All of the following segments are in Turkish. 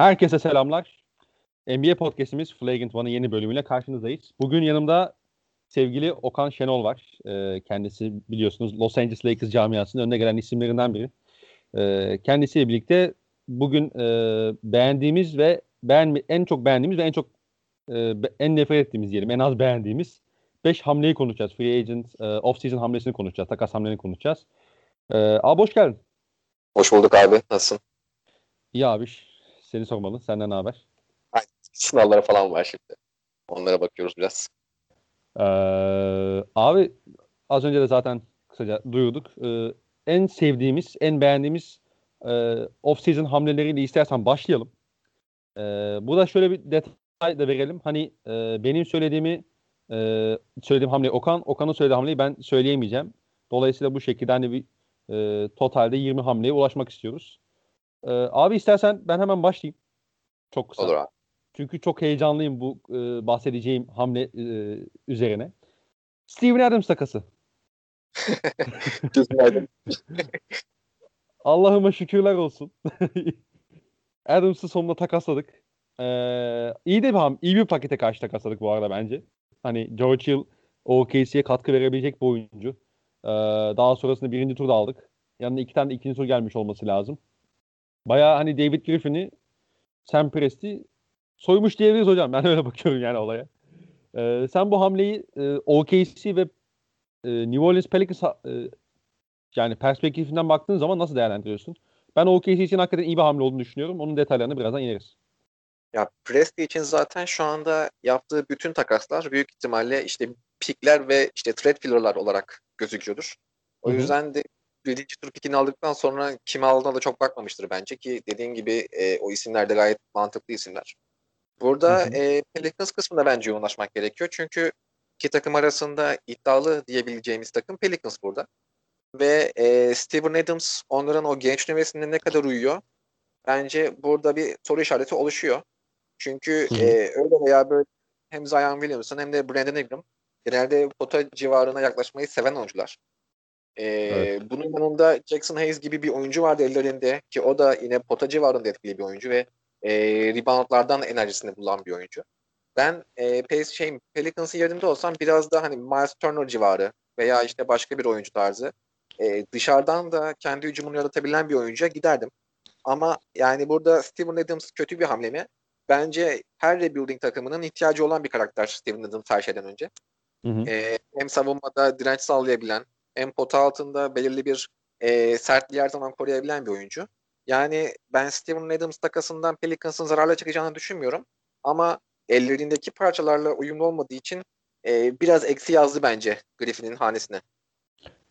Herkese selamlar. NBA Podcast'imiz Flagrant One'ın yeni bölümüyle karşınızdayız. Bugün yanımda sevgili Okan Şenol var. Ee, kendisi biliyorsunuz Los Angeles Lakers camiasının önüne gelen isimlerinden biri. Ee, kendisiyle birlikte bugün e, beğendiğimiz ve beğen en çok beğendiğimiz ve en çok e, en nefret ettiğimiz diyelim, en az beğendiğimiz 5 hamleyi konuşacağız. Free agent, e, off-season hamlesini konuşacağız. Takas hamlelerini konuşacağız. E, abi hoş geldin. Hoş bulduk abi. Nasılsın? İyi abi. Seni sormalı. Senden ne haber? Aynen. Sınavlara falan var şimdi. Onlara bakıyoruz biraz. Ee, abi az önce de zaten kısaca duyurduk. Ee, en sevdiğimiz, en beğendiğimiz e, off-season hamleleriyle istersen başlayalım. Ee, burada şöyle bir detay da verelim. Hani e, benim söylediğimi e, söylediğim hamleyi Okan, Okan'ın söylediği hamleyi ben söyleyemeyeceğim. Dolayısıyla bu şekilde hani bir e, totalde 20 hamleye ulaşmak istiyoruz. E, abi istersen ben hemen başlayayım. Çok kısa. Olur abi. Çünkü çok heyecanlıyım bu e, bahsedeceğim hamle e, üzerine. Steven Adams takası. Allah'ıma şükürler olsun. Adams'ı sonunda takasladık. Ee, iyi de bir ham, iyi bir pakete karşı takasladık bu arada bence. Hani George Hill OKC'ye katkı verebilecek bir oyuncu. Ee, daha sonrasında birinci turda aldık. Yanına iki tane de ikinci tur gelmiş olması lazım. Baya hani David Griffin'i Sam Presti soymuş diyebiliriz hocam. Ben öyle bakıyorum yani olaya. Ee, sen bu hamleyi e, OKC ve e, New Orleans Pelicans e, yani perspektifinden baktığın zaman nasıl değerlendiriyorsun? Ben OKC için hakikaten iyi bir hamle olduğunu düşünüyorum. Onun detaylarını birazdan ineriz. Ya Presti için zaten şu anda yaptığı bütün takaslar büyük ihtimalle işte pikler ve işte trade filler'lar olarak gözüküyordur. O Hı-hı. yüzden de birinci tur pikini aldıktan sonra kim aldığına da çok bakmamıştır bence ki dediğin gibi e, o isimler de gayet mantıklı isimler. Burada e, Pelicans kısmında bence yoğunlaşmak gerekiyor. Çünkü iki takım arasında iddialı diyebileceğimiz takım Pelicans burada. Ve e, Steven Adams onların o genç nüvesine ne kadar uyuyor? Bence burada bir soru işareti oluşuyor. Çünkü e, öyle veya böyle hem Zion Williamson hem de Brandon Ingram genelde pota civarına yaklaşmayı seven oyuncular. Ee, evet. Bunun yanında Jackson Hayes gibi bir oyuncu vardı ellerinde ki o da yine pota civarında etkili bir oyuncu ve e, reboundlardan enerjisini bulan bir oyuncu. Ben e, Pace, şey, Pelicans'ın yerinde olsam biraz da hani Miles Turner civarı veya işte başka bir oyuncu tarzı e, dışarıdan da kendi hücumunu yaratabilen bir oyuncuya giderdim. Ama yani burada Steven Adams kötü bir hamle mi? Bence her rebuilding takımının ihtiyacı olan bir karakter Steven Adams her şeyden önce. Hı hı. E, hem savunmada direnç sağlayabilen hem pota altında belirli bir e, sertliği her zaman koruyabilen bir oyuncu. Yani ben Steven Adams takasından Pelicans'ın zararla çıkacağını düşünmüyorum. Ama ellerindeki parçalarla uyumlu olmadığı için e, biraz eksi yazdı bence Griffin'in hanesine.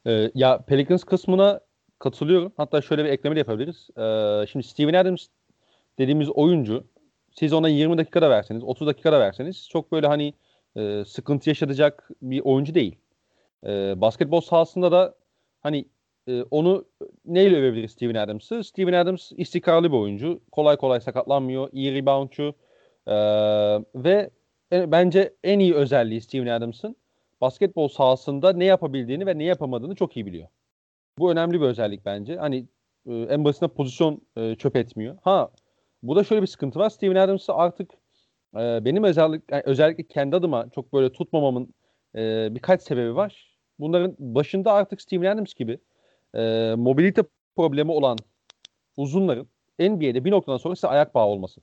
Ee, ya Pelicans kısmına katılıyorum. Hatta şöyle bir ekleme de yapabiliriz. Ee, şimdi Steven Adams dediğimiz oyuncu siz ona 20 dakika da verseniz, 30 dakika da verseniz çok böyle hani e, sıkıntı yaşatacak bir oyuncu değil. E, basketbol sahasında da hani e, onu neyle övebiliriz Steven Adams'ı? Steven Adams istikrarlı bir oyuncu. Kolay kolay sakatlanmıyor. iyi reboundçu. E, ve e, bence en iyi özelliği Steven Adams'ın basketbol sahasında ne yapabildiğini ve ne yapamadığını çok iyi biliyor. Bu önemli bir özellik bence. Hani e, en basitinden pozisyon e, çöp etmiyor. Ha bu da şöyle bir sıkıntı var. Steven Adams'ı artık e, benim özellik, yani özellikle kendi adıma çok böyle tutmamamın e, birkaç sebebi var. Bunların başında artık Steven Adams gibi e, mobilite problemi olan uzunların NBA'de bir noktadan sonra size ayak bağı olması.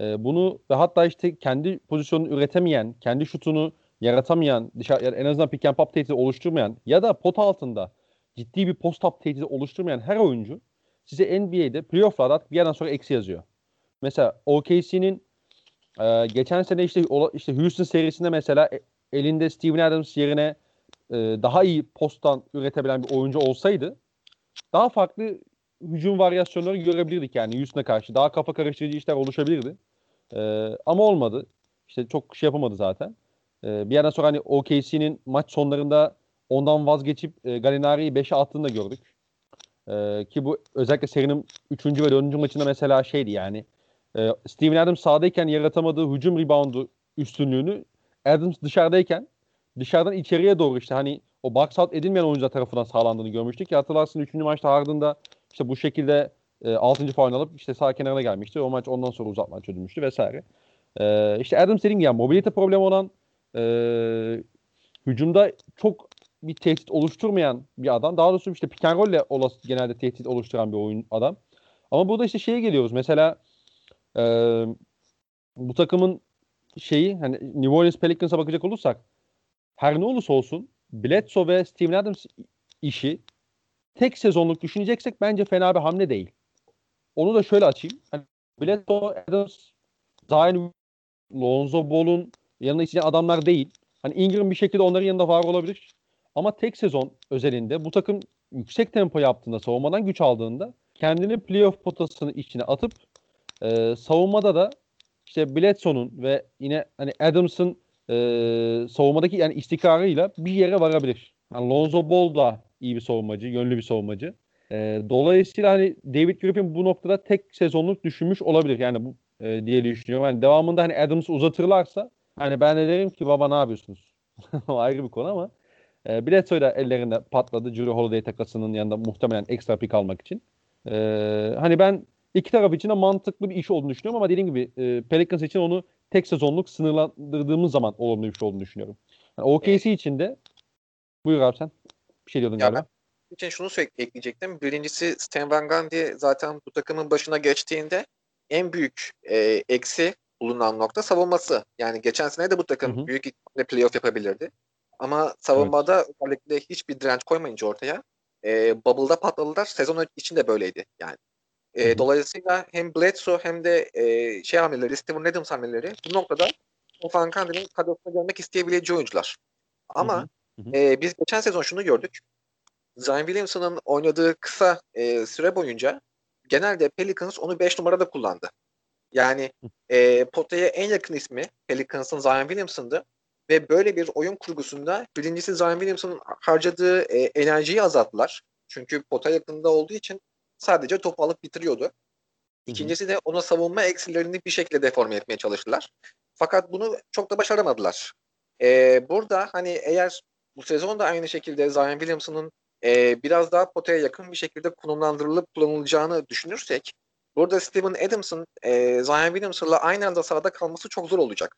E, bunu ve hatta işte kendi pozisyonunu üretemeyen, kendi şutunu yaratamayan, dışarı, en azından pick and pop tehdidi oluşturmayan ya da pot altında ciddi bir post up tehdidi oluşturmayan her oyuncu size NBA'de playoff'larda bir yerden sonra eksi yazıyor. Mesela OKC'nin e, geçen sene işte işte Houston serisinde mesela e, elinde Steven Adams yerine e, daha iyi posttan üretebilen bir oyuncu olsaydı daha farklı hücum varyasyonları görebilirdik yani Houston'a karşı. Daha kafa karıştırıcı işler oluşabilirdi. E, ama olmadı. İşte çok şey yapamadı zaten. E, bir yerden sonra hani OKC'nin maç sonlarında ondan vazgeçip e, Galinari'yi 5'e attığını da gördük. E, ki bu özellikle serinin 3. ve 4. maçında mesela şeydi yani e, Steven Adams sahadayken yaratamadığı hücum reboundu üstünlüğünü Adams dışarıdayken dışarıdan içeriye doğru işte hani o box out edilmeyen oyuncular tarafından sağlandığını görmüştük. Ya hatırlarsın 3. maçta Harden'da işte bu şekilde e, 6. faul alıp işte sağ kenarına gelmişti. O maç ondan sonra uzatma çözülmüştü vesaire. E, işte Adams dediğim gibi yani mobilite problemi olan e, hücumda çok bir tehdit oluşturmayan bir adam. Daha doğrusu işte pick and roll ile olası genelde tehdit oluşturan bir oyun adam. Ama burada işte şeye geliyoruz. Mesela e, bu takımın şeyi hani New Orleans Pelicans'a bakacak olursak her ne olursa olsun Bledsoe ve Steven Adams işi tek sezonluk düşüneceksek bence fena bir hamle değil. Onu da şöyle açayım. Hani Bledsoe, Adams, Zion, Lonzo Ball'un yanına içine adamlar değil. Hani Ingram bir şekilde onların yanında var olabilir. Ama tek sezon özelinde bu takım yüksek tempo yaptığında, savunmadan güç aldığında kendini playoff potasının içine atıp e, savunmada da işte Bledsoe'nun ve yine hani Adams'ın e, savunmadaki yani istikrarıyla bir yere varabilir. Yani Lonzo Ball da iyi bir savunmacı, yönlü bir savunmacı. E, dolayısıyla hani David Griffin bu noktada tek sezonluk düşünmüş olabilir. Yani bu e, diye düşünüyorum. Yani devamında hani Adams'ı uzatırlarsa hani ben de derim ki baba ne yapıyorsunuz? ayrı bir konu ama e, Bledsoe da ellerinde patladı. Drew Holiday takasının yanında muhtemelen ekstra pick almak için. E, hani ben iki taraf için de mantıklı bir iş olduğunu düşünüyorum ama dediğim gibi e, Pelicans için onu tek sezonluk sınırlandırdığımız zaman olumlu bir şey olduğunu düşünüyorum. Yani OKC için de buyur abi sen. Bir şey diyordun Ya galiba. ben için şunu sö- ekleyecektim. Birincisi Stan Van Gundy zaten bu takımın başına geçtiğinde en büyük e, eksi bulunan nokta savunması. Yani geçen sene de bu takım Hı hı. büyük ihtimalle playoff yapabilirdi. Ama savunmada özellikle hiçbir direnç koymayınca ortaya e, bubble'da patladılar. Sezon içinde böyleydi yani. E. Dolayısıyla hem Bledsoe hem de e, şey hamleleri, Steven Adams hamleleri bu noktada Van Gundy'nin kadrosuna gelmek isteyebileceği oyuncular. Ama. Hı hı. e, biz geçen sezon şunu gördük. Zion Williamson'ın oynadığı kısa e, süre boyunca genelde Pelicans onu 5 numarada kullandı. Yani e, potaya en yakın ismi Pelicans'ın Zion Williamson'dı. Ve böyle bir oyun kurgusunda birincisi Zion Williamson'ın harcadığı e, enerjiyi azalttılar. Çünkü pota yakında olduğu için sadece topu alıp bitiriyordu. İkincisi de ona savunma eksilerini bir şekilde deforme etmeye çalıştılar. Fakat bunu çok da başaramadılar. E, burada hani eğer bu sezon da aynı şekilde Zion Williamson'ın e, biraz daha potaya yakın bir şekilde konumlandırılıp kullanılacağını düşünürsek burada Steven Adams'ın e, Zion Williamson'la aynı anda sahada kalması çok zor olacak.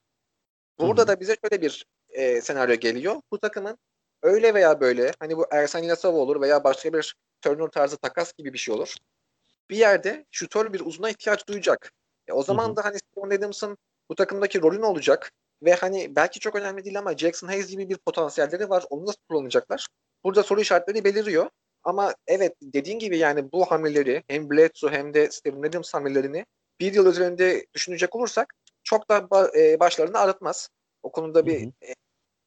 Burada Hı hı. da bize şöyle bir e, senaryo geliyor. Bu takımın öyle veya böyle hani bu Ersan Ilyasova olur veya başka bir Turner tarzı takas gibi bir şey olur. Bir yerde şutör bir uzuna ihtiyaç duyacak. E, o zaman da hani Steven Adams'ın bu takımdaki rolü ne olacak? Ve hani belki çok önemli değil ama Jackson Hayes gibi bir potansiyelleri var. Onu nasıl kullanacaklar? Burada soru işaretleri beliriyor. Ama evet dediğin gibi yani bu hamleleri hem Bledsoe hem de Steven Adams hamlelerini bir yıl üzerinde düşünecek olursak çok da e, başlarını ağrıtmaz. O konuda bir Hı hı.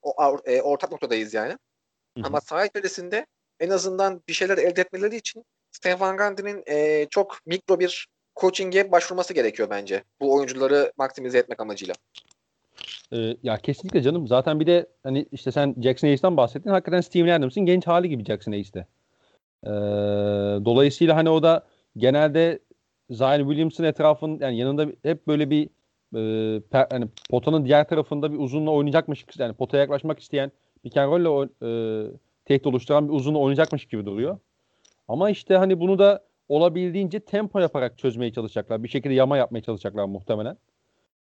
O, e, ortak noktadayız yani. Hı hı. Ama saha içerisinde en azından bir şeyler elde etmeleri için Stefan Gandhi'nin e, çok mikro bir coaching'e başvurması gerekiyor bence. Bu oyuncuları maksimize etmek amacıyla. Ee, ya kesinlikle canım. Zaten bir de hani işte sen Jackson Hayes'ten bahsettin. Hakikaten Steven Adams'ın genç hali gibi Jackson Hayes'te. Ee, dolayısıyla hani o da genelde Zion Williamson etrafın yani yanında hep böyle bir e, per, hani potanın diğer tarafında bir uzunla oynayacakmış yani potaya yaklaşmak isteyen pick and e, tehdit oluşturan bir uzunla oynayacakmış gibi duruyor. Ama işte hani bunu da olabildiğince tempo yaparak çözmeye çalışacaklar. Bir şekilde yama yapmaya çalışacaklar muhtemelen.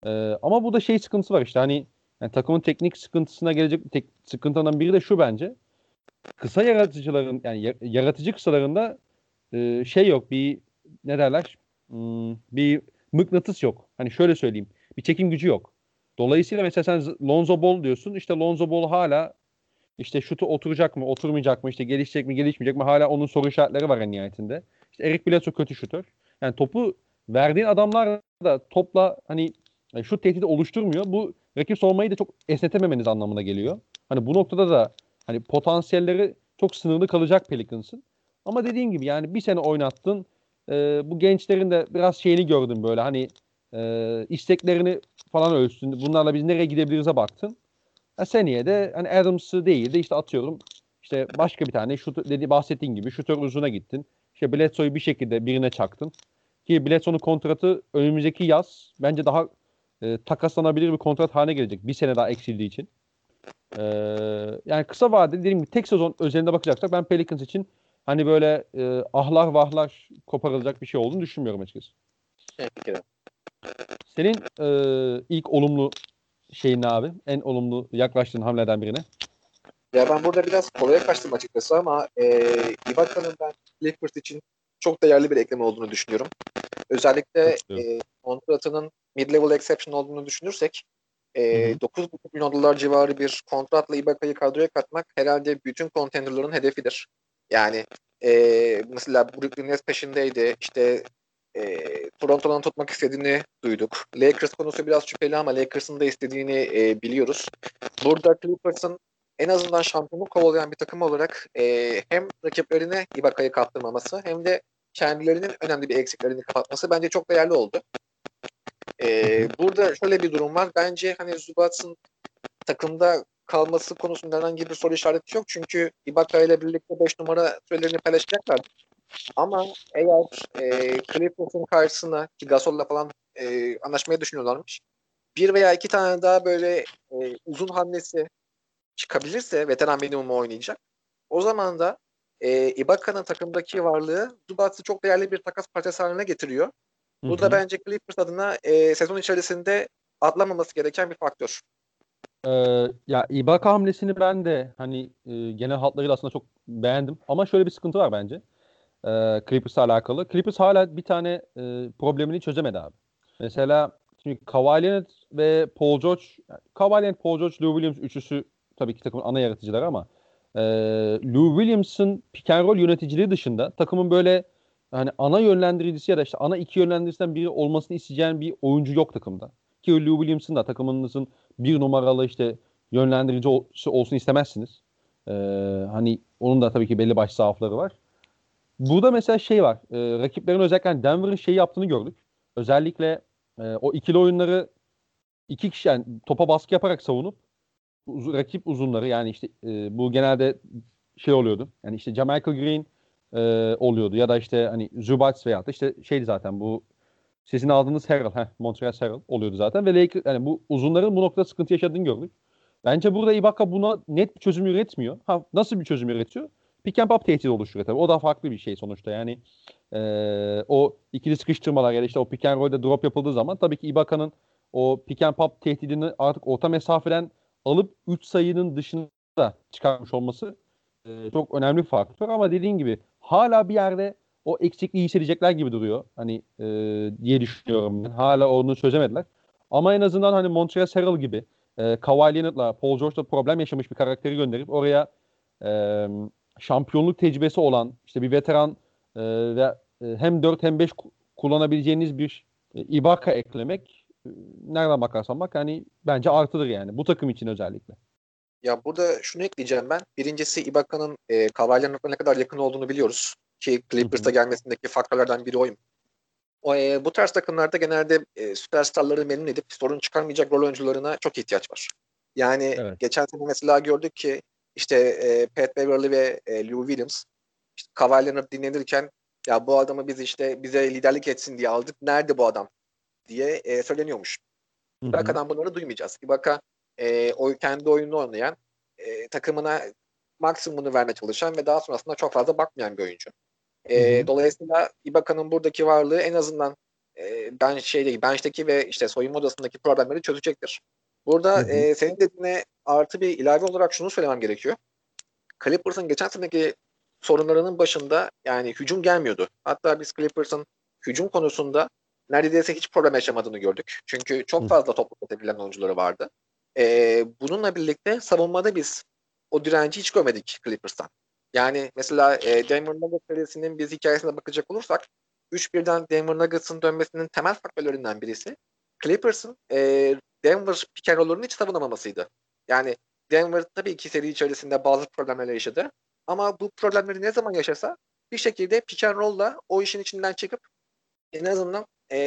Ee, ama bu da şey sıkıntısı var işte hani yani takımın teknik sıkıntısına gelecek tek sıkıntılardan biri de şu bence. Kısa yaratıcıların yani ya- yaratıcı kısalarında e, şey yok bir ne derler Hmm, bir mıknatıs yok. Hani şöyle söyleyeyim bir çekim gücü yok. Dolayısıyla mesela sen Lonzo Ball diyorsun işte Lonzo Ball hala işte şutu oturacak mı oturmayacak mı işte gelişecek mi gelişmeyecek mi hala onun soru işaretleri var en nihayetinde. İşte Eric Bledsoe kötü şutör. Yani topu verdiğin adamlar da topla hani yani şu tehdidi oluşturmuyor. Bu rakip savunmayı da çok esnetememeniz anlamına geliyor. Hani bu noktada da hani potansiyelleri çok sınırlı kalacak Pelicans'ın. Ama dediğim gibi yani bir sene oynattın. e, bu gençlerin de biraz şeyini gördüm böyle hani e, isteklerini falan ölçtün. Bunlarla biz nereye gidebiliriz'e baktın. Ha, seneye de hani Adams'ı değil de işte atıyorum işte başka bir tane şut dedi bahsettiğin gibi şutör uzuna gittin. İşte Bledsoe'yu bir şekilde birine çaktın. Ki Bledsoe'nun kontratı önümüzdeki yaz bence daha e, takaslanabilir bir kontrat haline gelecek. Bir sene daha eksildiği için. E, yani kısa vadede dediğim gibi tek sezon özelinde bakacaksak ben Pelicans için hani böyle e, ahlar vahlar koparılacak bir şey olduğunu düşünmüyorum açıkçası. Evet, Senin e, ilk olumlu şeyin ne abi? En olumlu yaklaştığın hamleden birine. Ya ben burada biraz kolaya kaçtım açıkçası ama e, Ibaka'nın ben Clippers için çok değerli bir ekleme olduğunu düşünüyorum. Özellikle e, kontratının mid-level exception olduğunu düşünürsek e, 9,5 milyon dolar civarı bir kontratla Ibaka'yı kadroya katmak herhalde bütün contenderların hedefidir. Yani e, mesela Brooklyn Nets peşindeydi. İşte e, Toronto'dan tutmak istediğini duyduk. Lakers konusu biraz şüpheli ama Lakers'ın da istediğini e, biliyoruz. Burada Clippers'ın en azından şampiyonluk kovalayan bir takım olarak e, hem rakiplerine Ibaka'yı kaptırmaması hem de kendilerinin önemli bir eksiklerini kapatması bence çok değerli oldu. E, burada şöyle bir durum var. Bence hani Zubats'ın takımda kalması konusunda herhangi bir soru işareti yok. Çünkü Ibaka ile birlikte 5 numara sürelerini paylaşacaklar. Ama eğer e, Clippers'ın karşısına ki Gasol'la falan e, anlaşmayı düşünüyorlarmış. Bir veya iki tane daha böyle e, uzun hamlesi çıkabilirse veteran minimumu oynayacak. O zaman da e, Ibaka'nın takımdaki varlığı Zubats'ı çok değerli bir takas parçası haline getiriyor. Bu da bence Clippers adına e, sezon içerisinde atlamaması gereken bir faktör. Ee, ya Ibaka hamlesini ben de hani e, genel hatlarıyla aslında çok beğendim. Ama şöyle bir sıkıntı var bence. E, Clippers'la alakalı. Clippers hala bir tane e, problemini çözemedi abi. Mesela şimdi Kawhi ve Paul George, yani Paul George, Lou Williams üçlüsü tabii ki takımın ana yaratıcıları ama e, Lou Williams'ın pick and roll yöneticiliği dışında takımın böyle hani ana yönlendiricisi ya da işte ana iki yönlendiricisinden biri olmasını isteyeceğin bir oyuncu yok takımda. Ki Lou Williams'ın da takımınızın bir numaralı işte yönlendirici olsun istemezsiniz. Ee, hani onun da tabii ki belli başlı zaafları var. Burada mesela şey var. E, rakiplerin özellikle Denver'ın şey yaptığını gördük. Özellikle e, o ikili oyunları iki kişi yani topa baskı yaparak savunup uz- rakip uzunları yani işte e, bu genelde şey oluyordu. Yani işte Jamaica Green e, oluyordu ya da işte hani Zubats veya da işte şeydi zaten bu sizin aldığınız Harrell, heh, Montreal Harrell oluyordu zaten ve Lakers, yani bu uzunların bu noktada sıkıntı yaşadığını gördük. Bence burada Ibaka buna net bir çözüm üretmiyor. Ha, nasıl bir çözüm üretiyor? Pick and pop tehdit oluşturuyor tabii. O da farklı bir şey sonuçta. Yani e, o ikili sıkıştırmalar ya da işte o pick and roll'de drop yapıldığı zaman tabii ki Ibaka'nın o pick and pop tehdidini artık orta mesafeden alıp 3 sayının dışında çıkarmış olması e, çok önemli faktör. Ama dediğin gibi hala bir yerde o eksikliği hissedecekler gibi duruyor. Hani e, diye düşünüyorum ben. Hala onu çözemediler. Ama en azından hani Montreal Harrell gibi e, Kawhi Leonard'la Paul George'la problem yaşamış bir karakteri gönderip oraya e, şampiyonluk tecrübesi olan işte bir veteran e, ve e, hem 4 hem 5 kullanabileceğiniz bir e, Ibaka eklemek e, nereden bakarsan bak hani bence artıdır yani bu takım için özellikle. Ya burada şunu ekleyeceğim ben. Birincisi Ibaka'nın e, Kawhi ne kadar yakın olduğunu biliyoruz. Ki Clippers'a gelmesindeki faktörlerden biri oyum. O, e, bu tarz takımlarda genelde e, süperstarları memnun edip sorun çıkarmayacak rol oyuncularına çok ihtiyaç var. Yani evet. geçen sene mesela gördük ki işte e, Pat Beverly ve e, Lou Williams işte Kawhi Leonard dinlenirken ya bu adamı biz işte bize liderlik etsin diye aldık. Nerede bu adam? diye e, söyleniyormuş. Ibaka'dan bunları duymayacağız. Ibaka e, o kendi oyununu oynayan e, takımına maksimumunu vermeye çalışan ve daha sonrasında çok fazla bakmayan bir oyuncu. E, dolayısıyla Ibaka'nın buradaki varlığı en azından e, ben şeydeki bench'teki ve işte soyunma odasındaki problemleri çözecektir. Burada hı hı. E, senin dediğine artı bir ilave olarak şunu söylemem gerekiyor. Clippers'ın geçen seneki sorunlarının başında yani hücum gelmiyordu. Hatta biz Clippers'ın hücum konusunda neredeyse hiç problem yaşamadığını gördük. Çünkü çok fazla top atabilen oyuncuları vardı. Ee, bununla birlikte savunmada biz o direnci hiç görmedik Clippers'tan. Yani mesela e, Denver Nuggets serisinin biz hikayesine bakacak olursak 3-1'den Denver Nuggets'ın dönmesinin temel faktörlerinden birisi Clippers'ın e, Denver pick and roll'larını hiç savunamamasıydı. Yani Denver tabii ki seri içerisinde bazı problemler yaşadı. Ama bu problemleri ne zaman yaşasa bir şekilde pick and roll'la o işin içinden çıkıp en azından e,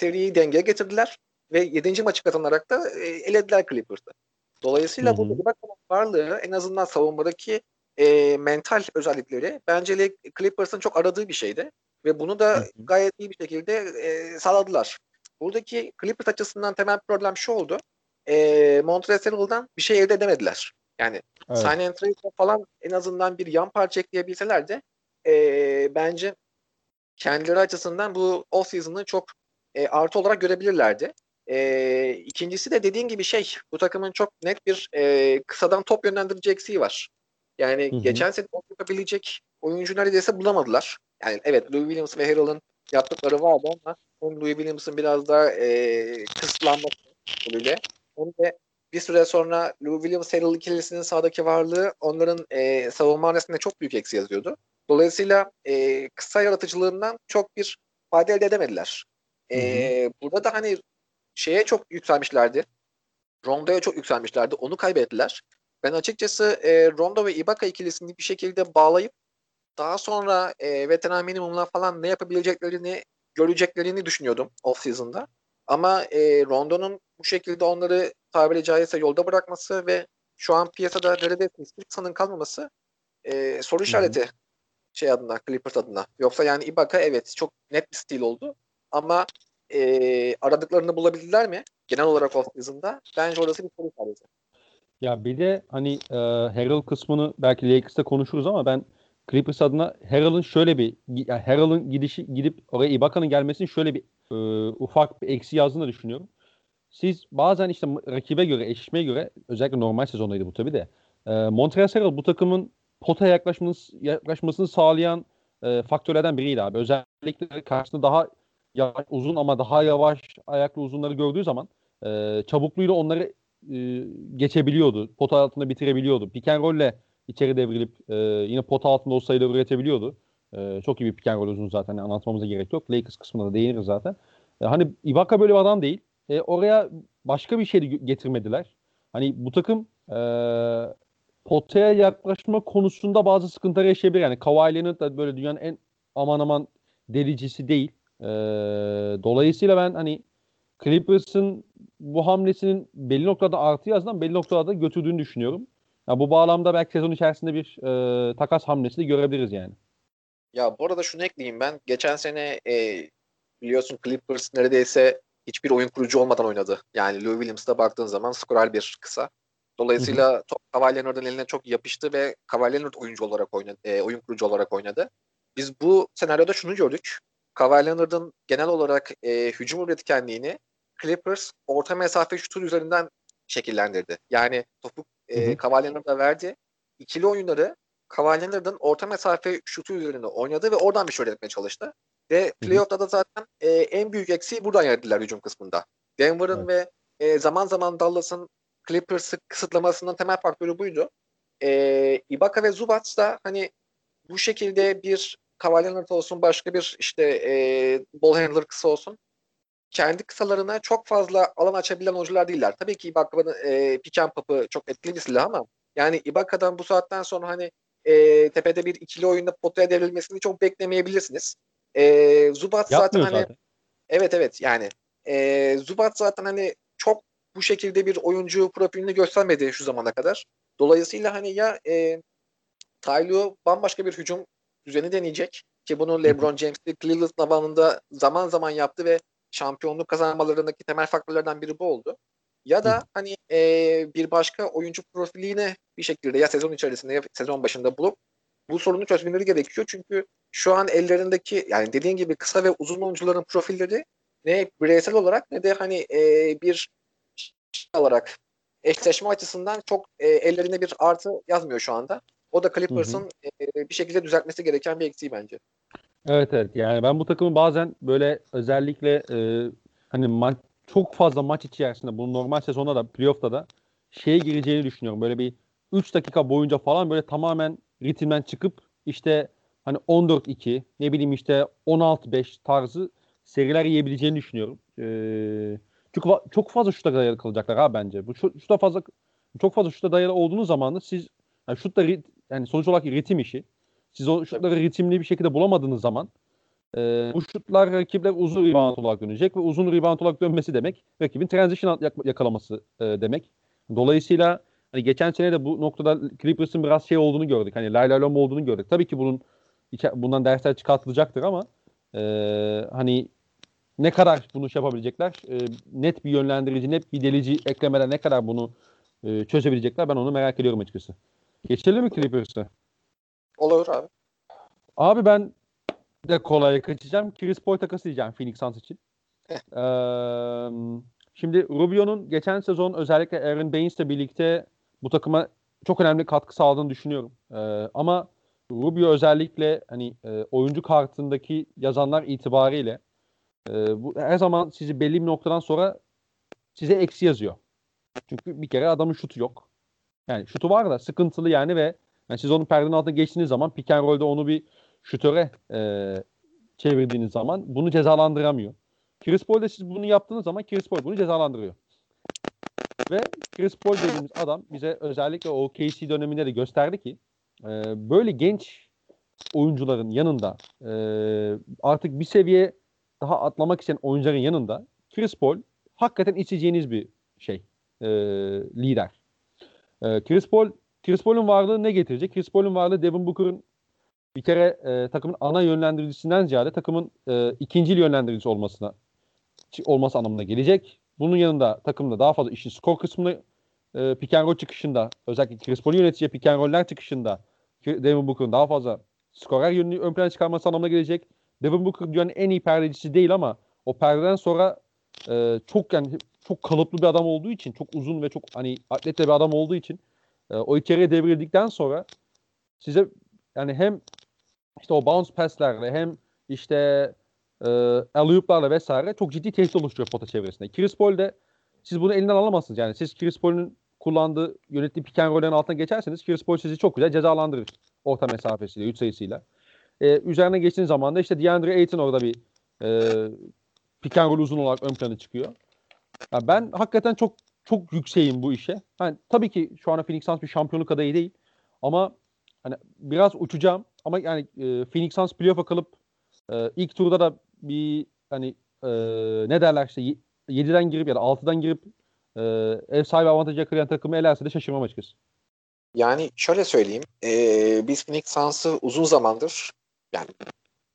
seriyi dengeye getirdiler ve 7. maçı kazanarak da e, elediler Clippers'ı. Dolayısıyla bu varlığı en azından savunmadaki e, mental özellikleri bence Clippers'ın çok aradığı bir şeydi. Ve bunu da hı hı. gayet iyi bir şekilde e, sağladılar. Buradaki Clippers açısından temel problem şu oldu. E, Montreal Harrell'dan bir şey elde edemediler. Yani evet. sign and trade falan en azından bir yan parça ekleyebilseler de e, bence kendileri açısından bu off season'ı çok e, artı olarak görebilirlerdi. E, ikincisi de dediğin gibi şey bu takımın çok net bir e, kısadan top yönlendirici eksiği var. Yani Hı hı. geçen sene yapabilecek oyuncu neredeyse bulamadılar. Yani evet Louis Williams ve Harrell'ın yaptıkları vardı ama Louis Williams'ın biraz daha e, kısıtlanması böyle hem de bir süre sonra Louis Williams Harrell ikilisinin sahadaki varlığı onların e, savunma hanesinde çok büyük eksi yazıyordu. Dolayısıyla e, kısa yaratıcılığından çok bir fayda elde edemediler. E, burada da hani şeye çok yükselmişlerdi. Rondo'ya çok yükselmişlerdi. Onu kaybettiler. Ben açıkçası e, Rondo ve Ibaka ikilisini bir şekilde bağlayıp daha sonra e, veteran minimumla falan ne yapabileceklerini göreceklerini düşünüyordum off season'da. Ama e, Rondo'nun bu şekilde onları tabiri caizse yolda bırakması ve şu an piyasada neredeyse hiçbir kısanın kalmaması e, soru işareti şey adına, Clippers adına. Yoksa yani Ibaka evet çok net bir stil oldu. Ama e, aradıklarını bulabildiler mi? Genel olarak off season'da. Bence orası bir soru işareti. Ya bir de hani e, Harrell kısmını belki Lakers'ta konuşuruz ama ben Clippers adına Harrell'ın şöyle bir yani Harrell'ın gidişi gidip oraya Ibaka'nın gelmesinin şöyle bir e, ufak bir eksi yazdığını düşünüyorum. Siz bazen işte rakibe göre, eşleşmeye göre özellikle normal sezondaydı bu tabii de. E, Montrezl Harrell bu takımın potaya yaklaşması, yaklaşmasını sağlayan e, faktörlerden biriydi abi. Özellikle karşısında daha yavaş, uzun ama daha yavaş ayaklı uzunları gördüğü zaman e, çabukluğuyla onları e, geçebiliyordu. Pota altında bitirebiliyordu. Pick and içeri devrilip e, yine pota altında o sayıları üretebiliyordu. E, çok iyi bir pick and roll uzun zaten. Yani anlatmamıza gerek yok. Lakers kısmında da değiniriz zaten. E, hani Ibaka böyle bir adam değil. E, oraya başka bir şey getirmediler. Hani bu takım e, potaya yaklaşma konusunda bazı sıkıntılar yaşayabilir. Yani Kawhi Leonard da böyle dünyanın en aman aman delicisi değil. E, dolayısıyla ben hani Clippers'ın bu hamlesinin belli noktada artı yazdan belli noktada götürdüğünü düşünüyorum. Ya bu bağlamda belki sezon içerisinde bir e, takas hamlesi de görebiliriz yani. Ya bu arada şunu ekleyeyim ben. Geçen sene e, biliyorsun Clippers neredeyse hiçbir oyun kurucu olmadan oynadı. Yani Lou Williams'ta baktığın zaman skorer bir kısa. Dolayısıyla hı hı. top Kawhi Leonard'ın eline çok yapıştı ve Kawhi Leonard oyuncu olarak oynadı, e, oyun kurucu olarak oynadı. Biz bu senaryoda şunu gördük. Kawhi Leonard'ın genel olarak e, hücum üretkenliğini Clippers orta mesafe şutu üzerinden şekillendirdi. Yani topu e, Kawhi Leonard'a verdi. İkili oyunları Leonard'ın orta mesafe şutu üzerinde oynadı ve oradan bir şey üretmeye çalıştı. Ve playoff'ta da zaten e, en büyük eksiği buradan yaradılar hücum kısmında. Denver'ın evet. ve e, zaman zaman Dallas'ın Clippers'ı kısıtlamasının temel faktörü buydu. E, Ibaka ve Zubac da hani bu şekilde bir Leonard olsun başka bir işte e, ball handler kısa olsun kendi kısalarına çok fazla alan açabilen oyuncular değiller. Tabii ki Ibaka'nın e, pick and pop'ı çok etkili bir silah ama yani Ibaka'dan bu saatten sonra hani e, tepede bir ikili oyunda potaya devrilmesini çok beklemeyebilirsiniz. E, Zubat zaten hani zaten. evet evet yani e, Zubat zaten hani çok bu şekilde bir oyuncu profilini göstermedi şu zamana kadar. Dolayısıyla hani ya e, Tyloo bambaşka bir hücum düzeni deneyecek ki bunu LeBron James'i Cleveland zamanında zaman zaman yaptı ve şampiyonluk kazanmalarındaki temel faktörlerden biri bu oldu. Ya da hani e, bir başka oyuncu profilini bir şekilde ya sezon içerisinde ya sezon başında bulup bu sorunu çözmeleri gerekiyor. Çünkü şu an ellerindeki yani dediğin gibi kısa ve uzun oyuncuların profilleri ne bireysel olarak ne de hani e, bir şey olarak eşleşme açısından çok e, ellerinde bir artı yazmıyor şu anda. O da Clippers'ın e, bir şekilde düzeltmesi gereken bir eksiği bence. Evet evet yani ben bu takımı bazen böyle özellikle e, hani ma- çok fazla maç içerisinde bu normal sezonda da playoff'ta da şeye gireceğini düşünüyorum. Böyle bir 3 dakika boyunca falan böyle tamamen ritimden çıkıp işte hani 14-2 ne bileyim işte 16-5 tarzı seriler yiyebileceğini düşünüyorum. Ee, çünkü çok fazla şuta dayalı kalacaklar ha bence. Bu şuta fazla çok fazla şuta dayalı olduğunuz zaman da siz yani şutta yani sonuç olarak ritim işi. Siz o şutları ritimli bir şekilde bulamadığınız zaman e, bu şutlar rakipler uzun rebound olarak dönecek ve uzun rebound olarak dönmesi demek rakibin transition yakalaması e, demek. Dolayısıyla hani geçen sene de bu noktada Clippers'ın biraz şey olduğunu gördük. Hani lay lay lom olduğunu gördük. Tabii ki bunun bundan dersler çıkartılacaktır ama e, hani ne kadar bunu şey yapabilecekler? E, net bir yönlendirici, net bir delici eklemeden ne kadar bunu e, çözebilecekler ben onu merak ediyorum açıkçası. Geçelim mi Clippers'a? Olur abi. abi ben de kolaya kaçacağım. Chris Paul takası diyeceğim Phoenix Suns için. ee, şimdi Rubio'nun geçen sezon özellikle Aaron Baines'le birlikte bu takıma çok önemli katkı sağladığını düşünüyorum. Ee, ama Rubio özellikle hani e, oyuncu kartındaki yazanlar itibariyle e, bu her zaman sizi belli bir noktadan sonra size eksi yazıyor. Çünkü bir kere adamın şutu yok. Yani şutu var da sıkıntılı yani ve yani siz onun perdenin altına geçtiğiniz zaman pick and roll'de onu bir şutöre e, çevirdiğiniz zaman bunu cezalandıramıyor. Chris Paul'de siz bunu yaptığınız zaman Chris Paul bunu cezalandırıyor. Ve Chris Paul dediğimiz adam bize özellikle o KC döneminde de gösterdi ki e, böyle genç oyuncuların yanında e, artık bir seviye daha atlamak isteyen oyuncuların yanında Chris Paul hakikaten isteyeceğiniz bir şey e, lider. E, Chris Paul Chris Paul'un varlığı ne getirecek? Chris Paul'un varlığı Devin Booker'ın bir kere e, takımın ana yönlendiricisinden ziyade takımın e, ikinci yönlendiricisi olmasına olması anlamına gelecek. Bunun yanında takımda daha fazla işin skor kısmını e, pick and roll çıkışında özellikle Chris Paul'un yöneteceği pick and roller çıkışında Devin Booker'ın daha fazla skorer yönünü ön plana çıkarması anlamına gelecek. Devin Booker dünyanın en iyi perdecisi değil ama o perdeden sonra e, çok yani çok kalıplı bir adam olduğu için çok uzun ve çok hani atletle bir adam olduğu için e, o içeriye devrildikten sonra size yani hem işte o bounce pass'lerle hem işte e, alley vesaire çok ciddi tehdit oluşturuyor pota çevresinde. Chris Paul de siz bunu elinden alamazsınız. Yani siz Chris Paul'un kullandığı yönettiği pick and roll'ün altına geçerseniz Chris Paul sizi çok güzel cezalandırır. Orta mesafesiyle, 3 sayısıyla. E, üzerine geçtiğiniz zaman da işte DeAndre Ayton orada bir e, pick and roll uzun olarak ön plana çıkıyor. Yani ben hakikaten çok çok yükseğim bu işe. Yani tabii ki şu an Phoenix Suns bir şampiyonluk adayı değil. Ama hani biraz uçacağım. Ama yani e, Phoenix Suns playoff'a kalıp e, ilk turda da bir hani e, ne derler işte 7'den girip ya da 6'dan girip e, ev sahibi avantajı yakalayan takımı elerse de şaşırmam açıkçası. Yani şöyle söyleyeyim. E, biz Phoenix Suns'ı uzun zamandır yani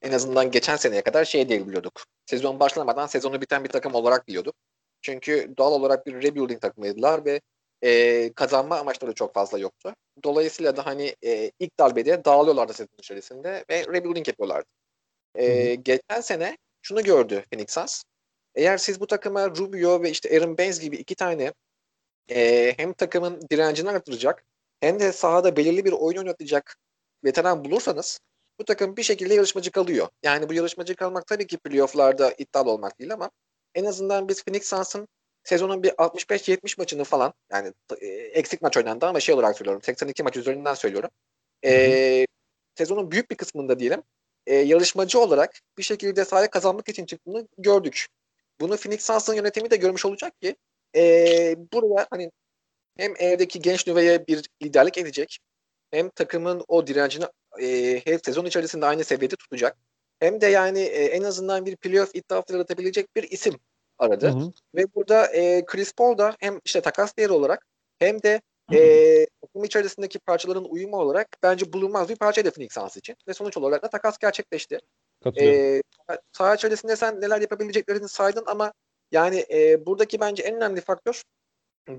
en azından geçen seneye kadar şey diye biliyorduk. Sezon başlamadan sezonu biten bir takım olarak biliyorduk. Çünkü doğal olarak bir rebuilding takımıydılar ve e, kazanma amaçları çok fazla yoktu. Dolayısıyla da hani e, ilk darbede dağılıyorlardı sezon içerisinde ve rebuilding yapıyorlardı. E, geçen sene şunu gördü Phoenix Suns. Eğer siz bu takıma Rubio ve işte Aaron Baines gibi iki tane e, hem takımın direncini artıracak hem de sahada belirli bir oyun oynatacak veteran bulursanız bu takım bir şekilde yarışmacı kalıyor. Yani bu yarışmacı kalmak tabii ki playofflarda iddialı olmak değil ama en azından biz Phoenix Suns'ın sezonun bir 65-70 maçını falan yani e, eksik maç oynandı ama şey olarak söylüyorum 82 maç üzerinden söylüyorum. E, sezonun büyük bir kısmında diyelim e, yarışmacı olarak bir şekilde sahaya kazanmak için çıktığını gördük. Bunu Phoenix Suns'ın yönetimi de görmüş olacak ki e, buraya hani hem evdeki genç nüveye bir liderlik edecek hem takımın o direncini e, her sezon içerisinde aynı seviyede tutacak. Hem de yani e, en azından bir playoff iddiası yaratabilecek bir isim aradı. Hı hı. Ve burada e, Chris Paul da hem işte takas değeri olarak hem de e, takım içerisindeki parçaların uyumu olarak bence bulunmaz bir parçaydı Phoenix Suns için. Ve sonuç olarak da takas gerçekleşti. E, saha içerisinde sen neler yapabileceklerini saydın ama yani e, buradaki bence en önemli faktör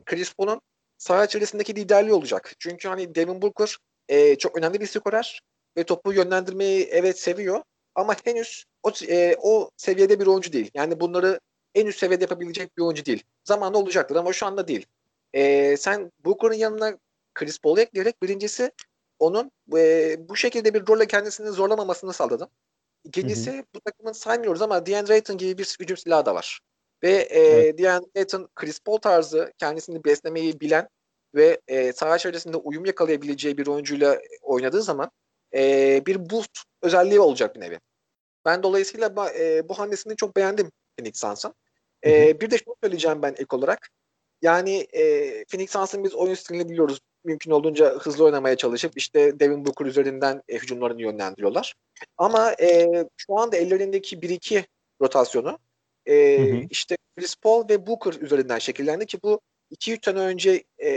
Chris Paul'un saha içerisindeki liderliği olacak. Çünkü hani Devin Booker e, çok önemli bir skorer ve topu yönlendirmeyi evet seviyor ama henüz o, e, o seviyede bir oyuncu değil. Yani bunları en üst seviyede yapabilecek bir oyuncu değil. Zamanla olacaktır ama şu anda değil. E, sen Booker'ın yanına Chris Paul'u ekleyerek birincisi onun e, bu şekilde bir rolle kendisini zorlamamasını sağladın. İkincisi hı hı. bu takımın saymıyoruz ama DeAndre Ayton gibi bir hücum silahı da var. Ve e, evet. DeAndre Ayton Chris Paul tarzı kendisini beslemeyi bilen ve e, saha içerisinde uyum yakalayabileceği bir oyuncuyla oynadığı zaman e, bir boost özelliği olacak bir nevi. Ben dolayısıyla e, bu hamlesini çok beğendim Phoenix Suns'ın. E, bir de şunu söyleyeceğim ben ilk olarak. Yani e, Phoenix Suns'ın biz oyun stilini biliyoruz. Mümkün olduğunca hızlı oynamaya çalışıp işte Devin Booker üzerinden e, hücumlarını yönlendiriyorlar. Ama e, şu anda ellerindeki 1-2 rotasyonu e, hı hı. işte Chris Paul ve Booker üzerinden şekillendi ki bu 2-3 sene önce e,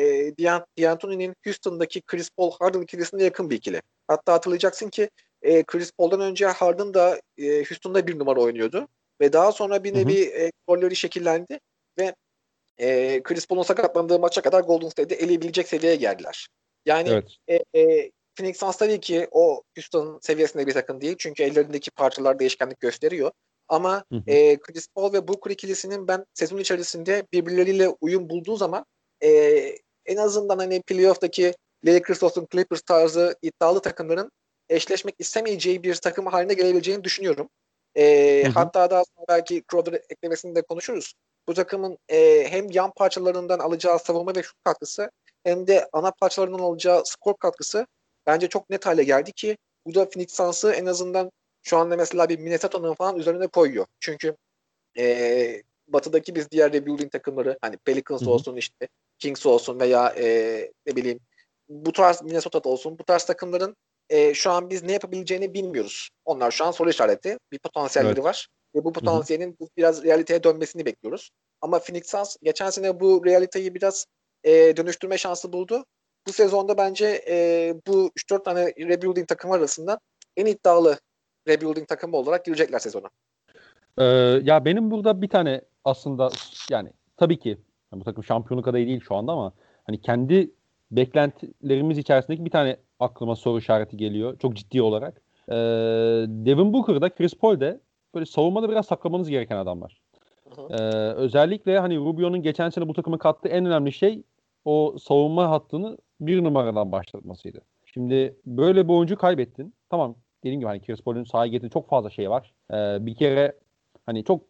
D'Antoni'nin Houston'daki Chris Paul Harden ikilisine yakın bir ikili. Hatta hatırlayacaksın ki e, Chris Paul'dan önce Harden da e, Houston'da bir numara oynuyordu. Ve daha sonra bir nevi e, rolleri şekillendi ve e, Chris Paul'un sakatlandığı maça kadar Golden State'de eleyebilecek seviyeye geldiler. Yani evet. e, e, Phoenix Suns tabii ki o Houston seviyesinde bir takım değil. Çünkü ellerindeki parçalar değişkenlik gösteriyor. Ama Hı hı. e, Chris Paul ve Booker ikilisinin ben sezon içerisinde birbirleriyle uyum bulduğu zaman e, en azından hani playoff'taki Lakers olsun Clippers tarzı iddialı takımların eşleşmek istemeyeceği bir takım haline gelebileceğini düşünüyorum. E, Hı hı. hatta daha sonra belki Crowder eklemesini de konuşuruz. Bu takımın e, hem yan parçalarından alacağı savunma ve şut katkısı hem de ana parçalarından alacağı skor katkısı bence çok net hale geldi ki bu da Phoenix Suns'ı en azından şu anda mesela bir Minnesota'nın falan üzerine koyuyor. Çünkü e, batıdaki biz diğer rebuilding takımları hani Pelicans Hı hı. olsun işte Kings olsun veya e, ne bileyim bu tarz Minnesota'da olsun bu tarz takımların e, şu an biz ne yapabileceğini bilmiyoruz. Onlar şu an soru işareti. Bir potansiyelleri Evet. var. Ve bu potansiyelin biraz realiteye dönmesini bekliyoruz. Ama Phoenix Suns geçen sene bu realiteyi biraz e, dönüştürme şansı buldu. Bu sezonda bence e, bu 3-4 tane rebuilding takım arasında en iddialı rebuilding takımı olarak girecekler sezona. Ee, ya benim burada bir tane aslında yani tabii ki yani bu takım şampiyonluk adayı değil şu anda ama hani kendi beklentilerimiz içerisindeki bir tane aklıma soru işareti geliyor çok ciddi olarak. Ee, Devin Booker'da Chris Paul'de böyle savunmada biraz saklamanız gereken adamlar. Ee, özellikle hani Rubio'nun geçen sene bu takıma kattığı en önemli şey o savunma hattını bir numaradan başlatmasıydı. Şimdi böyle bir oyuncu kaybettin. Tamam dediğim gibi hani Chris Paul'un sahaya getirdiği çok fazla şey var. Ee, bir kere hani çok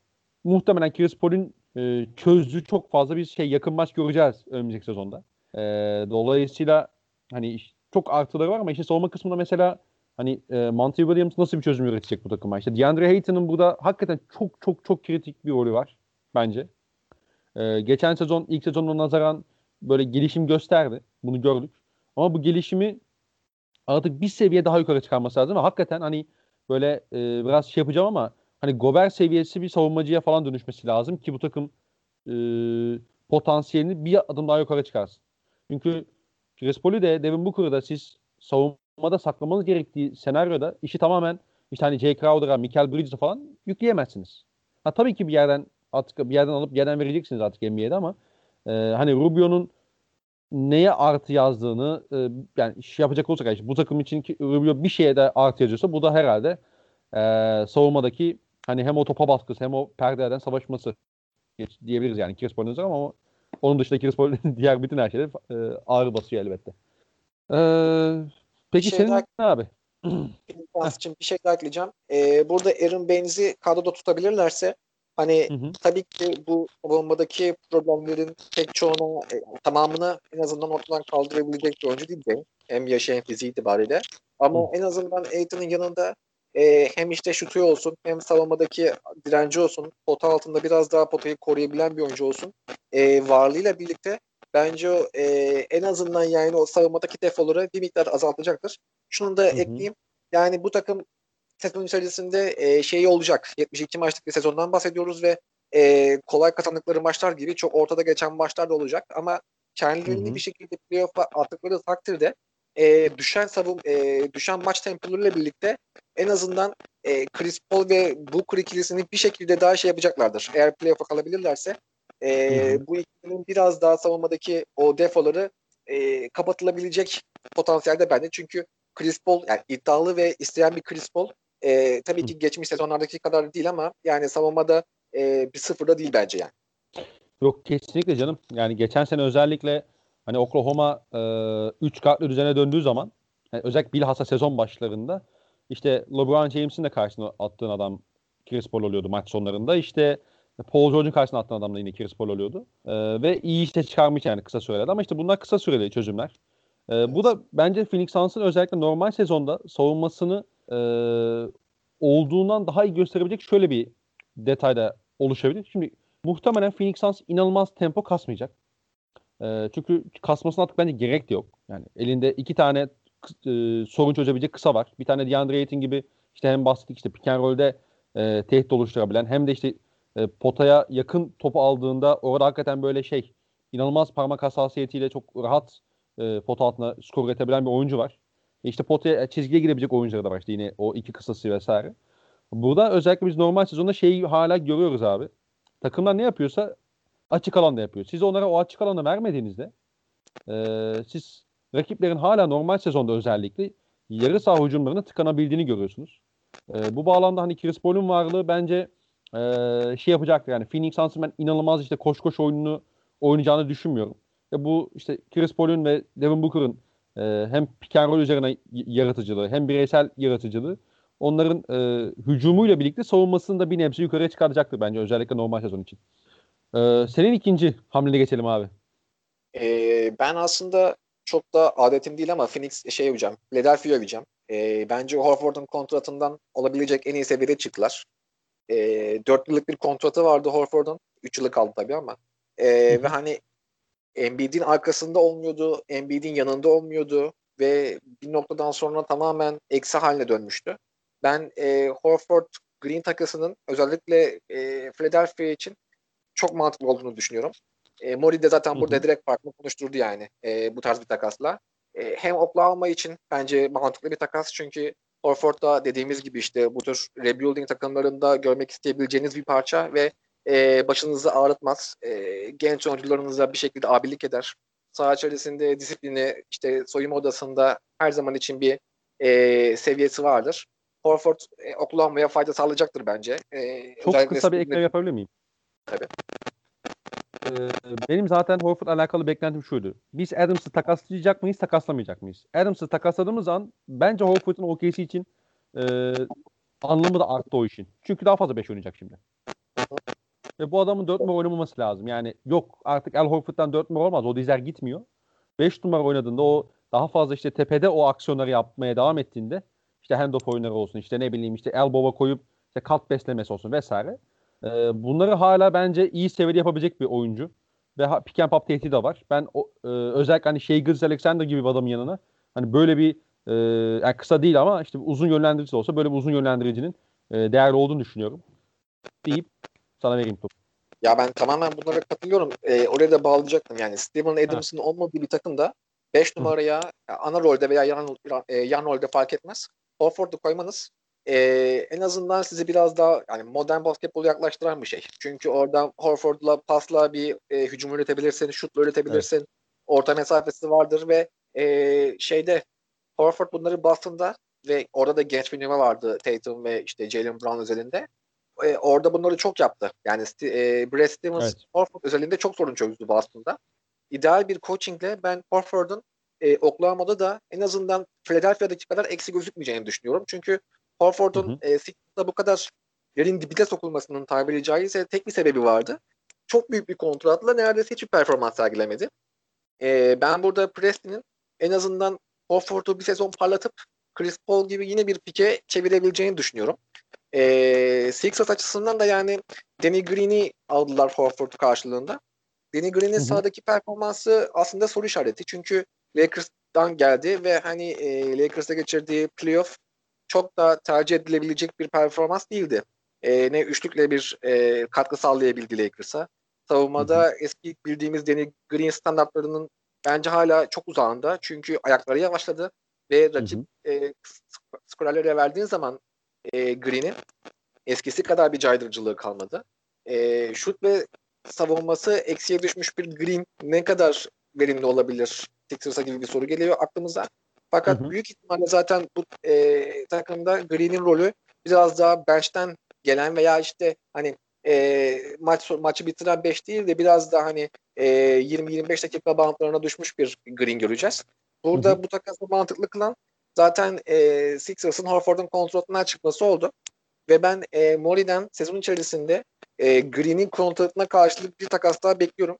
muhtemelen Chris Paul'un e, çözdüğü çok fazla bir şey yakın maç göreceğiz önümüzdeki sezonda. Ee, dolayısıyla hani çok artıları var ama işte savunma kısmında mesela hani e, Monty Williams nasıl bir çözüm üretecek bu takıma? İşte DeAndre Ayton'un burada hakikaten çok çok çok kritik bir rolü var bence. Ee, geçen sezon ilk sezonuna nazaran böyle gelişim gösterdi. Bunu gördük. Ama bu gelişimi artık bir seviye daha yukarı çıkarması lazım. Hakikaten hani böyle e, biraz şey yapacağım ama hani Gober seviyesi bir savunmacıya falan dönüşmesi lazım ki bu takım e, potansiyelini bir adım daha yukarı çıkarsın. Çünkü Chris Paul'u de Devin Booker'ı da siz savunmada saklamanız gerektiği senaryoda işi tamamen işte hani Jay Crowder'a, Michael Bridges'e falan yükleyemezsiniz. Ha tabii ki bir yerden artık bir yerden alıp bir yerden vereceksiniz artık NBA'de ama e, hani Rubio'nun neye artı yazdığını e, yani iş yapacak olursak yani bu takım için ki Rubio bir şeye de artı yazıyorsa bu da herhalde e, savunmadaki hani hem o topa baskısı hem o perdelerden savaşması diyebiliriz yani Chris Paul'un ama onun dışında Chris diğer bütün her şeyde e, ağır basıyor elbette. E, peki şey senin daha- ne abi? İçin bir şey daha ekleyeceğim. Ee, burada Aaron Baines'i kadroda tutabilirlerse hani Hı hı. tabii ki bu savunmadaki problemlerin pek çoğunu e, tamamını en azından ortadan kaldırabilecek bir oyuncu değil Baines. Hem yaşı hem fiziği itibariyle. Ama Hı. en azından Aiton'un yanında e, hem işte şutu olsun hem savunmadaki direnci olsun pota altında biraz daha potayı koruyabilen bir oyuncu olsun. E, varlığıyla birlikte bence o e, en azından yani o savunmadaki defoları bir miktar azaltacaktır. Şunu da hı. ekleyeyim. Yani bu takım sezon içerisinde e, şey olacak. 72 maçlık bir sezondan bahsediyoruz ve e, kolay kazandıkları maçlar gibi çok ortada geçen maçlar da olacak. Ama kendilerini Hı hı. bir şekilde playoff'a attıkları takdirde e, düşen savun e, düşen maç tempolarıyla birlikte en azından e, Chris Paul ve Booker ikilisini bir şekilde daha şey yapacaklardır. Eğer playoff'a kalabilirlerse e, bu ikilinin biraz daha savunmadaki o defoları e, kapatılabilecek potansiyelde bende. Çünkü Chris Paul yani iddialı ve isteyen bir Chris Paul e, tabii ki geçmiş sezonlardaki kadar değil ama yani savunmada e, bir sıfırda değil bence yani. Yok kesinlikle canım. Yani geçen sene özellikle hani Oklahoma 3 kartlı düzene döndüğü zaman yani özellikle bilhassa sezon başlarında işte LeBron James'in de karşısına attığın adam Chris Paul oluyordu maç sonlarında. İşte Paul George'un karşısına attığın adam da yine Chris Paul oluyordu. Ee, ve iyi işte çıkarmış yani kısa sürede. Ama işte bunlar kısa süreli çözümler. Ee, bu da bence Phoenix Suns'ın özellikle normal sezonda savunmasını e, olduğundan daha iyi gösterebilecek şöyle bir detayda oluşabilir. Şimdi muhtemelen Phoenix Suns inanılmaz tempo kasmayacak. Ee, çünkü kasmasına artık bence gerek de yok. Yani elinde iki tane e, sorun çözebilecek kısa var. Bir tane DeAndre Ayton gibi işte hem bahsettik işte pick and roll'de e, tehdit oluşturabilen hem de işte e, potaya yakın topu aldığında orada hakikaten böyle şey inanılmaz parmak hassasiyetiyle çok rahat e, pota altına skor üretebilen bir oyuncu var. E işte potaya e, çizgiye girebilecek oyuncular da var. İşte yine o iki kısası vesaire. Burada özellikle biz normal sezonda şeyi hala görüyoruz abi. Takımlar ne yapıyorsa açık alanda yapıyor. Siz onlara o açık alanı vermediğinizde e, siz rakiplerin hala normal sezonda özellikle yarı saha hücumlarına tıkanabildiğini görüyorsunuz. E, bu bağlamda hani Chris Paul'un varlığı bence e, şey yapacaktır. Yani Phoenix Suns'ın ben inanılmaz işte koş koş oyununu oynayacağını düşünmüyorum. Ve bu işte Chris Paul'un ve Devin Booker'ın e, hem pick and roll üzerine yaratıcılığı hem bireysel yaratıcılığı onların e, hücumuyla birlikte savunmasını da bir nebze yukarıya çıkaracaktır bence özellikle normal sezon için. E, senin ikinci hamlene geçelim abi. E, ben aslında çok da adetim değil ama Phoenix şey yapacağım. Philadelphia yapacağım. E, bence Horford'un kontratından olabilecek en iyi seviyede çıktılar. E, 4 yıllık bir kontratı vardı Horford'un. 3 yıllık kaldı tabii ama. E, ve hani Embiid'in arkasında olmuyordu. Embiid'in yanında olmuyordu ve bir noktadan sonra tamamen eksi haline dönmüştü. Ben e, Horford Green takasının özellikle e, Philadelphia için çok mantıklı olduğunu düşünüyorum. E, Mori de zaten burada direkt farklı konuşturdu yani e, bu tarz bir takasla. E, hem Oklahoma için bence mantıklı bir takas çünkü Horford'da dediğimiz gibi işte bu tür rebuilding takımlarında görmek isteyebileceğiniz bir parça ve e, başınızı ağrıtmaz. E, genç oyuncularınıza bir şekilde abilik eder. Saha içerisinde disiplini işte soyunma odasında her zaman için bir e, seviyesi vardır. Horford e, Oklahoma'ya fayda sağlayacaktır bence. E, Çok kısa bir ekleme yapabilir miyim? Tabii. Ee, benim zaten Horford alakalı beklentim şuydu. Biz Adams'ı takaslayacak mıyız, takaslamayacak mıyız? Adams'ı takasladığımız an bence Horford'un OKC için e, anlamı da arttı o işin. Çünkü daha fazla 5 oynayacak şimdi. Ve bu adamın 4 numara oynamaması lazım. Yani yok artık El Horford'dan 4 numara olmaz. O dizer gitmiyor. 5 numara oynadığında o daha fazla işte tepede o aksiyonları yapmaya devam ettiğinde işte handoff oyunları olsun işte ne bileyim işte elbow'a koyup işte kat beslemesi olsun vesaire. Ee, bunları hala bence iyi seviyede yapabilecek bir oyuncu. Ve pick and pop tehdidi de var. Ben o, e, özellikle hani Shea Gilles Alexander gibi bir adamın yanına hani böyle bir e, yani kısa değil ama işte uzun yönlendirici de olsa böyle bir uzun yönlendiricinin e, değerli olduğunu düşünüyorum. Deyip sana vereyim topu. Ya ben tamamen bunlara katılıyorum. Ee, oraya da bağlayacaktım. Yani Steven Adams'ın olmadığı bir takımda 5 numaraya ana rolde veya yan, e, yan rolde fark etmez. Horford'u koymanız e, en azından sizi biraz daha yani modern basketbol yaklaştıran bir şey. Çünkü orada Horford'la pasla bir e, hücum üretebilirsin, şutla üretebilirsin. Evet. Orta mesafesi vardır ve e, şeyde Horford bunları Boston'da ve orada da genç bir nüve vardı Tatum ve işte Jalen Brown özelinde. E, orada bunları çok yaptı. Yani e, Brad Stevens evet. Horford özelinde çok sorun çözdü Boston'da. İdeal bir coachingle ben Horford'un e, Oklahoma'da da en azından Philadelphia'daki kadar eksi gözükmeyeceğini düşünüyorum. Çünkü Horford'un e, bu kadar yerin dibine sokulmasının tabiri caizse tek bir sebebi vardı. Çok büyük bir kontratla neredeyse hiçbir performans sergilemedi. E, ben burada Preston'in en azından Horford'u bir sezon parlatıp Chris Paul gibi yine bir pike çevirebileceğini düşünüyorum. E, Sixers açısından da yani Danny Green'i aldılar Horford karşılığında. Danny Green'in sahadaki performansı aslında soru işareti. Çünkü Lakers'tan geldi ve hani e, Lakers'ta geçirdiği playoff çok da tercih edilebilecek bir performans değildi. E, ne üçlükle bir e, katkı sağlayabildi Lakers'a. Savunmada hı hı. eski bildiğimiz Danny Green standartlarının bence hala çok uzağında. Çünkü ayakları yavaşladı ve rakip hı hı. e, skorerlere verdiğin zaman e, Green'in eskisi kadar bir caydırıcılığı kalmadı. E, şut ve savunması eksiye düşmüş bir Green ne kadar verimli olabilir Sixers'a gibi bir soru geliyor aklımıza. Fakat hı hı. büyük ihtimalle zaten bu e, takımda Green'in rolü biraz daha bench'ten gelen veya işte hani e, maç maçı bitiren 5 değil de biraz daha hani e, 20-25 dakika bantlarına düşmüş bir Green göreceğiz. Burada hı hı. bu takası mantıklı kılan zaten e, Sixers'ın Horford'un kontratından çıkması oldu. Ve ben e, Mori'den sezon içerisinde e, Green'in kontratına karşılık bir takas daha bekliyorum.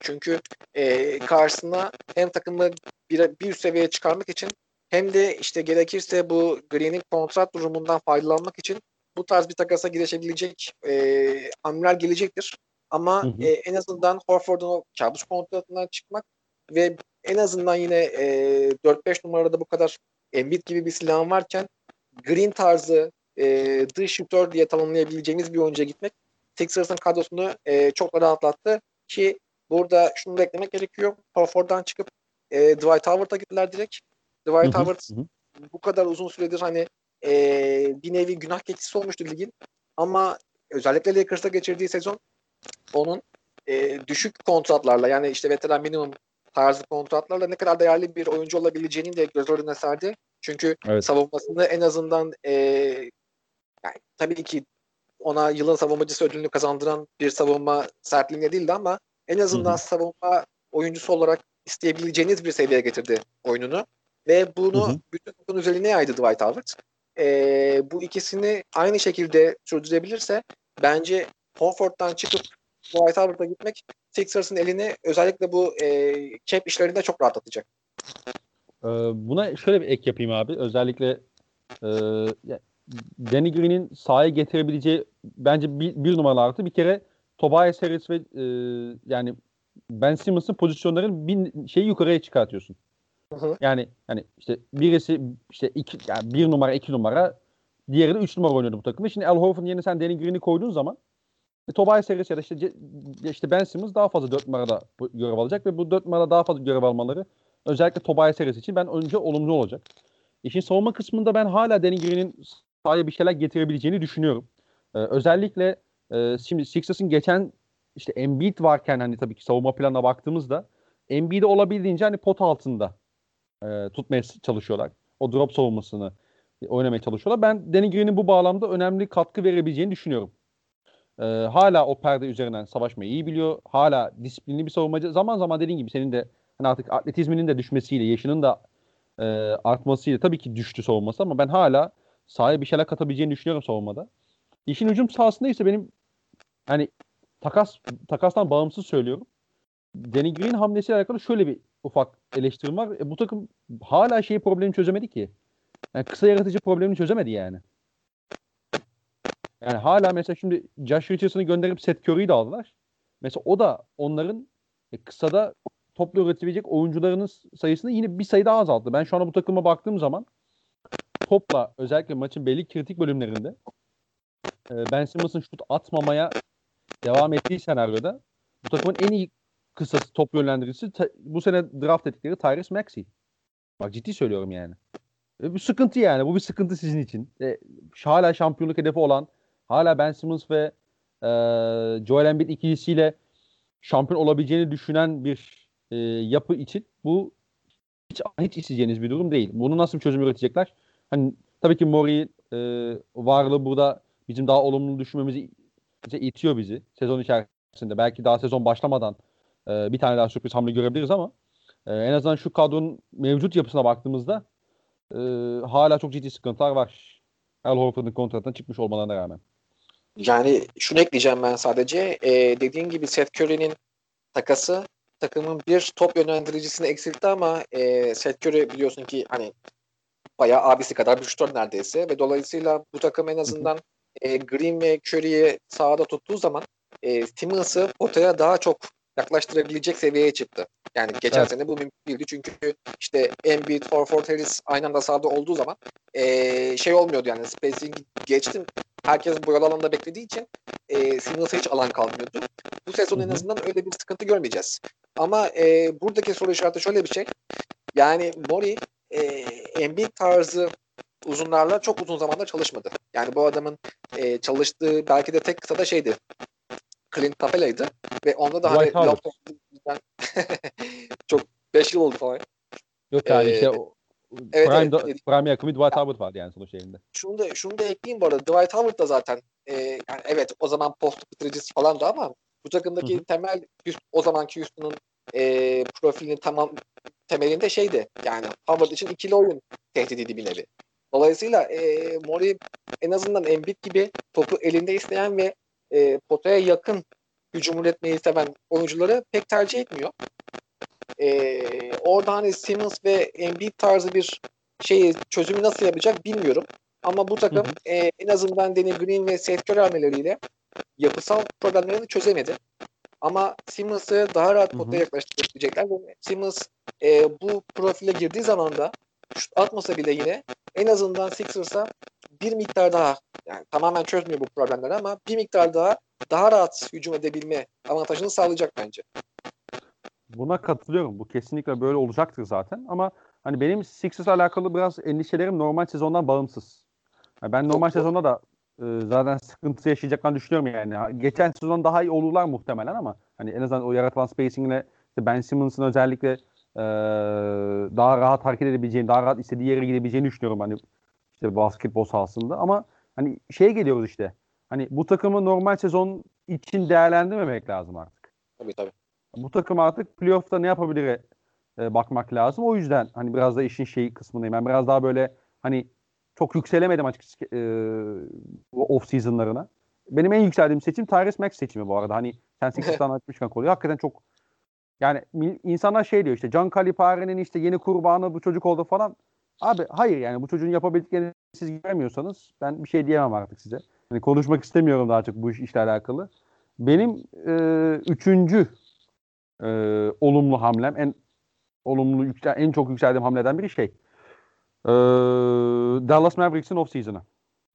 Çünkü e, karşısına hem takımı bir, bir üst seviyeye çıkarmak için hem de işte gerekirse bu Green'in kontrat durumundan faydalanmak için bu tarz bir takasa girişebilecek e, hamleler gelecektir. Ama hı hı. E, en azından Horford'un o kabus kontratından çıkmak ve en azından yine e, 4-5 numarada bu kadar Embiid gibi bir silahın varken Green tarzı e, dış şutör diye tanımlayabileceğimiz bir oyuncuya gitmek Sixers'ın kadrosunu e, çok rahatlattı ki burada şunu da eklemek gerekiyor. Horford'dan çıkıp e, Dwight Howard'a gittiler direkt. Dwight Howard bu kadar uzun süredir hani e, bir nevi günah keçisi olmuştu ligin. Ama özellikle Lakers'ta geçirdiği sezon onun e, düşük kontratlarla yani işte veteran minimum tarzı kontratlarla ne kadar değerli bir oyuncu olabileceğini de göz önüne serdi. Çünkü Evet. savunmasını en azından e, yani tabii ki ona yılın savunmacısı ödülünü kazandıran bir savunma sertliğinde değildi ama en azından Hı hı. savunma oyuncusu olarak isteyebileceğiniz bir seviyeye getirdi oyununu. Ve bunu Hı hı. bütün takımın üzerine yaydı Dwight Howard. E, bu ikisini aynı şekilde sürdürebilirse bence Horford'dan çıkıp Dwight Howard'a gitmek Sixers'ın elini özellikle bu e, cap işlerinde çok rahatlatacak. Ee, buna şöyle bir ek yapayım abi. Özellikle e, Danny Green'in sahaya getirebileceği bence bir, bir numaralı artı bir kere Tobias Harris ve e, yani Ben Simmons'ın pozisyonlarını bir şey yukarıya çıkartıyorsun. Hı hı. Yani yani işte birisi işte iki yani bir numara iki numara diğeri de üç numara oynuyordu bu takımda. Şimdi Al Horford'un yerine sen Danny Green'i koyduğun zaman e, Tobias Harris ya da işte, işte Ben Simmons daha fazla dört numarada görev alacak ve bu dört numarada daha fazla görev almaları özellikle Tobias Harris için ben önce olumlu olacak. İşin savunma kısmında ben hala Danny Green'in sahaya bir şeyler getirebileceğini düşünüyorum. Ee, özellikle e, şimdi Sixers'ın geçen işte Embiid varken hani tabii ki savunma planına baktığımızda Embiid'i olabildiğince hani pot altında e, tutmaya çalışıyorlar. O drop savunmasını oynamaya çalışıyorlar. Ben Danny Green'in bu bağlamda önemli katkı verebileceğini düşünüyorum. Ee, hala o perde üzerinden savaşmayı iyi biliyor. Hala disiplinli bir savunmacı. Zaman zaman dediğin gibi senin de hani artık atletizminin de düşmesiyle, yaşının da e, artmasıyla tabii ki düştü savunması ama ben hala sahaya bir şeyler katabileceğini düşünüyorum savunmada. İşin hücum sahasında ise benim hani takas takastan bağımsız söylüyorum. Danny Green hamlesiyle alakalı şöyle bir ufak eleştirim var. E, bu takım hala şey problemi çözemedi ki. Yani kısa yaratıcı problemini çözemedi yani. Yani hala mesela şimdi Josh Richardson'ı gönderip Seth Curry'i de aldılar. Mesela o da onların e, kısada toplu üretebilecek oyuncularının sayısını yine bir sayı daha azalttı. Ben şu anda bu takıma baktığım zaman topla özellikle maçın belli kritik bölümlerinde Ben Simmons'ın şut atmamaya devam ettiği senaryoda bu takımın en iyi kısa top yönlendiricisi bu sene draft ettikleri Tyrese Maxey. Bak ciddi söylüyorum yani. E, bu sıkıntı yani. Bu bir sıkıntı sizin için. E, hala şampiyonluk hedefi olan hala Ben Simmons ve e, Joel Embiid ikilisiyle şampiyon olabileceğini düşünen bir e, yapı için bu hiç hiç isteyeceğiniz bir durum değil. Bunu nasıl bir çözüm üretecekler? Hani tabii ki Mori e, varlığı burada bizim daha olumlu düşünmemizi bize itiyor bizi sezon içerisinde. Belki daha sezon başlamadan e, bir tane daha sürpriz hamle görebiliriz ama e, en azından şu kadronun mevcut yapısına baktığımızda e, hala çok ciddi sıkıntılar var. Al Horford'un kontratından çıkmış olmalarına rağmen. Yani şunu ekleyeceğim ben sadece. Ee, dediğin gibi Seth Curry'nin takası takımın bir top yönlendiricisini eksiltti ama e, Seth Curry biliyorsun ki hani bayağı abisi kadar bir şutör neredeyse ve dolayısıyla bu takım en azından e, Green ve Curry'i sahada tuttuğu zaman e, Simmons'ı potaya daha çok yaklaştırabilecek seviyeye çıktı. Yani geçen Evet. sene bu mümkün değildi çünkü işte Embiid, Horford, Harris aynı anda sahada olduğu zaman e, şey olmuyordu yani spacing geçtim. Herkes boyalı alanda beklediği için e, Simmons'a hiç alan kalmıyordu. Bu sezon en azından öyle bir sıkıntı görmeyeceğiz. Ama e, buradaki soru işareti şöyle bir şey. Yani Mori e, Embiid tarzı uzunlarla çok uzun zamanda çalışmadı. Yani bu adamın e, çalıştığı belki de tek kısa da şeydi. Clint Capela'ydı ve onda da hani laf- çok 5 yıl oldu falan. Yok yani Ee, işte o, evet, prime, evet. do- prime yakımı Dwight Howard vardı yani sonuç elinde. Şunu da şunu da ekleyeyim bu arada. Dwight Howard da zaten e, yani evet o zaman post bitiricisi falan da ama bu takımdaki Hı hı. temel o zamanki Houston'un e, profilinin tamam temelinde şeydi. Yani Howard için ikili oyun tehdidiydi bir nevi. Dolayısıyla e, Mori en azından Embiid gibi topu elinde isteyen ve e, potaya yakın hücum üretmeyi seven oyuncuları pek tercih etmiyor. E, orada hani Simmons ve Embiid tarzı bir şeyi çözümü nasıl yapacak bilmiyorum. Ama bu takım Hı e, en azından Danny Green ve Seth Curry hamleleriyle yapısal problemlerini çözemedi. Ama Simmons'ı daha rahat Hı hı. potaya yaklaştırabilecekler. Simmons e, bu profile girdiği zaman da şut atmasa bile yine en azından Sixers'a bir miktar daha yani tamamen çözmüyor bu problemleri ama bir miktar daha daha rahat hücum edebilme avantajını sağlayacak bence. Buna katılıyorum. Bu kesinlikle böyle olacaktır zaten. Ama hani benim Sixers'la alakalı biraz endişelerim normal sezondan bağımsız. Yani ben normal Çok- sezonda da e, zaten sıkıntı yaşayacaklarını düşünüyorum yani. Geçen sezon daha iyi olurlar muhtemelen ama hani en azından o yaratılan spacing'le İşte ben Simmons'ın özellikle e, daha rahat hareket edebileceğini, daha rahat istediği yere gidebileceğini düşünüyorum hani işte basketbol sahasında. Ama hani şeye geliyoruz işte. Hani bu takımı normal sezon için değerlendirmemek lazım artık. Tabii tabii. Bu takım artık playoff'ta ne yapabilir e, bakmak lazım. O yüzden hani biraz da işin şeyi kısmındayım. Ben biraz daha böyle hani çok yükselemedim açıkçası e, off season'larına. Benim en yükseldiğim seçim Tyrese Max seçimi bu arada. Hani sen Sixers'tan açmışken konuyu. Hakikaten çok yani insanlar şey diyor işte Can Calipari'nin işte yeni kurbanı bu çocuk oldu falan. Abi hayır yani bu çocuğun yapabildiklerini siz göremiyorsanız ben bir şey diyemem artık size. Hani konuşmak istemiyorum daha çok bu iş, işle alakalı. Benim e, üçüncü e, olumlu hamlem en olumlu yüksel, en çok yükseldiğim hamleden biri şey. E, Dallas Mavericks'in off season'ı.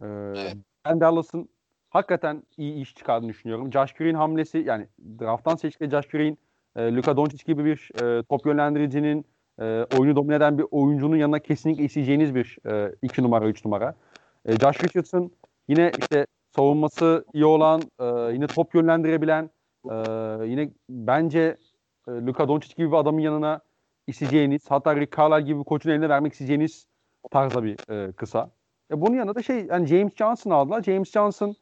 E, evet. Ben Dallas'ın hakikaten iyi iş çıkardığını düşünüyorum. Josh Green hamlesi yani drafttan seçtikleri Josh Green, e, Luka Doncic gibi bir e, top yönlendiricinin e, oyunu domine eden bir oyuncunun yanına kesinlikle isteyeceğiniz bir e, iki numara, üç numara. E, Josh Richardson yine işte savunması iyi olan, e, yine top yönlendirebilen, e, yine bence e, Luka Doncic gibi bir adamın yanına isteyeceğiniz, hatta Rick Carlisle gibi bir koçun eline vermek isteyeceğiniz tarzda bir e, kısa. E, bunun yanında da şey, yani James Johnson aldılar. James Johnson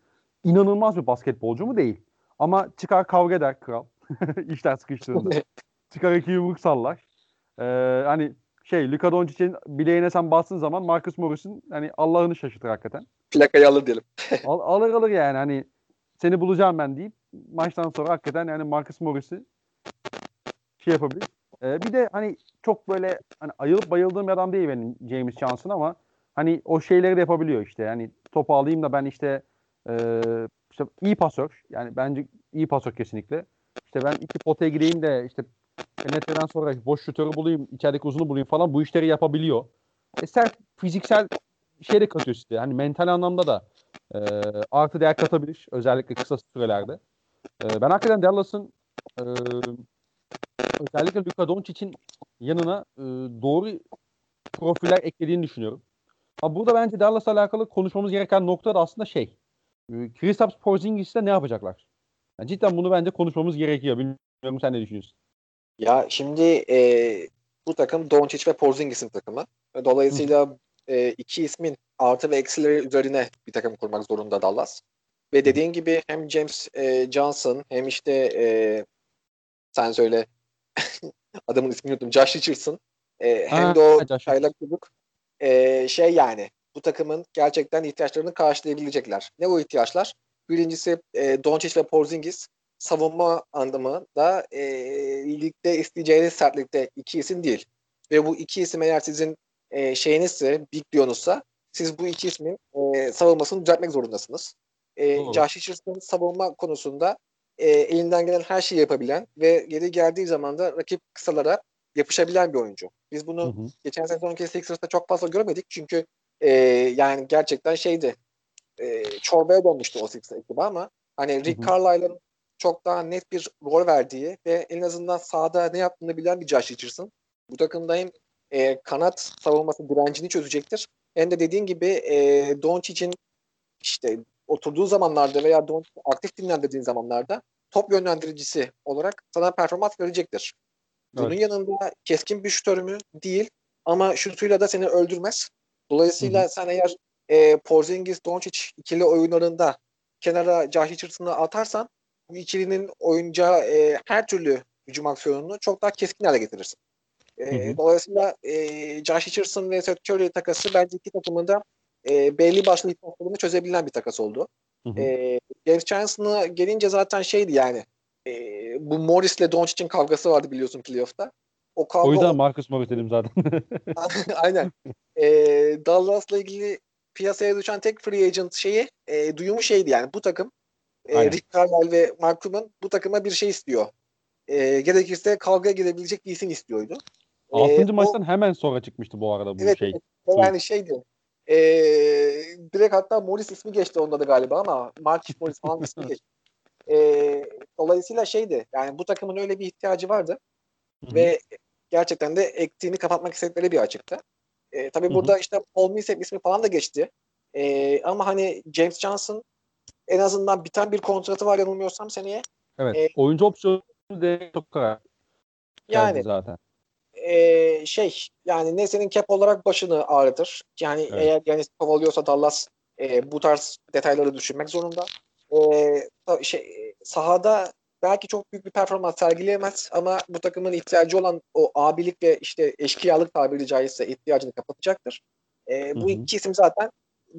inanılmaz bir basketbolcu mu değil. Ama çıkar kavga eder kral. İşler sıkıştığında. çıkar iki yumruk sallar. Ee, hani şey Luka Doncic'in bileğine sen bassın zaman Marcus Morris'in hani Allah'ını şaşırtır hakikaten. Plakayı alır diyelim. Al, alır alır yani hani seni bulacağım ben deyip maçtan sonra hakikaten yani Marcus Morris'i şey yapabilir. Ee, bir de hani çok böyle hani ayılıp bayıldığım bir adam değil benim James Johnson ama hani o şeyleri de yapabiliyor işte. Yani topu alayım da ben işte e, işte iyi pasör. Yani bence iyi pasör kesinlikle. İşte ben iki potaya gireyim de işte penetreden sonra boş şutörü bulayım, içerideki uzunu bulayım falan bu işleri yapabiliyor. E sert fiziksel şey de katıyor size. Hani mental anlamda da e, artı değer katabilir. Özellikle kısa sürelerde. E, ben hakikaten Dallas'ın e, özellikle Luka Doncic'in yanına e, doğru profiller eklediğini düşünüyorum. Ama burada bence Dallas'la alakalı konuşmamız gereken nokta da aslında şey. E, Kristaps Porzingis'te ne yapacaklar? Yani cidden bunu bence konuşmamız gerekiyor. Bilmiyorum sen ne düşünüyorsun? Ya şimdi e, bu takım Doncic ve Porzingis'in takımı. Dolayısıyla e, iki ismin artı ve eksileri üzerine bir takım kurmak zorunda Dallas. Ve dediğin gibi hem James e, Johnson hem işte e, sen söyle adamın ismini unuttum. Josh Richardson e, hem ha, de o çaylak çocuk e, şey yani bu takımın gerçekten ihtiyaçlarını karşılayabilecekler. Ne o ihtiyaçlar? Birincisi e, Doncic ve Porzingis savunma anlamında e, ligde isteyeceğiniz sertlikte iki isim değil. Ve bu iki isim eğer sizin e, şeyinizse, Big Dion'uzsa siz bu iki ismin e, savunmasını düzeltmek zorundasınız. E, Josh Richardson savunma konusunda e, elinden gelen her şeyi yapabilen ve geri geldiği zaman da rakip kısalara yapışabilen bir oyuncu. Biz bunu hı hı. geçen sezonki Sixers'ta çok fazla göremedik çünkü e, yani gerçekten şeydi e, çorbaya dönmüştü o Sixers ekibi ama hani Rick Carlisle'ın çok daha net bir rol verdiği ve en azından sahada ne yaptığını bilen bir Josh Richardson. Bu takımda hem e, kanat savunması direncini çözecektir. Hem de dediğin gibi e, Doncic'in işte oturduğu zamanlarda veya Doncic aktif dinlendirdiğin zamanlarda top yönlendiricisi olarak sana performans verecektir. Bunun evet. yanında keskin bir şutör mü? Değil. Ama şutuyla da seni öldürmez. Dolayısıyla Hı-hı. sen eğer e, Porzingis Doncic ikili oyunlarında kenara Josh Richardson'ı atarsan bu ikilinin oyuncağı e, her türlü hücum aksiyonunu çok daha keskin hale getirirsin. E, hı hı. Dolayısıyla e, Josh Richardson ve Seth Curry takası bence iki takımın da e, belli başlı ihtiyaçlarını çözebilen bir takas oldu. Hı hı. E, James Johnson'a gelince zaten şeydi yani e, bu Morris ile Doncic'in kavgası vardı biliyorsun playoff'ta. O, kavga o yüzden Marcus Morris dedim zaten. Aynen. E, Dallas'la ilgili piyasaya düşen tek free agent şeyi e, duyumu şeydi yani bu takım e, Rick Carlisle ve Mark Cuban bu takıma bir şey istiyor. E, gerekirse kavga girebilecek bir isim istiyordu. 6. E, maçtan o, hemen sonra çıkmıştı bu arada bu evet, şey. Evet, yani şeydi. E, direkt hatta Morris ismi geçti onda da galiba ama Mark Morris falan ismi geçti. E, dolayısıyla şeydi yani bu takımın öyle bir ihtiyacı vardı. Hı-hı. Ve gerçekten de ektiğini kapatmak istedikleri bir açıkta. E, tabii Hı-hı. burada işte Paul Millsap ismi falan da geçti. E, ama hani James Johnson en azından biten bir kontratı var yanılmıyorsam seneye. Evet. E, oyuncu opsiyonu de çok karar. Yani zaten. E, şey yani ne senin cap olarak başını ağrıtır. Yani Evet. eğer yani kovalıyorsa Dallas e, bu tarz detayları düşünmek zorunda. E, şey sahada belki çok büyük bir performans sergileyemez ama bu takımın ihtiyacı olan o abilik ve işte eşkıyalık tabiri caizse ihtiyacını kapatacaktır. E, bu Hı hı. iki isim zaten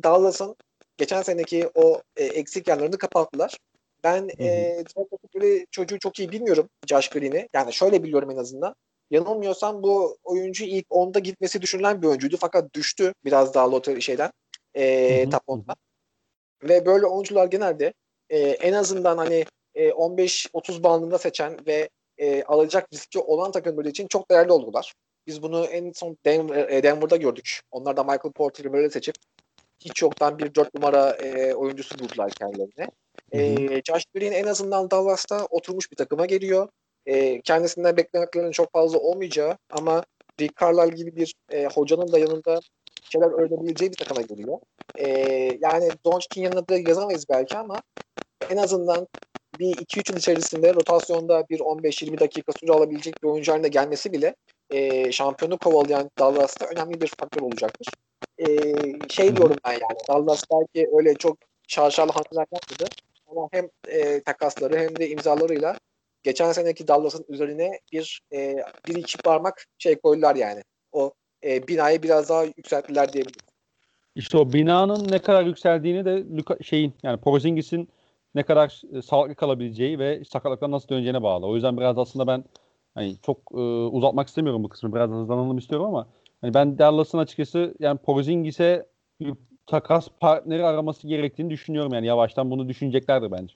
Dallas'ın geçen seneki o e, eksik yerlerini kapattılar. Ben Hı hı. e, ettikleri çocuğu çok iyi bilmiyorum Josh Green'i. Yani şöyle biliyorum en azından. Yanılmıyorsam bu oyuncu ilk 10'da gitmesi düşünülen bir oyuncuydu fakat düştü biraz daha loteri şeyden e, Hı hı, top hı hı. 10'dan. Ve böyle oyuncular genelde e, en azından hani e, 15-30 bandında seçen ve e, alacak riski olan takımları için çok değerli oldular. Biz bunu en son Denver, e, Denver'da gördük. Onlar da Michael Porter'ı böyle seçip hiç yoktan bir 4 numara e, oyuncusu buldular kendilerine. E, Josh Green en azından Dallas'ta oturmuş bir takıma geliyor. E, kendisinden beklentiklerinin çok fazla olmayacağı ama Rick Carlisle gibi bir e, hocanın da yanında şeyler öğrenebileceği bir takıma geliyor. E, yani Doncic'in yanında da yazamayız belki ama en azından bir 2-3 yıl içerisinde rotasyonda bir 15-20 dakika süre alabilecek bir oyuncu haline gelmesi bile e, şampiyonu kovalayan Dallas'ta önemli bir faktör olacaktır. E, şey diyorum ben yani Dallas belki öyle çok şaşalı hamleler yapmadı ama hem e, takasları hem de imzalarıyla geçen seneki Dallas'ın üzerine bir e, bir iki parmak şey koydular yani. O e, binayı biraz daha yükselttiler diyebilirim. İşte o binanın ne kadar yükseldiğini de Luka, şeyin yani Porzingis'in ne kadar e, sağlıklı kalabileceği ve sakatlıktan nasıl döneceğine bağlı. O yüzden biraz aslında ben hani çok e, uzatmak istemiyorum bu kısmı. Biraz hızlanalım istiyorum ama hani ben Dallas'ın açıkçası yani Porzingis'e bir takas partneri araması gerektiğini düşünüyorum yani yavaştan bunu düşüneceklerdir bence.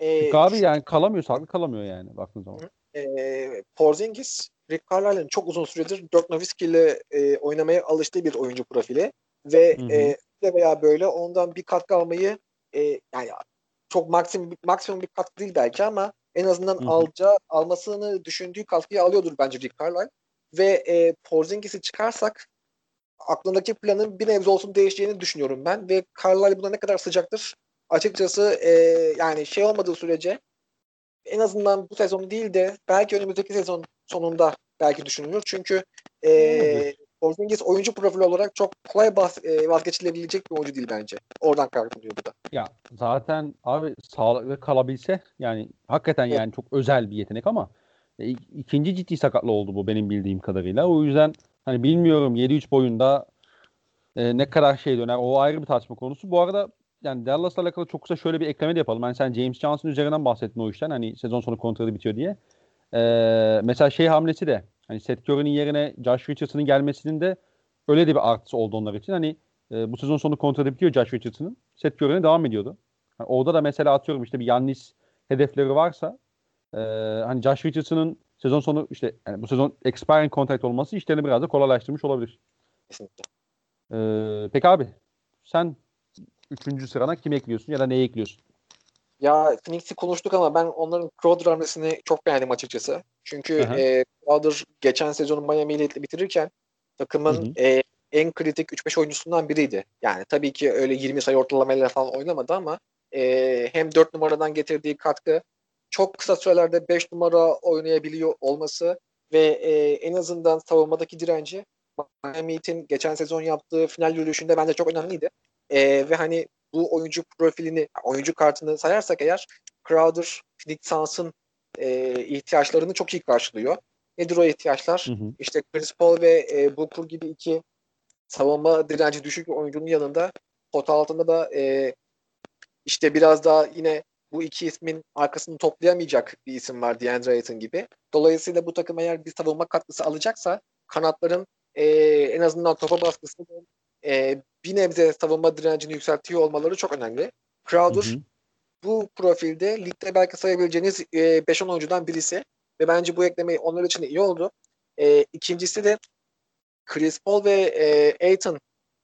E, Çünkü abi yani kalamıyor, sağlıklı kalamıyor yani baktığın zaman. e, Porzingis, Rick Carlisle'ın çok uzun süredir Dirk Nowitzki ile e, oynamaya alıştığı bir oyuncu profili ve Hı hı. e, veya böyle ondan bir katkı almayı e, yani çok maksimum maksimum bir katkı değil belki ama en azından Hı hı. alacağı almasını düşündüğü katkıyı alıyordur bence Rick Carlisle ve e, Porzingis'i çıkarsak aklındaki planın bir nebze olsun değişeceğini düşünüyorum ben ve Carlisle buna ne kadar sıcaktır açıkçası e, yani şey olmadığı sürece en azından bu sezon değil de belki önümüzdeki sezon sonunda belki düşünülür. Çünkü e. Porzingis oyuncu profili olarak çok kolay bahs- e, vazgeçilebilecek bir oyuncu değil bence. Oradan kaynaklanıyor bu da. Ya zaten abi sağlıklı kalabilse yani hakikaten Evet. yani çok özel bir yetenek ama e, ik- ikinci ciddi sakatlı oldu bu benim bildiğim kadarıyla. O yüzden hani bilmiyorum 7-3 boyunda e, ne kadar şey döner. O ayrı bir tartışma konusu. Bu arada yani Dallas'la alakalı çok kısa şöyle bir ekleme de yapalım. Hani sen James Johnson üzerinden bahsettin o işten. Hani sezon sonu kontratı bitiyor diye. E, mesela şey hamlesi de hani Seth Curry'nin yerine Josh Richardson'ın gelmesinin de öyle de bir artısı oldu onlar için. Hani e, bu sezon sonu kontratı bitiyor Josh Richardson'ın. Seth Curry'ne devam ediyordu. Yani orada da mesela atıyorum işte bir Yannis hedefleri varsa e, hani Josh Richardson'ın sezon sonu işte yani bu sezon expiring contract olması işlerini biraz da kolaylaştırmış olabilir. Kesinlikle. E, peki abi sen üçüncü sırana kimi ekliyorsun ya da neyi ekliyorsun? Ya Phoenix'i konuştuk ama ben onların Crowder hamlesini çok beğendim açıkçası. Çünkü Aha. e, Crowder geçen sezonu Miami ile bitirirken takımın Hı hı. e, en kritik 3-5 oyuncusundan biriydi. Yani tabii ki öyle 20 sayı ortalamayla falan oynamadı ama e, hem 4 numaradan getirdiği katkı çok kısa sürelerde 5 numara oynayabiliyor olması ve e, en azından savunmadaki direnci Miami Heat'in geçen sezon yaptığı final yürüyüşünde bence çok önemliydi. E, ve hani bu oyuncu profilini, oyuncu kartını sayarsak eğer Crowder, Phoenix Suns'ın e, ihtiyaçlarını çok iyi karşılıyor. Nedir o ihtiyaçlar? Hı hı. İşte Chris Paul ve e, Booker gibi iki savunma direnci düşük bir oyuncunun yanında pot altında da e, işte biraz daha yine bu iki ismin arkasını toplayamayacak bir isim var DeAndre Ayton gibi. Dolayısıyla bu takım eğer bir savunma katkısı alacaksa kanatların e, en azından topa baskısı e, bir nebze savunma direncini yükseltiyor olmaları çok önemli. Crowder Hı hı. bu profilde ligde belki sayabileceğiniz e, 5-10 oyuncudan birisi ve bence bu eklemeyi onlar için iyi oldu. E, ikincisi de Chris Paul ve e, Aiton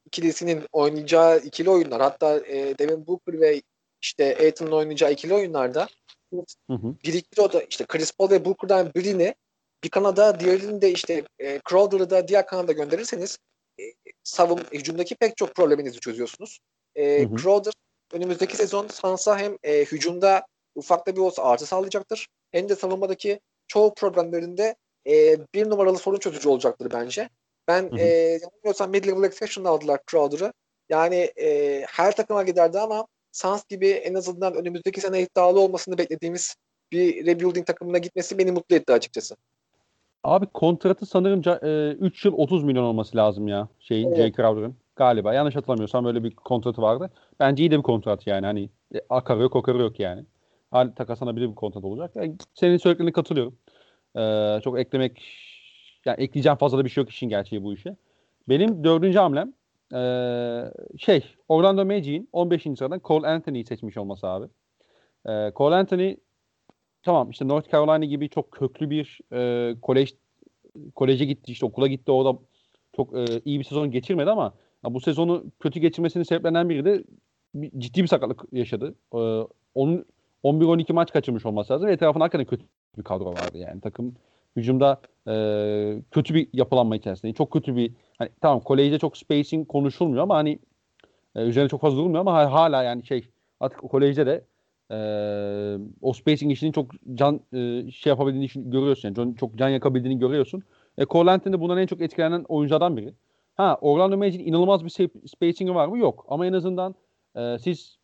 ikilisinin oynayacağı ikili oyunlar hatta e, Devin Booker ve işte Aiton'un oynayacağı ikili oyunlarda Hı hı. biriktir o da işte Chris Paul ve Booker'dan birini bir kanada diğerini de işte e, Crowder'ı da diğer kanada gönderirseniz savun hücumdaki pek çok probleminizi çözüyorsunuz. E, Hı hı. Crowder önümüzdeki sezon Suns'a hem e, hücumda ufak da bir olsa artı sağlayacaktır. Hem de savunmadaki çoğu problemlerinde e, bir numaralı sorun çözücü olacaktır bence. Ben hı hı. e, yanılmıyorsam mid-level exception aldılar Crowder'ı. Yani e, her takıma giderdi ama Suns gibi en azından önümüzdeki sene iddialı olmasını beklediğimiz bir rebuilding takımına gitmesi beni mutlu etti açıkçası. Abi kontratı sanırım 3 e, yıl 30 milyon olması lazım ya şeyin evet. Jay Crowder'ın galiba. Yanlış hatırlamıyorsam öyle bir kontratı vardı. Bence iyi de bir kontrat yani. Hani e, akarı yok okarı yok yani. Hal takaslanabilir bir kontrat olacak. Yani senin söylediklerine katılıyorum. Ee, çok eklemek yani ekleyeceğim fazla da bir şey yok işin gerçeği bu işe. Benim dördüncü hamlem ee, şey Orlando Magic'in 15. sıradan Cole Anthony'yi seçmiş olması abi. Ee, Cole Anthony tamam işte North Carolina gibi çok köklü bir e, kolej koleje gitti işte okula gitti orada çok e, iyi bir sezon geçirmedi ama ya bu sezonu kötü geçirmesinin sebeplerinden biri de bir, ciddi bir sakatlık yaşadı. E, onun 11-12 maç kaçırmış olması lazım. Etrafında hakikaten kötü bir kadro vardı yani. Takım hücumda e, kötü bir yapılanma içerisinde. Çok kötü bir hani tamam kolejde çok spacing konuşulmuyor ama hani e, üzerine çok fazla durulmuyor ama hala yani şey artık kolejde de e, o spacing işinin çok can e, şey yapabildiğini görüyorsun. Yani çok can yakabildiğini görüyorsun. E, Cole de bundan en çok etkilenen oyunculardan biri. Ha Orlando Magic'in inanılmaz bir spacing'i var mı? Yok. Ama en azından e, siz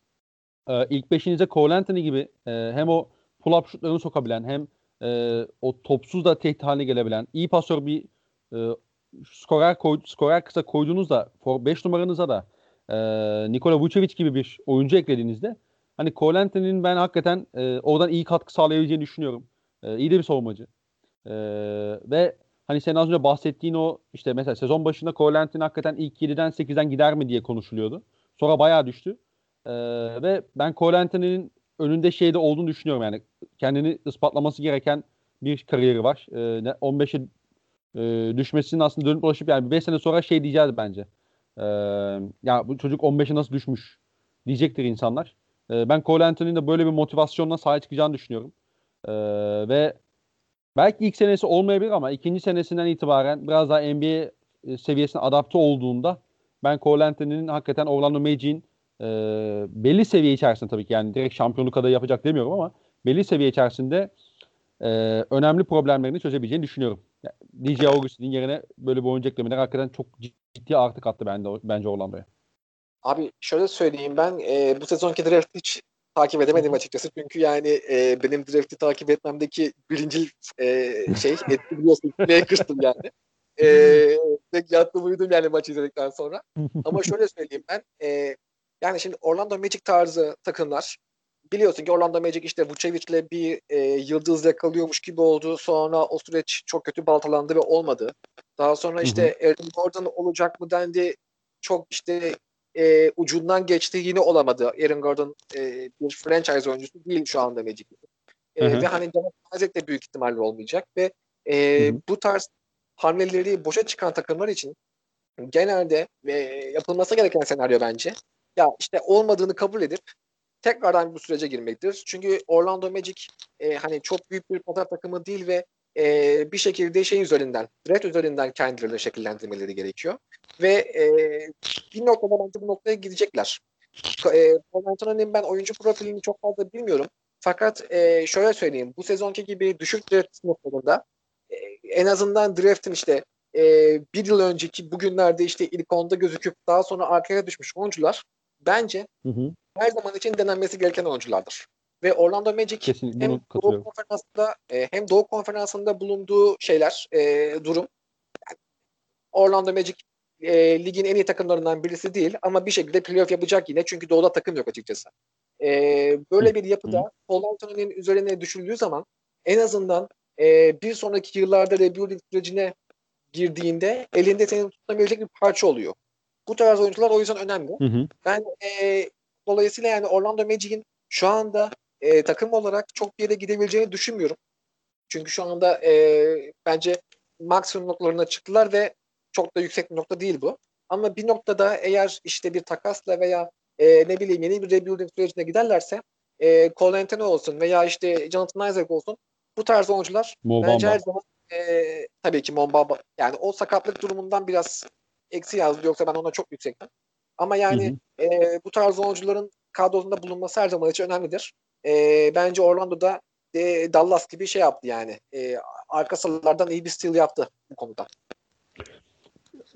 e, ilk beşinize Cole Anthony gibi e, hem o pull-up şutlarını sokabilen hem e, o topsuz da tehdit haline gelebilen iyi pasör bir e, skorer, koy, skorer kısa koyduğunuzda 5 numaranıza da e, Nikola Vucevic gibi bir oyuncu eklediğinizde hani Cole Anthony'nin ben hakikaten e, oradan iyi katkı sağlayabileceğini düşünüyorum. E, iyi de bir savunmacı. E, ve hani sen az önce bahsettiğin o işte mesela sezon başında Cole Anthony hakikaten ilk 7'den 8'den gider mi diye konuşuluyordu. Sonra bayağı düştü. E, ve ben Cole Anthony'nin önünde şeyde olduğunu düşünüyorum yani. Kendini ispatlaması gereken bir kariyeri var. E, 15'e e, düşmesinin aslında dönüp dolaşıp yani 5 sene sonra şey diyeceğiz bence. E, ya bu çocuk 15'e nasıl düşmüş diyecektir insanlar. E, ben Cole Anthony'nin de böyle bir motivasyonla sahaya çıkacağını düşünüyorum. E, ve belki ilk senesi olmayabilir ama ikinci senesinden itibaren biraz daha NBA e, seviyesine adapte olduğunda ben Cole Anthony'nin hakikaten Orlando Magic'in e, belli seviye içerisinde tabii ki yani direkt şampiyonluk adayı yapacak demiyorum ama belli seviye içerisinde e, önemli problemlerini çözebileceğini düşünüyorum. Yani DJ Augustin'in yerine böyle bir oyuncu eklemeleri hakikaten çok ciddi artık attı bence, bence Orlando'ya. Abi şöyle söyleyeyim ben e, bu sezonki draft hiç takip edemedim açıkçası. Çünkü yani e, benim draft'i takip etmemdeki birinci e, şey etki biliyorsun Lakers'tım yani. E, yattım uyudum yani maçı izledikten sonra. Ama şöyle söyleyeyim ben e, yani şimdi Orlando Magic tarzı takımlar biliyorsun ki Orlando Magic işte Vucevic'le bir e, yıldız yakalıyormuş gibi oldu. Sonra o süreç çok kötü baltalandı ve olmadı. Daha sonra işte Aaron Gordon olacak mı dendi. Çok işte e, ucundan geçti yine olamadı. Aaron Gordon e, bir franchise oyuncusu değil şu anda Magic. E, ve hani Jonathan Isaac de büyük ihtimalle olmayacak ve e, bu tarz hamleleri boşa çıkan takımlar için genelde e, yapılması gereken senaryo bence ya işte olmadığını kabul edip tekrardan bu sürece girmektir. Çünkü Orlando Magic e, hani çok büyük bir pazar takımı değil ve e, bir şekilde şey üzerinden, draft üzerinden kendilerini şekillendirmeleri gerekiyor. Ve e, bir noktada bence bu noktaya gidecekler. E, Anthony'nin ben oyuncu profilini çok fazla bilmiyorum. Fakat e, şöyle söyleyeyim. Bu sezonki gibi düşük draft sınıflarında e, en azından draft'in işte e, bir yıl önceki bugünlerde işte ilk onda gözüküp daha sonra arkaya düşmüş oyuncular bence hı hı. her zaman için denenmesi gereken oyunculardır. Ve Orlando Magic Kesin, hem Doğu Konferansı'nda e, hem Doğu Konferansı'nda bulunduğu şeyler, e, durum yani Orlando Magic e, ligin en iyi takımlarından birisi değil ama bir şekilde playoff yapacak yine çünkü Doğu'da takım yok açıkçası. E, böyle bir yapıda Paul Anthony'nin üzerine düşüldüğü zaman en azından e, bir sonraki yıllarda rebuilding sürecine girdiğinde elinde senin tutunabilecek bir parça oluyor. Bu tarz oyuncular o yüzden önemli. Hı hı. Ben e, dolayısıyla yani Orlando Magic'in şu anda e, takım olarak çok bir yere gidebileceğini düşünmüyorum. Çünkü şu anda e, bence maksimum noktalarına çıktılar ve çok da yüksek bir nokta değil bu. Ama bir noktada eğer işte bir takasla veya e, ne bileyim yeni bir rebuilding sürecine giderlerse e, Cole Anthony olsun veya işte Jonathan Isaac olsun bu tarz oyuncular Mo bence her zaman e, tabii ki Mombaba yani o sakatlık durumundan biraz eksi yazdı yoksa ben ona çok yüksektim. Ama yani hı hı. E, bu tarz oyuncuların kadrosunda bulunması her zaman için önemlidir. E, bence Orlando'da e, Dallas gibi şey yaptı yani. E, arka sıralardan iyi bir stil yaptı bu konuda.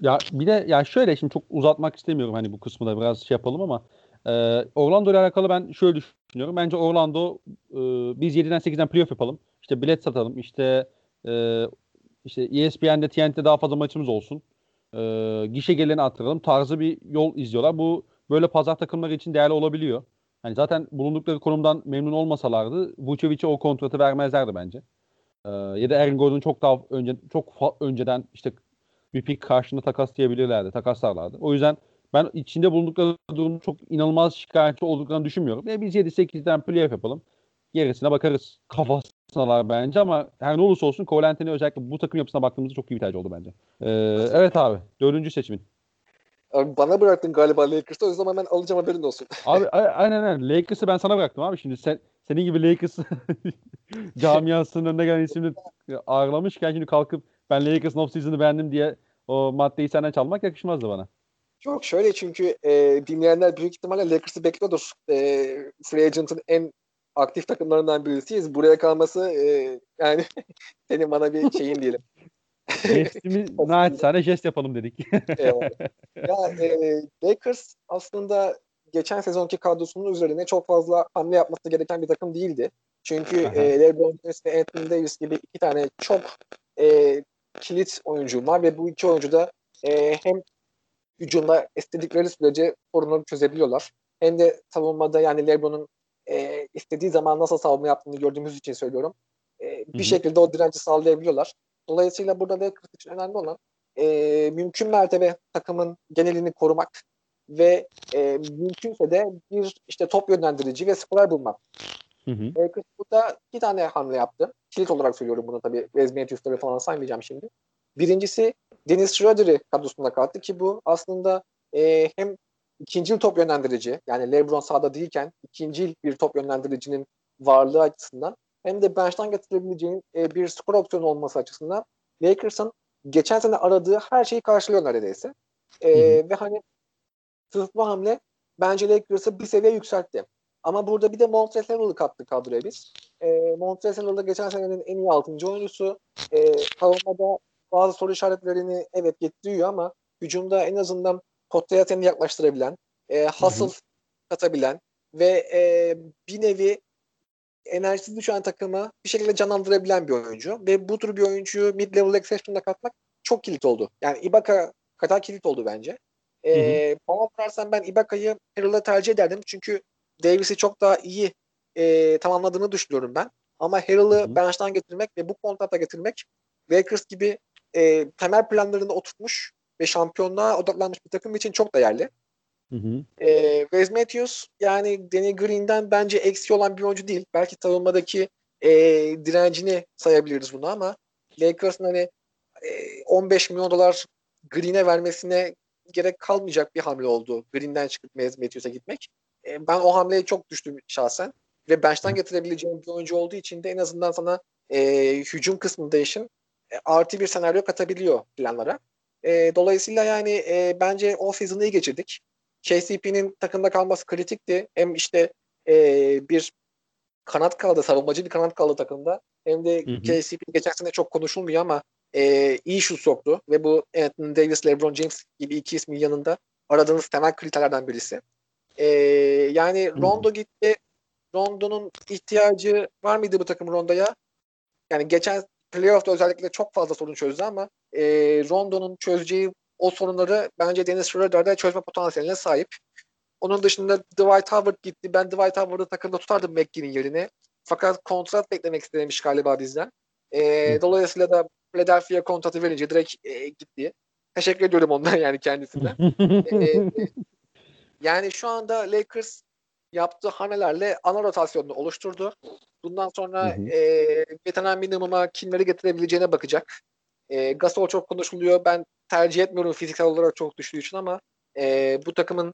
Ya bir de ya şöyle şimdi çok uzatmak istemiyorum hani bu kısmı da biraz şey yapalım ama e, Orlando ile alakalı ben şöyle düşünüyorum. Bence Orlando e, biz 7'den 8'den playoff yapalım. İşte bilet satalım. İşte e, işte ESPN'de TNT'de daha fazla maçımız olsun. E, gişe geleni arttıralım tarzı bir yol izliyorlar. Bu böyle pazar takımları için değerli olabiliyor. Hani zaten bulundukları konumdan memnun olmasalardı Vucevic'e o kontratı vermezlerdi bence. Ee, ya da Aaron Gordon çok daha önce çok önceden işte bir pik karşında takaslayabilirlerdi, takaslarlardı. O yüzden ben içinde bulundukları durum çok inanılmaz şikayetçi olduklarını düşünmüyorum. E biz 7-8'den playoff yapalım. Gerisine bakarız kafasınalar bence ama her ne olursa olsun Cole özellikle bu takım yapısına baktığımızda çok iyi bir tercih oldu bence. Ee, evet abi. Dördüncü seçimin. Abi bana bıraktın galiba Lakers'ı. O zaman ben alacağım haberin olsun. Abi aynen aynen. Lakers'ı ben sana bıraktım abi. Şimdi sen senin gibi Lakers camiasının önüne gelen ismini ağırlamışken şimdi kalkıp ben Lakers'ın off-season'ı beğendim diye o maddeyi senden çalmak yakışmazdı bana. Çok şöyle çünkü e, dinleyenler büyük ihtimalle Lakers'ı bekliyordur. E, Free Agent'ın en aktif takımlarından birisiyiz. Buraya kalması e, yani senin bana bir şeyin diyelim. Jestimi naçizane jest yapalım dedik. ya e, Lakers aslında geçen sezonki kadrosunun üzerine çok fazla hamle yapması gereken bir takım değildi. Çünkü e, LeBron James ve Anthony Davis gibi iki tane çok e, kilit oyuncu var ve bu iki oyuncu da e, hem hücumda istedikleri sürece sorunları çözebiliyorlar. Hem de savunmada yani LeBron'un e, istediği zaman nasıl savunma yaptığını gördüğümüz için söylüyorum. E, bir Hı-hı. şekilde o direnci sağlayabiliyorlar. Dolayısıyla burada Lakers için önemli olan e, mümkün mertebe takımın genelini korumak ve e, mümkünse de bir işte top yönlendirici ve skorer bulmak. Hı hı. Lakers burada iki tane hamle yaptı. Kilit olarak söylüyorum bunu tabii. Wes Matthews'ları falan saymayacağım şimdi. Birincisi Dennis Schroeder'i kadrosunda kattı ki bu aslında e, hem ikinci top yönlendirici yani LeBron sahada değilken ikinci bir top yönlendiricinin varlığı açısından hem de bench'ten getirebileceğin e, bir skor opsiyonu olması açısından Lakers'ın geçen sene aradığı her şeyi karşılıyor neredeyse. E, ve hani sırf bu hamle bence Lakers'ı bir seviye yükseltti. Ama burada bir de Montrezl Harrell'ı kattık kadroya biz. E, Montrezl Harrell da geçen senenin en iyi 6. oyuncusu. E, savunmada bazı soru işaretlerini evet getiriyor ama hücumda en azından potaya seni yaklaştırabilen, e, hustle katabilen ve e, bir nevi enerjisi düşen takımı bir şekilde canlandırabilen bir oyuncu. Ve bu tür bir oyuncuyu mid-level exception'da katmak çok kilit oldu. Yani Ibaka kadar kilit oldu bence. Ee, bana sorarsan ben Ibaka'yı Harrell'a tercih ederdim. Çünkü Davis'i çok daha iyi e, tamamladığını düşünüyorum ben. Ama Harrell'ı bench'tan getirmek ve bu kontrata getirmek Lakers gibi e, temel planlarını oturtmuş ve şampiyonluğa odaklanmış bir takım için çok değerli. Hı hı. E, Wes Matthews yani Danny Green'den bence eksi olan bir oyuncu değil. Belki savunmadaki e, direncini sayabiliriz bunu ama Lakers'ın hani e, 15 milyon dolar Green'e vermesine gerek kalmayacak bir hamle oldu. Green'den çıkıp Wes Matthews'a gitmek. E, ben o hamleye çok düştüm şahsen. Ve bench'ten getirebileceğim bir oyuncu olduğu için de en azından sana e, hücum kısmında işin e, artı bir senaryo katabiliyor planlara. E, dolayısıyla yani e, bence o season'ı iyi geçirdik. KCP'nin takımda kalması kritikti. Hem işte e, bir kanat kaldı, savunmacı bir kanat kaldı takımda. Hem de hı hı. KCP geçen sene çok konuşulmuyor ama e, iyi şut soktu ve bu Anthony Davis, LeBron James gibi iki ismin yanında aradığınız temel kriterlerden birisi. E, yani hı. Rondo gitti. Rondo'nun ihtiyacı var mıydı bu takım Rondo'ya? Yani geçen playoff'ta özellikle çok fazla sorun çözdü ama e, Rondo'nun çözeceği o sorunları bence Dennis Schroeder'da çözme potansiyeline sahip. Onun dışında Dwight Howard gitti. Ben Dwight Howard'ı takımda tutardım McGee'nin yerine. Fakat kontrat beklemek istemiş galiba bizden. E, dolayısıyla da Philadelphia kontratı verince direkt e, gitti. Teşekkür ediyorum ondan yani kendisinden. e, yani şu anda Lakers yaptığı hamlelerle ana rotasyonunu oluşturdu. Bundan sonra hı hı. e, veteran minimuma kimleri getirebileceğine bakacak. E, Gasol çok konuşuluyor. Ben tercih etmiyorum fiziksel olarak çok düştüğü için ama e, bu takımın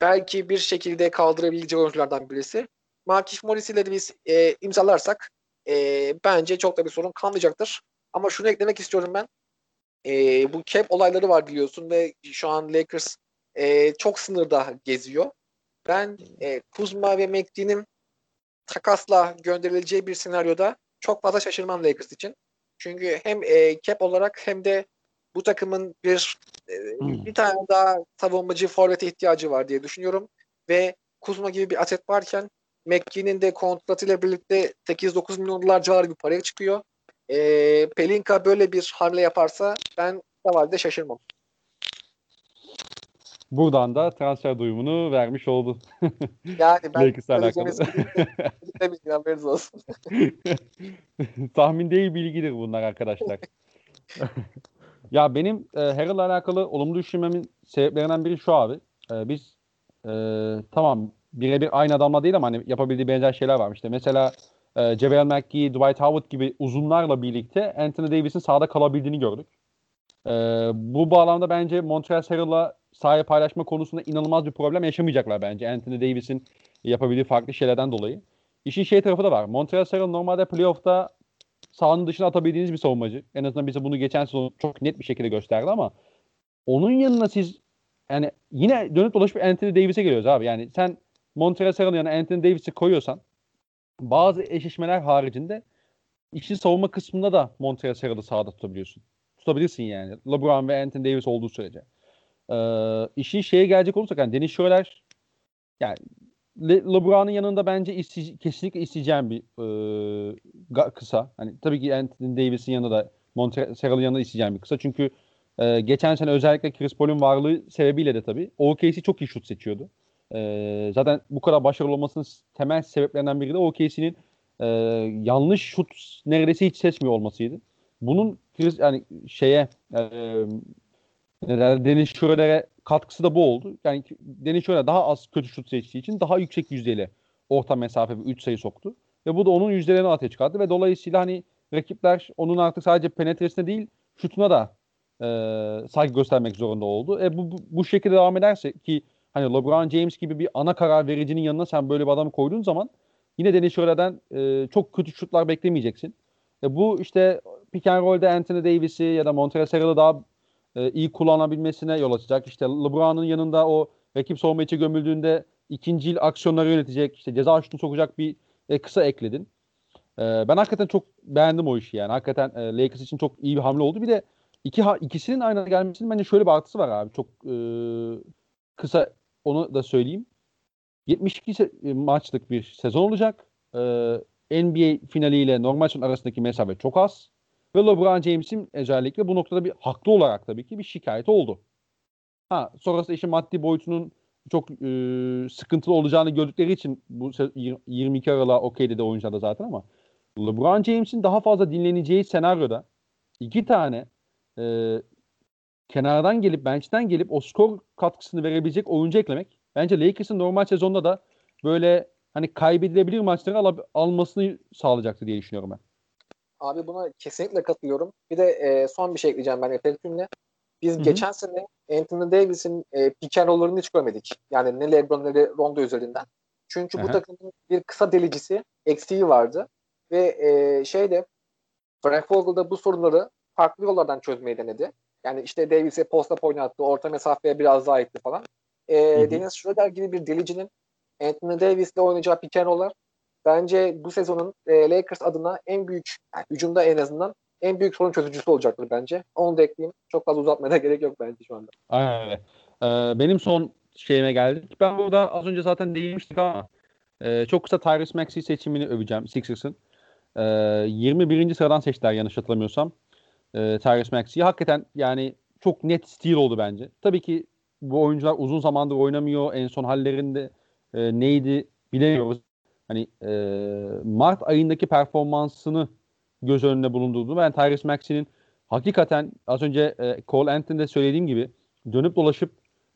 belki bir şekilde kaldırabileceği oyunculardan birisi. Markif Morris ile biz e, imzalarsak e, bence çok da bir sorun kalmayacaktır. Ama şunu eklemek istiyorum ben. E, bu cap olayları var biliyorsun ve şu an Lakers e, çok sınırda geziyor. Ben e, Kuzma ve McGee'nin takasla gönderileceği bir senaryoda çok fazla şaşırmam Lakers için. Çünkü hem e, cap olarak hem de bu takımın bir e, Hmm. bir tane daha savunmacı forvete ihtiyacı var diye düşünüyorum. Ve Kuzma gibi bir aset varken McGee'nin de kontratıyla birlikte 8-9 milyon dolar civarı bir paraya çıkıyor. E, Pelinka böyle bir hamle yaparsa ben tavalde şaşırmam. Buradan da transfer duyumunu vermiş oldu. Yani ben haberiniz olsun. Tahmin değil bilgidir bunlar arkadaşlar. ya benim e, Harrell'la alakalı olumlu düşünmemin sebeplerinden biri şu abi. E, biz e, tamam birebir aynı adamla değil ama hani yapabildiği benzer şeyler var. İşte mesela e, JaVale McGee, Dwight Howard gibi uzunlarla birlikte Anthony Davis'in sahada kalabildiğini gördük. E, bu bağlamda bence Montrezl Harrell'la sahayı paylaşma konusunda inanılmaz bir problem yaşamayacaklar bence Anthony Davis'in yapabildiği farklı şeylerden dolayı. İşin şey tarafı da var. Montrezl Harrell normalde playoff'ta sahanın dışına atabildiğiniz bir savunmacı. En azından bize bunu geçen sezon çok net bir şekilde gösterdi ama onun yanına siz yani yine dönüp dolaşıp Anthony Davis'e geliyoruz abi. Yani sen Harrell'ın yanına Anthony Davis'i koyuyorsan bazı eşleşmeler haricinde işin savunma kısmında da Montrezl Harrell'ı sahada tutabiliyorsun. Tutabilirsin yani. LeBron ve Anthony Davis olduğu sürece. Ee, işin şeye gelecek olursak yani Dennis Schroeder yani Le- LeBron'un yanında bence isteye- kesinlikle isteyeceğim bir e, kısa. Hani tabii ki Anthony Davis'in yanında da Montrezl'in yanında isteyeceğim bir kısa. Çünkü e, geçen sene özellikle Chris Paul'un varlığı sebebiyle de tabii OKC çok iyi şut seçiyordu. E, zaten bu kadar başarılı olmasının temel sebeplerinden biri de OKC'nin e, yanlış şut neredeyse hiç seçmiyor olmasıydı. Bunun Chris yani şeye e, ne derler, Dennis Schroeder'e katkısı da bu oldu. Yani Dennis Schroeder daha az kötü şut seçtiği için daha yüksek yüzdeyle orta mesafe bir 3 sayı soktu. Ve bu da onun yüzdelerini ortaya çıkarttı ve dolayısıyla hani rakipler onun artık sadece penetresine değil şutuna da e, saygı göstermek zorunda oldu. E bu, bu, bu şekilde devam ederse ki hani LeBron James gibi bir ana karar vericinin yanına sen böyle bir adamı koyduğun zaman yine Dennis Schroeder'den e, çok kötü şutlar beklemeyeceksin. E bu işte pick and roll'de Anthony Davis'i ya da Montrezl Harrell'ı daha e, iyi kullanabilmesine yol açacak. İşte LeBron'un yanında o rakip savunma içi gömüldüğünde ikinci il aksiyonları yönetecek, işte ceza şutunu sokacak bir e, kısa ekledin. E, ben hakikaten çok beğendim o işi yani. Hakikaten e, Lakers için çok iyi bir hamle oldu. Bir de iki ha, ikisinin aynı anda gelmesinin bence şöyle bir artısı var abi. Çok e, kısa onu da söyleyeyim. 72 se- maçlık bir sezon olacak. E, NBA finaliyle normal sezon arasındaki mesafe çok az. Ve LeBron James'in özellikle bu noktada bir haklı olarak tabii ki bir şikayeti oldu. Ha sonrasında işin maddi boyutunun çok e, sıkıntılı olacağını gördükleri için bu se- 22 Aralık'a okey dedi oyuncular da zaten ama LeBron James'in daha fazla dinleneceği senaryoda iki tane e, kenardan gelip bench'ten gelip o skor katkısını verebilecek oyuncu eklemek bence Lakers'ın normal sezonda da böyle hani kaybedilebilir maçları al- almasını sağlayacaktı diye düşünüyorum ben. Abi buna kesinlikle katılıyorum. Bir de e, son bir şey ekleyeceğim ben Efektüm'le. Biz Hı hı. geçen sene Anthony Davis'in e, pick and roll'larını hiç görmedik. Yani ne LeBron ne de Rondo üzerinden. Çünkü bu Aha. takımın bir kısa delicisi eksiği vardı. Ve e, şeyde Frank Vogel da bu sorunları farklı yollardan çözmeyi denedi. Yani işte Davis'e post-up oynattı, orta mesafeye biraz daha itti falan. E, hı. Dennis Schroeder gibi bir delicinin Anthony Davis'le oynayacağı pick and roll'lar bence bu sezonun e, Lakers adına en büyük, yani hücumda en azından en büyük sorun çözücüsü olacaktır bence. Onu da ekleyeyim. Çok fazla uzatmaya da gerek yok bence şu anda. Aynen öyle. Ee, benim son şeyime geldik. Ben burada az önce zaten değinmiştik ama e, çok kısa Tyrese Maxey seçimini öveceğim Sixers'ın. E, 21. sıradan seçtiler yanlış hatırlamıyorsam. E, Tyrese Maxey'i. Hakikaten yani çok net stil oldu bence. Tabii ki bu oyuncular uzun zamandır oynamıyor. En son hallerinde e, neydi bilemiyoruz. Hani e, Mart ayındaki performansını göz önünde bulundurdu. Ben Tyrese Maxey'nin hakikaten az önce e, Cole Anthony'de söylediğim gibi dönüp dolaşıp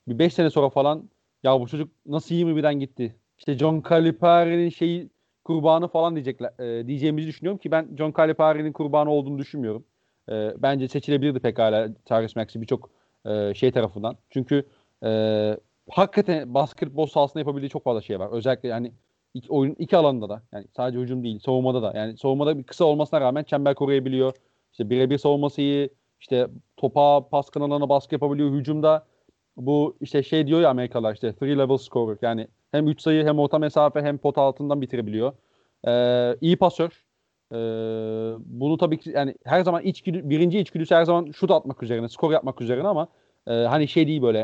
bir 5 sene sonra falan ya bu çocuk nasıl 21'den gitti? İşte John Calipari'nin şeyi kurbanı falan diyecekler e, diyeceğimizi düşünüyorum ki ben John Calipari'nin kurbanı olduğunu düşünmüyorum. E, bence seçilebilirdi pekala Tyrese Maxey birçok e, şey tarafından. Çünkü e, hakikaten basketbol sahasında yapabildiği çok fazla şey var. Özellikle yani iki, oyun iki alanda da yani sadece hücum değil savunmada da yani savunmada bir kısa olmasına rağmen çember koruyabiliyor. İşte birebir savunması iyi. İşte topa pas kanalına baskı yapabiliyor. Hücumda bu işte şey diyor ya Amerikalılar işte three level scorer yani hem 3 sayı hem orta mesafe hem pot altından bitirebiliyor. Ee, iyi pasör. Ee, bunu tabii ki yani her zaman içgüdü, birinci içgüdüsü her zaman şut atmak üzerine, skor yapmak üzerine ama e, hani şey değil böyle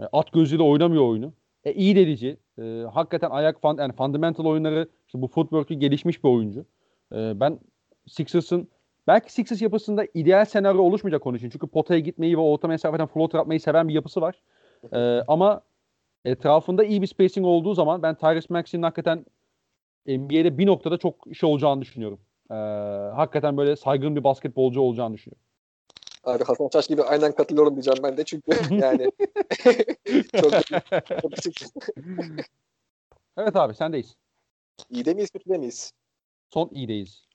e, at gözüyle oynamıyor oyunu. E, iyi dedici. E, hakikaten ayak fan, yani fundamental oyunları işte bu footwork'ü gelişmiş bir oyuncu. E, ben Sixers'ın belki Sixers yapısında ideal senaryo oluşmayacak onun. Çünkü potaya gitmeyi ve orta mesafeden floater atmayı seven bir yapısı var. E, ama etrafında iyi bir spacing olduğu zaman ben Tyrese Maxey'nin hakikaten NBA'de bir noktada çok şey olacağını düşünüyorum. E, hakikaten böyle saygın bir basketbolcu olacağını düşünüyorum. Abi Hasan Şaş gibi aynen katılıyorum diyeceğim ben de çünkü yani çok, çok evet abi sendeyiz. İyi de miyiz kötü de miyiz? Son iyideyiz.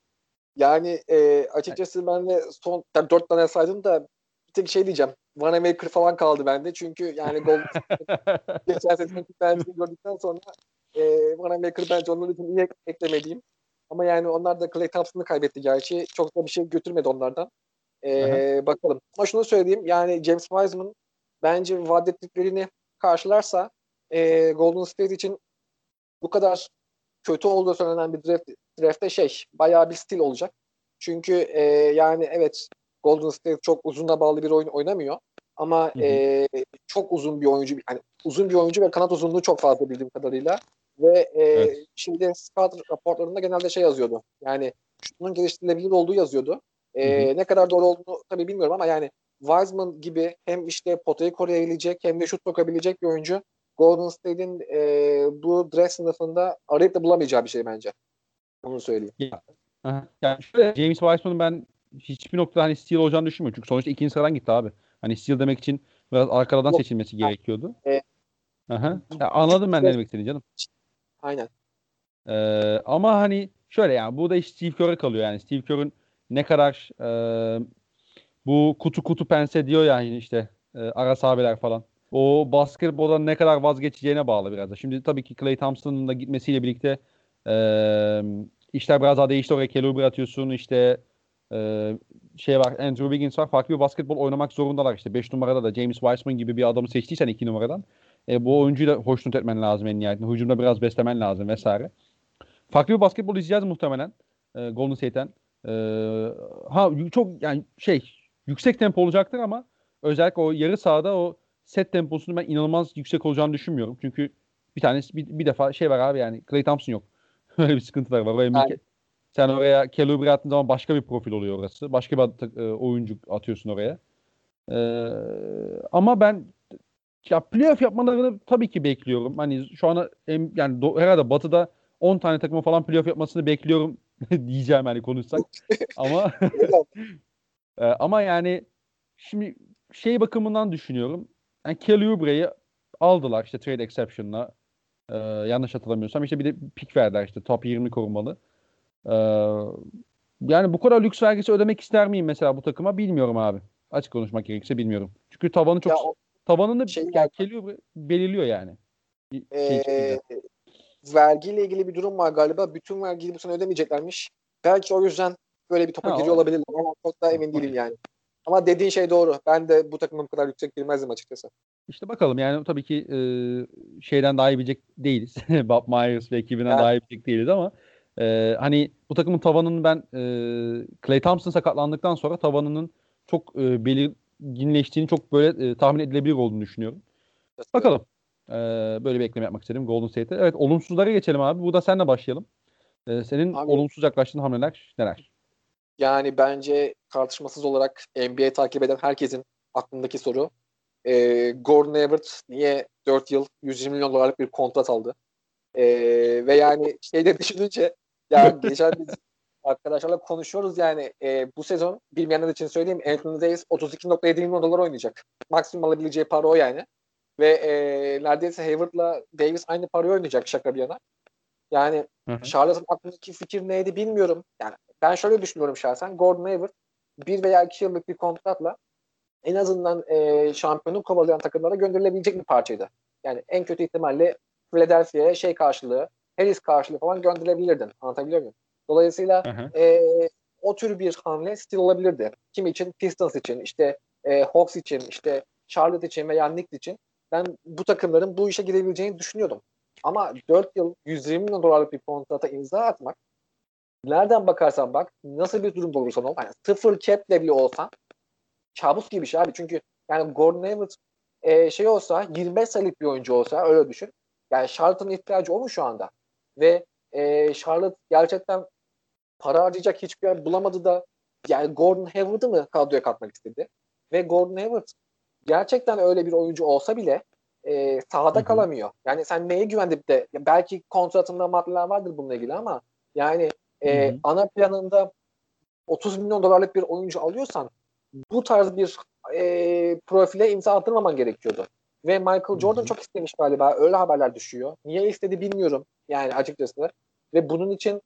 Yani e, açıkçası ben de son yani dört tane saydım da bir tek şey diyeceğim. Vanamaker falan kaldı bende. Çünkü yani gol geçen sezon bence gördükten sonra e, Vanamaker bence onların için iyi eklemediğim. Ama yani onlar da Clay Thompson'ı kaybetti gerçi. Çok da bir şey götürmedi onlardan. E, bakalım. Ama şunu söyleyeyim. Yani James Wiseman bence vaat ettiklerini karşılarsa e, Golden State için bu kadar kötü olduğu söylenen bir draft, draft'te şey bayağı bir stil olacak. Çünkü e, yani evet Golden State çok uzuna bağlı bir oyun oynamıyor. Ama hı hı. E, çok uzun bir oyuncu. Yani uzun bir oyuncu ve kanat uzunluğu çok fazla bildiğim kadarıyla. Ve e, evet. şimdi scout raporlarında genelde şey yazıyordu. Yani şunun geliştirilebilir olduğu yazıyordu. E, hı hı. Ne kadar doğru olduğunu tabii bilmiyorum ama yani Wiseman gibi hem işte potayı koruyabilecek hem de şut sokabilecek bir oyuncu Golden State'in e, bu draft sınıfında arayıp da bulamayacağı bir şey bence. Onu söyleyeyim. Ya, yani şöyle James Wiseman'ın ben hiçbir noktada hani steal olacağını düşünmüyorum. Çünkü sonuçta ikinci sıradan gitti abi. Hani steal demek için biraz arkadan seçilmesi gerekiyordu. E, Aha. Ya anladım ben ne demek istediğini canım. Aynen. Ee, ama hani şöyle yani bu da işte Steve Kerr'e kalıyor yani. Steve Kerr'ün ne kadar e, bu kutu kutu pense diyor yani işte e, ara sahabeler falan. O basketboldan ne kadar vazgeçeceğine bağlı biraz da. Şimdi tabii ki Clay Thompson'ın da gitmesiyle birlikte e, işler biraz daha değişti. Oraya Kelly atıyorsun işte e, şey var Andrew Wiggins var. Farklı bir basketbol oynamak zorundalar. işte 5 numarada da James Wiseman gibi bir adamı seçtiysen 2 numaradan e, bu oyuncuyu da hoşnut etmen lazım en nihayetinde. Hücumda biraz beslemen lazım vesaire. Farklı bir basketbol izleyeceğiz muhtemelen e, Golden State'ten. E, ha çok yani şey yüksek tempo olacaktır ama özellikle o yarı sahada o set temposunu ben inanılmaz yüksek olacağını düşünmüyorum. Çünkü bir tanesi bir, bir defa şey var abi yani Clay Thompson yok. Öyle bir sıkıntılar var. Oraya yani. Sen oraya Kelly attığın zaman başka bir profil oluyor orası. Başka bir e, oyuncu atıyorsun oraya. E, ama ben ya playoff yapmalarını tabii ki bekliyorum. Hani şu ana yani do, herhalde Batı'da 10 tane takımı falan playoff yapmasını bekliyorum diyeceğim hani konuşsak. ama e, ama yani şimdi şey bakımından düşünüyorum. Yani Kelly Oubre'yi aldılar işte trade exception'la. Ee, yanlış hatırlamıyorsam işte bir de pick verdiler işte top 20 korumalı. Ee, yani bu kadar lüks vergisi ödemek ister miyim mesela bu takıma bilmiyorum abi. Açık konuşmak gerekirse bilmiyorum. Çünkü tavanı çok ya o, tavanını şey yani Kelly Oubre belirliyor yani. Şey ee, vergiyle ilgili bir durum var galiba. Bütün vergiyi bu sene ödemeyeceklermiş. Belki o yüzden böyle bir topa ha, giriyor olabilirler ama çok da emin değilim yani. Ama dediğin şey doğru. Ben de bu takımın kadar yüksek girmezdim açıkçası. İşte bakalım yani tabii ki e, şeyden daha iyi bilecek değiliz. Bob Myers ve ekibinden evet. daha iyi bilecek değiliz ama e, hani bu takımın tavanının ben e, Clay Thompson sakatlandıktan sonra tavanının çok e, belirginleştiğini çok böyle e, tahmin edilebilir olduğunu düşünüyorum. Bakalım. E, böyle bir ekleme yapmak istedim Golden State'e. Evet olumsuzlara geçelim abi. Bu da senle başlayalım. E, senin abi, olumsuz yaklaştığın hamleler neler? Yani bence tartışmasız olarak NBA takip eden herkesin aklındaki soru e, Gordon Hayward niye 4 yıl 120 milyon dolarlık bir kontrat aldı? E, ve yani şeyde düşününce yani geçen biz arkadaşlarla konuşuyoruz yani e, bu sezon bilmeyenler için söyleyeyim Anthony Davis 32.7 milyon dolar oynayacak. Maksimum alabileceği para o yani. Ve e, neredeyse Hayward'la Davis aynı parayı oynayacak şaka bir yana. Yani Charlotte'ın aklındaki fikir neydi bilmiyorum. Yani ben şöyle düşünüyorum şahsen. Gordon Hayward bir veya iki yıllık bir kontratla en azından e, şampiyonluk kovalayan takımlara gönderilebilecek bir parçaydı. Yani en kötü ihtimalle Philadelphia'ya şey karşılığı, Harris karşılığı falan gönderilebilirdin. Anlatabiliyor muyum? Dolayısıyla e, o tür bir hamle stil olabilirdi. Kim için? Pistons için, işte e, Hawks için, işte Charlotte için veya Knicks için. Ben bu takımların bu işe girebileceğini düşünüyordum. Ama 4 yıl 120 milyon dolarlık bir kontrata imza atmak nereden bakarsan bak nasıl bir durumda olursan ol. Yani sıfır cap bile olsan kabus gibi bir şey abi. Çünkü yani Gordon Hayward e, şey olsa 25 sayılık bir oyuncu olsa öyle düşün. Yani Charlotte'ın ihtiyacı o mu şu anda? Ve e, Charlotte gerçekten para harcayacak hiçbir yer bulamadı da yani Gordon Hayward'ı mı kadroya katmak istedi? Ve Gordon Hayward gerçekten öyle bir oyuncu olsa bile e, sahada Hı-hı. kalamıyor. Yani sen neye güvendip de belki kontratında maddeler vardır bununla ilgili ama yani e, ana planında 30 milyon dolarlık bir oyuncu alıyorsan bu tarz bir e, profile imza attırmaman gerekiyordu. Ve Michael Jordan Hı-hı. çok istemiş galiba. Öyle haberler düşüyor. Niye istedi bilmiyorum yani açıkçası. Ve bunun için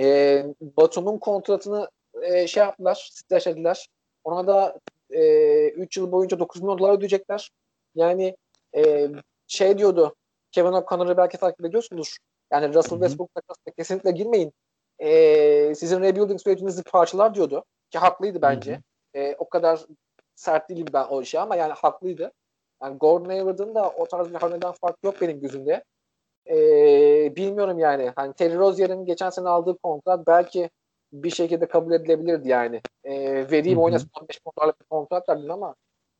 e, Batum'un kontratını e, şey yaptılar, streçlediler. Ona da 3 e, yıl boyunca 9 milyon dolar ödeyecekler. Yani e, şey diyordu Kevin O'Connor'ı belki takip ediyorsunuz. Yani Russell Westbrook takasına kesinlikle girmeyin. E, sizin rebuilding sürecinizi parçalar diyordu. Ki haklıydı bence. E, o kadar sert değilim ben o işe ama yani haklıydı. Yani Gordon Hayward'ın da o tarz bir hamleden fark yok benim gözümde. Ee, bilmiyorum yani. Hani Terry Rozier'in geçen sene aldığı kontrat belki bir şekilde kabul edilebilirdi yani. Ee, vereyim oynasın 15 dolarlık bir kontrat verdin ama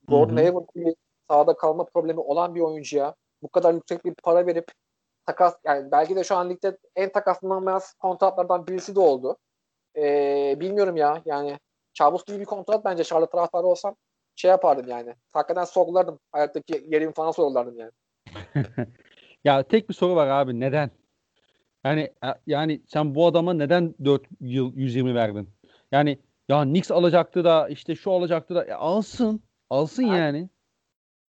Gordon Hayward gibi sahada kalma problemi olan bir oyuncuya bu kadar yüksek bir para verip takas yani belki de şu an ligde en takaslanamaz kontratlardan birisi de oldu. Ee, bilmiyorum ya yani kabus gibi bir kontrat bence Charlotte taraftarı olsam şey yapardım yani. Hakikaten sorgulardım. Hayattaki yerimi falan sorgulardım yani. ya tek bir soru var abi. Neden? Yani yani sen bu adama neden 4 yıl 120 verdin? Yani ya Knicks alacaktı da işte şu alacaktı da e, alsın. Alsın yani. yani.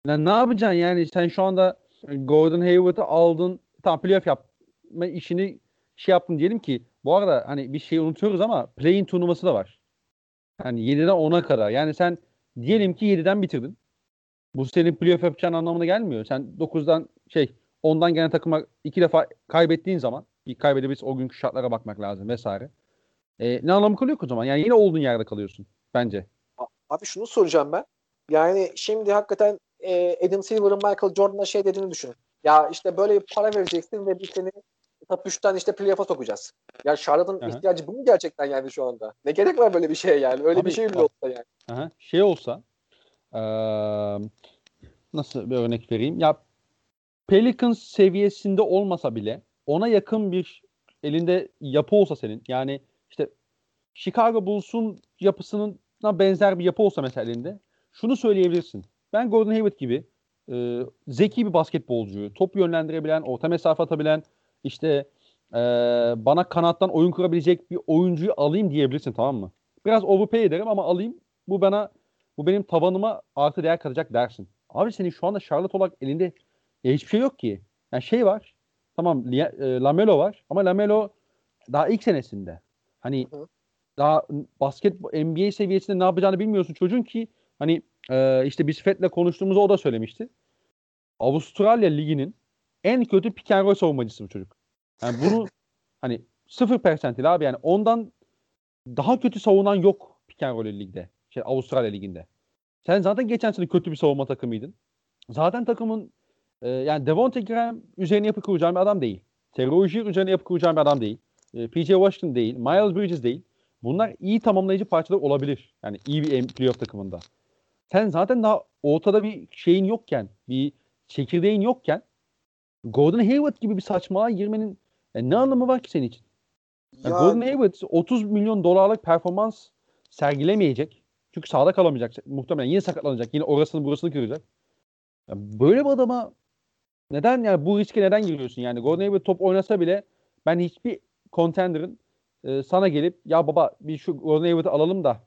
yani. Ne yapacaksın yani? Sen şu anda Gordon Hayward'ı aldın. Tam playoff yapma işini şey yaptın diyelim ki bu arada hani bir şey unutuyoruz ama play-in turnuvası da var. Yani 7'den 10'a kadar. Yani sen diyelim ki 7'den bitirdin. Bu senin playoff yapacağın anlamına gelmiyor. Sen 9'dan şey 10'dan gelen takıma iki defa kaybettiğin zaman bir kaybedebilirsin o günkü şartlara bakmak lazım vesaire. E, ne anlamı kalıyor ki o zaman? Yani yine olduğun yerde kalıyorsun bence. Abi şunu soracağım ben. Yani şimdi hakikaten e, Adam Silver'ın Michael Jordan'a şey dediğini düşün. Ya işte böyle bir para vereceksin ve biz seni top 3'ten işte playoff'a sokacağız. Ya Charlotte'ın ihtiyacı bu mu gerçekten yani şu anda? Ne gerek var böyle bir şeye yani? Öyle Abi, bir şey mi olsa yani? Aha. Şey olsa ee, nasıl bir örnek vereyim? Ya Pelicans seviyesinde olmasa bile ona yakın bir elinde yapı olsa senin yani işte Chicago Bulls'un yapısının benzer bir yapı olsa mesela elinde şunu söyleyebilirsin. Ben Gordon Hayward gibi e, zeki bir basketbolcuyu, top yönlendirebilen, orta mesafe atabilen, işte e, bana kanattan oyun kurabilecek bir oyuncuyu alayım diyebilirsin tamam mı? Biraz overpay ederim ama alayım. Bu bana bu benim tavanıma artı değer katacak dersin. Abi senin şu anda Charlotte olarak elinde e, hiçbir şey yok ki. Yani şey var. Tamam e, Lamelo var ama Lamelo daha ilk senesinde. Hani hı daha basket NBA seviyesinde ne yapacağını bilmiyorsun çocuğun ki hani e, işte biz Fed'le konuştuğumuzda o da söylemişti. Avustralya liginin en kötü pick and roll savunmacısı bu çocuk. Yani bunu hani sıfır persentil abi yani ondan daha kötü savunan yok pick and roll ligde. Şey, Avustralya liginde. Sen zaten geçen sene kötü bir savunma takımıydın. Zaten takımın e, yani Devontae Graham üzerine yapı kuracağım bir adam değil. Terry Rozier üzerine yapı kuracağım bir adam değil. E, PJ Washington değil. Miles Bridges değil. Bunlar iyi tamamlayıcı parçalar olabilir. Yani iyi bir playoff takımında. Sen zaten daha ortada bir şeyin yokken, bir çekirdeğin yokken Gordon Hayward gibi bir saçmalığa girmenin yani ne anlamı var ki senin için? Yani ya, Gordon Hayward 30 milyon dolarlık performans sergilemeyecek. Çünkü sahada kalamayacak. Muhtemelen yine sakatlanacak. Yine orasını burasını kıracak. Yani böyle bir adama neden yani bu riske neden giriyorsun? Yani Gordon Hayward top oynasa bile ben hiçbir contender'ın e, sana gelip ya baba bir şu Gordon Hayward'ı alalım da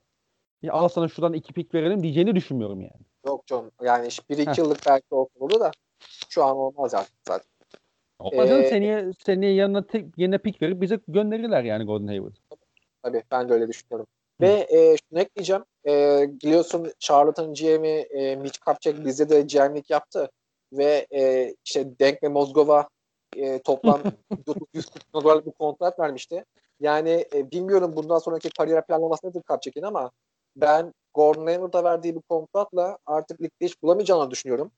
ya al sana şuradan iki pik verelim diyeceğini düşünmüyorum yani. Yok John. Yani 1-2 yıllık belki olur da şu an olmaz artık zaten. Olmaz ee, seneye, seneye yanına tek, yerine pik verip bize gönderirler yani Gordon Hayward. Tabii ben de öyle düşünüyorum. Hı. Ve e, şunu ekleyeceğim. E, biliyorsun Charlotte'ın GM'i e, Mitch Kupchak bizde de GM'lik yaptı. Ve e, işte Denk ve Mozgova e, toplam 140 dolarlık bir kontrat vermişti. Yani e, bilmiyorum bundan sonraki kariyer planlaması nedir Kupchak'in ama ben Gordon Hayward'a verdiği bir kontratla artık ligde iş bulamayacağını düşünüyorum.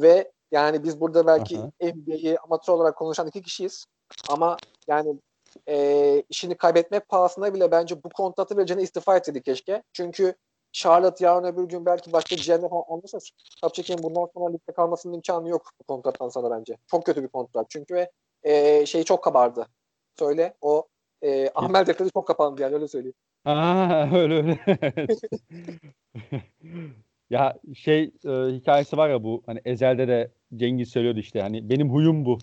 Ve yani biz burada belki NBA'yi amatör olarak konuşan iki kişiyiz. Ama yani e, işini kaybetmek pahasına bile bence bu kontratı vereceğine istifa etseydi keşke. Çünkü Charlotte yarın öbür gün belki başka GM'le falan anlaşırsa Kapçek'in bundan sonra ligde kalmasının imkanı yok bu kontrattan sonra bence. Çok kötü bir kontrat. Çünkü ve e, şey çok kabardı. Söyle o e, Ahmet Defter'i çok kapandı yani öyle söyleyeyim. Aa öyle öyle. ya şey e, hikayesi var ya bu hani Ezel'de de Cengiz söylüyordu işte hani benim huyum bu.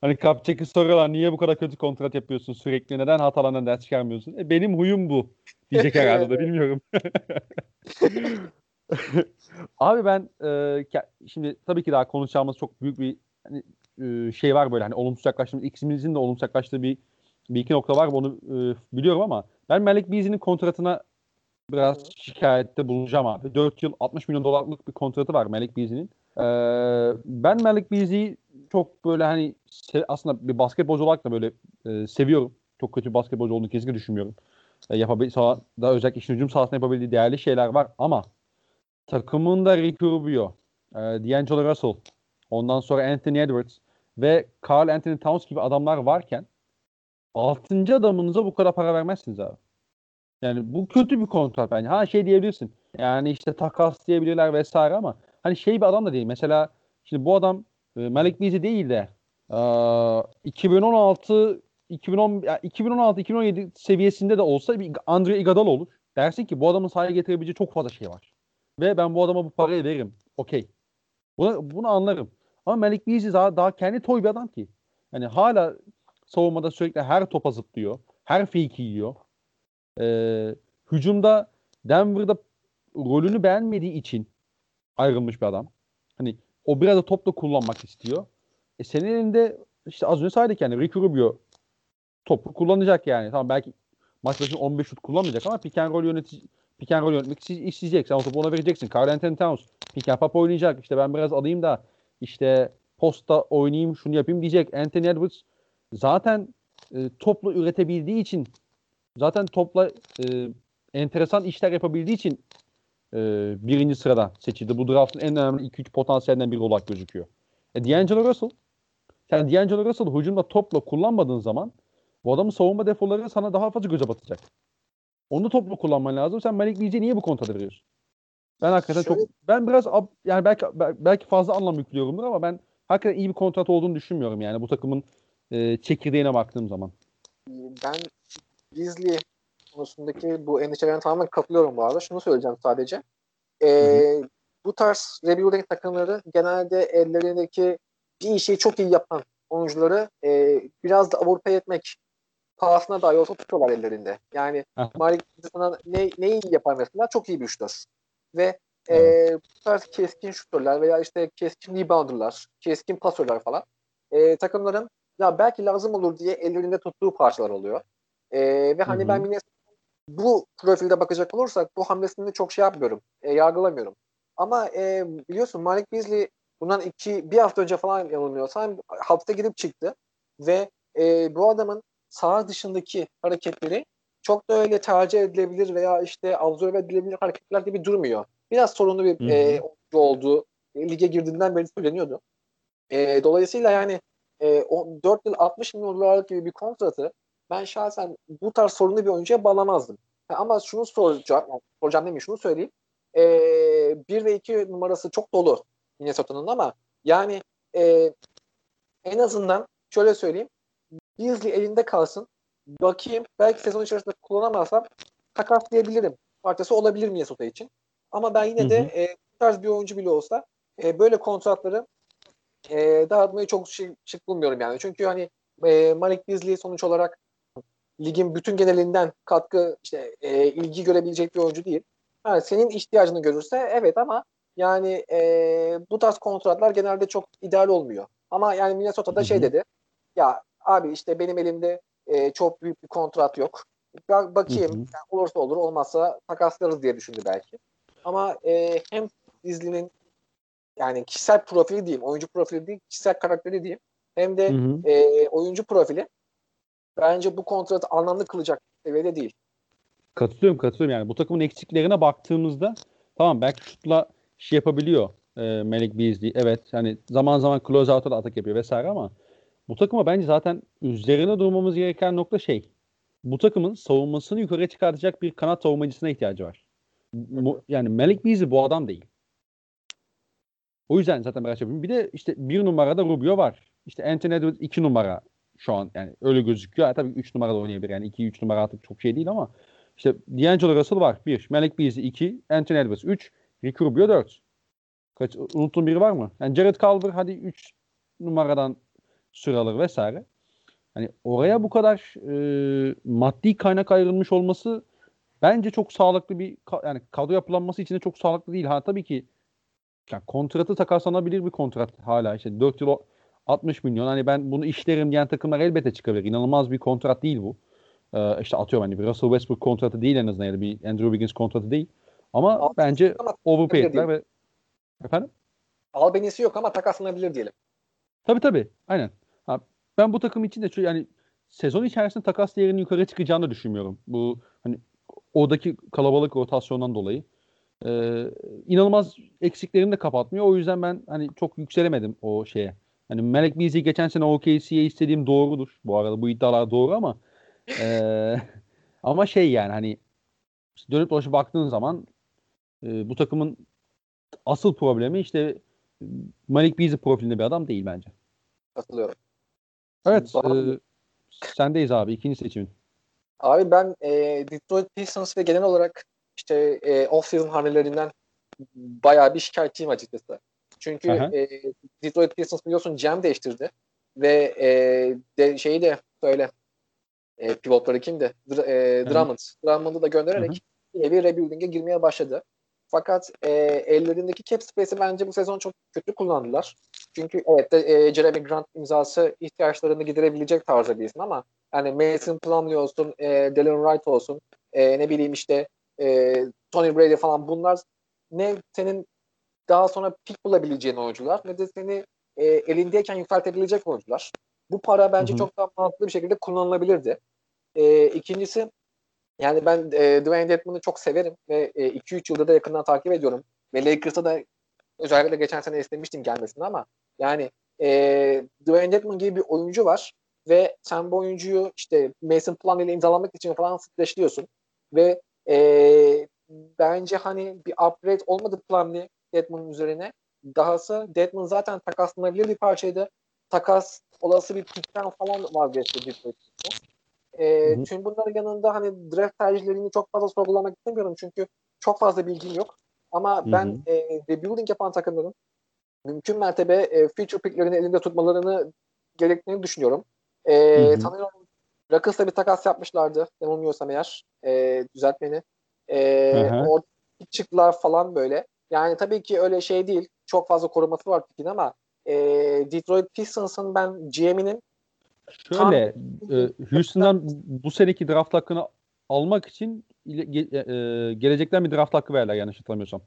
Hani Kapçek'i soruyorlar niye bu kadar kötü kontrat yapıyorsun sürekli neden hatalarından ders çıkarmıyorsun? E, benim huyum bu diyecek herhalde da bilmiyorum. Abi ben e, şimdi tabii ki daha konuşacağımız çok büyük bir hani, e, şey var böyle hani olumsuz yaklaştığımız ikimizin de olumsuz yaklaştığı bir bir iki nokta var onu e, biliyorum ama ben Malik Beasley'nin kontratına biraz şikayette bulunacağım abi. 4 yıl 60 milyon dolarlık bir kontratı var Malik Beasley'nin. Ee, ben Malik Beasley'i çok böyle hani aslında bir basketbolcu olarak da böyle e, seviyorum. Çok kötü basketbolcu olduğunu kesinlikle düşünmüyorum. E, yapabil da özellikle işin hücum sahasında yapabildiği değerli şeyler var ama takımında Ricky Rubio, e, D'Angelo Russell, ondan sonra Anthony Edwards ve Carl Anthony Towns gibi adamlar varken altıncı adamınıza bu kadar para vermezsiniz abi. Yani bu kötü bir kontrat bence. Ha şey diyebilirsin. Yani işte takas diyebilirler vesaire ama hani şey bir adam da değil. Mesela şimdi bu adam e, Malik Beasley değil de e, 2016 2010 yani 2016 2017 seviyesinde de olsa bir Andre Iguodala olur. Dersin ki bu adamın sahaya getirebileceği çok fazla şey var. Ve ben bu adama bu parayı veririm. Okey. Bunu, bunu anlarım. Ama Malik Beasley daha, daha kendi toy bir adam ki. Yani hala savunmada sürekli her topa zıplıyor. Her fake yiyor. Ee, hücumda Denver'da rolünü beğenmediği için ayrılmış bir adam. Hani o biraz da topla kullanmak istiyor. E senin elinde işte az önce saydık yani Ricky Rubio topu kullanacak yani. Tamam belki maç başına 15 şut kullanmayacak ama pick and roll yönetici pick and roll yönetmek isteyecek. Sen o topu ona vereceksin. Carl Anthony Towns pick and pop oynayacak. İşte ben biraz alayım da işte posta oynayayım şunu yapayım diyecek. Anthony Edwards zaten e, toplu üretebildiği için zaten topla e, enteresan işler yapabildiği için e, birinci sırada seçildi. Bu draftın en önemli 2-3 potansiyelinden biri olarak gözüküyor. E, D'Angelo Russell yani D'Angelo Russell hücumda topla kullanmadığın zaman bu adamın savunma defoları sana daha fazla göze batacak. Onu toplu kullanman lazım. Sen Malik Beasley'e niye bu kontratı veriyorsun? Ben hakikaten Şöyle... çok ben biraz yani belki belki fazla anlam yüklüyorumdur ama ben hakikaten iyi bir kontrat olduğunu düşünmüyorum yani bu takımın e, çekirdeğine baktığım zaman. Ben Beasley konusundaki bu endişelerine tamamen katılıyorum bu arada. Şunu söyleyeceğim sadece. Ee, bu tarz rebuilding takımları genelde ellerindeki bir işi çok iyi yapan oyuncuları e, biraz da Avrupa'ya etmek pahasına dahi olsa tutuyorlar ellerinde. Yani Malik sana ne, neyi yapar mesela? Çok iyi bir şutör. Ve e, bu tarz keskin şutörler veya işte keskin rebounderlar, keskin pasörler falan e, takımların ya belki lazım olur diye ellerinde tuttuğu parçalar oluyor. E, ve hani Hı-hı. ben yine bu profilde bakacak olursak bu hamlesini çok şey yapmıyorum. E, yargılamıyorum. Ama e, biliyorsun Malik Beasley bundan iki bir hafta önce falan yanılmıyorsam hapse gidip çıktı ve e, bu adamın saha dışındaki hareketleri çok da öyle tercih edilebilir veya işte absorbe edilebilir hareketler gibi durmuyor. Biraz sorunlu bir hı e, oyuncu olduğu e, lige girdiğinden beri söyleniyordu. E, dolayısıyla yani e, o 4 yıl 60 milyon dolarlık gibi bir kontratı ben şahsen bu tarz sorunlu bir oyuncuya bağlamazdım. Ama şunu soracağım, soracağım demeyeyim şunu söyleyeyim. E, 1 ve 2 numarası çok dolu Minnesota'nın ama yani e, en azından şöyle söyleyeyim. Beasley elinde kalsın. Bakayım belki sezon içerisinde kullanamazsam takaslayabilirim. Parçası olabilir Minnesota için. Ama ben yine de e, bu tarz bir oyuncu bile olsa e, böyle kontratları e, dağıtmayı çok şık, şık bulmuyorum yani. Çünkü hani e, Malik Beasley sonuç olarak ligin bütün genelinden katkı işte e, ilgi görebilecek bir oyuncu değil. Ha, senin ihtiyacını görürse evet ama yani e, bu tarz kontratlar genelde çok ideal olmuyor. Ama yani Minnesota'da şey dedi. Ya abi işte benim elimde e, çok büyük bir kontrat yok. Ben bakayım Yani olursa olur olmazsa takaslarız diye düşündü belki. Ama e, hem Disney'nin yani kişisel profili diyeyim, oyuncu profili değil, kişisel karakteri diyeyim. Hem de hı hı. E, oyuncu profili bence bu kontratı anlamlı kılacak seviyede değil. Katılıyorum katılıyorum yani bu takımın eksiklerine baktığımızda tamam belki şutla şey yapabiliyor e, Melik Beasley. Evet hani zaman zaman close out'a da atak yapıyor vesaire ama bu takıma bence zaten üzerine durmamız gereken nokta şey. Bu takımın savunmasını yukarı çıkartacak bir kanat savunmacısına ihtiyacı var. Mu- yani Malik Beasley bu adam değil. O yüzden zaten merak ediyorum. Bir de işte bir numarada Rubio var. İşte Anthony Edwards iki numara şu an yani öyle gözüküyor. tabii üç numarada oynayabilir. Yani iki üç numara artık çok şey değil ama işte D'Angelo Russell var. Bir. Malik Beasley iki. Anthony Edwards üç. Ricky Rubio dört. Kaç, unuttuğum biri var mı? Yani Jared Culver hadi üç numaradan süre alır vesaire. Hani oraya bu kadar e, maddi kaynak ayrılmış olması bence çok sağlıklı bir yani kadro yapılanması için de çok sağlıklı değil. Ha tabii ki yani kontratı takaslanabilir bir kontrat hala işte 4 yıl 60 milyon hani ben bunu işlerim diyen takımlar elbette çıkabilir. İnanılmaz bir kontrat değil bu. Ee, işte atıyorum hani bir Russell Westbrook kontratı değil en azından ya da bir Andrew Wiggins kontratı değil. Ama Altı bence ama overpaid'ler ve efendim? Albenisi yok ama takaslanabilir diyelim. Tabii tabii. Aynen. Ha, ben bu takım için de şu yani sezon içerisinde takas değerinin yukarı çıkacağını düşünmüyorum. Bu hani oradaki kalabalık rotasyondan dolayı. Ee, inanılmaz eksiklerini de kapatmıyor. O yüzden ben hani çok yükselemedim o şeye. Hani Melek Beasley geçen sene OKC'ye istediğim doğrudur. Bu arada bu iddialar doğru ama e, ama şey yani hani dönüp dolaşıp baktığın zaman e, bu takımın asıl problemi işte Malik Beasley profilinde bir adam değil bence. Katılıyorum. Evet. Doğru. E, sendeyiz abi. ikinci seçimin. Abi ben e, Detroit Pistons ve genel olarak işte e, off-season hamlelerinden bayağı bir şikayetçiyim açıkçası. Çünkü e, Detroit Pistons biliyorsun GM değiştirdi ve e, de, şeyi de söyle e, pivotları kimdi? Dr- e, Drummond. Drummond'u da göndererek yine bir rebuilding'e girmeye başladı. Fakat e, ellerindeki cap space'i bence bu sezon çok kötü kullandılar. Çünkü evet de e, Jeremy Grant imzası ihtiyaçlarını giderebilecek tarzda bir isim ama yani Mason Plumlee olsun, e, Dylan Wright olsun, e, ne bileyim işte e, Tony Brady falan bunlar ne senin daha sonra pick bulabileceğin oyuncular ne de seni e, elindeyken yükseltebilecek oyuncular. Bu para bence Hı-hı. çok daha mantıklı bir şekilde kullanılabilirdi. E, ikincisi yani ben e, Dwayne Dedman'ı çok severim ve 2-3 e, yılda da yakından takip ediyorum. Ve Lakers'a da özellikle geçen sene istemiştim gelmesini ama yani e, Dwayne Dedman gibi bir oyuncu var ve sen bu oyuncuyu işte Mason Plumlee ile imzalamak için falan streçliyorsun ve e, bence hani bir upgrade olmadı Plumlee Dedman'ın üzerine. Dahası Dedman zaten takaslanabilir bir parçaydı. Takas olası bir pickten falan vazgeçti Detroit e, tüm bunların yanında hani draft tercihlerini çok fazla sorgulamak istemiyorum çünkü çok fazla bilgim yok. Ama ben hı hı. e, rebuilding yapan takımların mümkün mertebe e, future picklerini elinde tutmalarını gerektiğini düşünüyorum. E, hı hı. Sanıyorum Rockets'la bir takas yapmışlardı. Yanılmıyorsam eğer. E, düzelt beni. E, o çıktılar falan böyle. Yani tabii ki öyle şey değil. Çok fazla koruması var pikin ama e, Detroit Pistons'ın ben GM'inin Şöyle e, Houston'dan bu seneki draft hakkını almak için ge, e, gelecekten bir draft hakkı verler yanlış hatırlamıyorsam.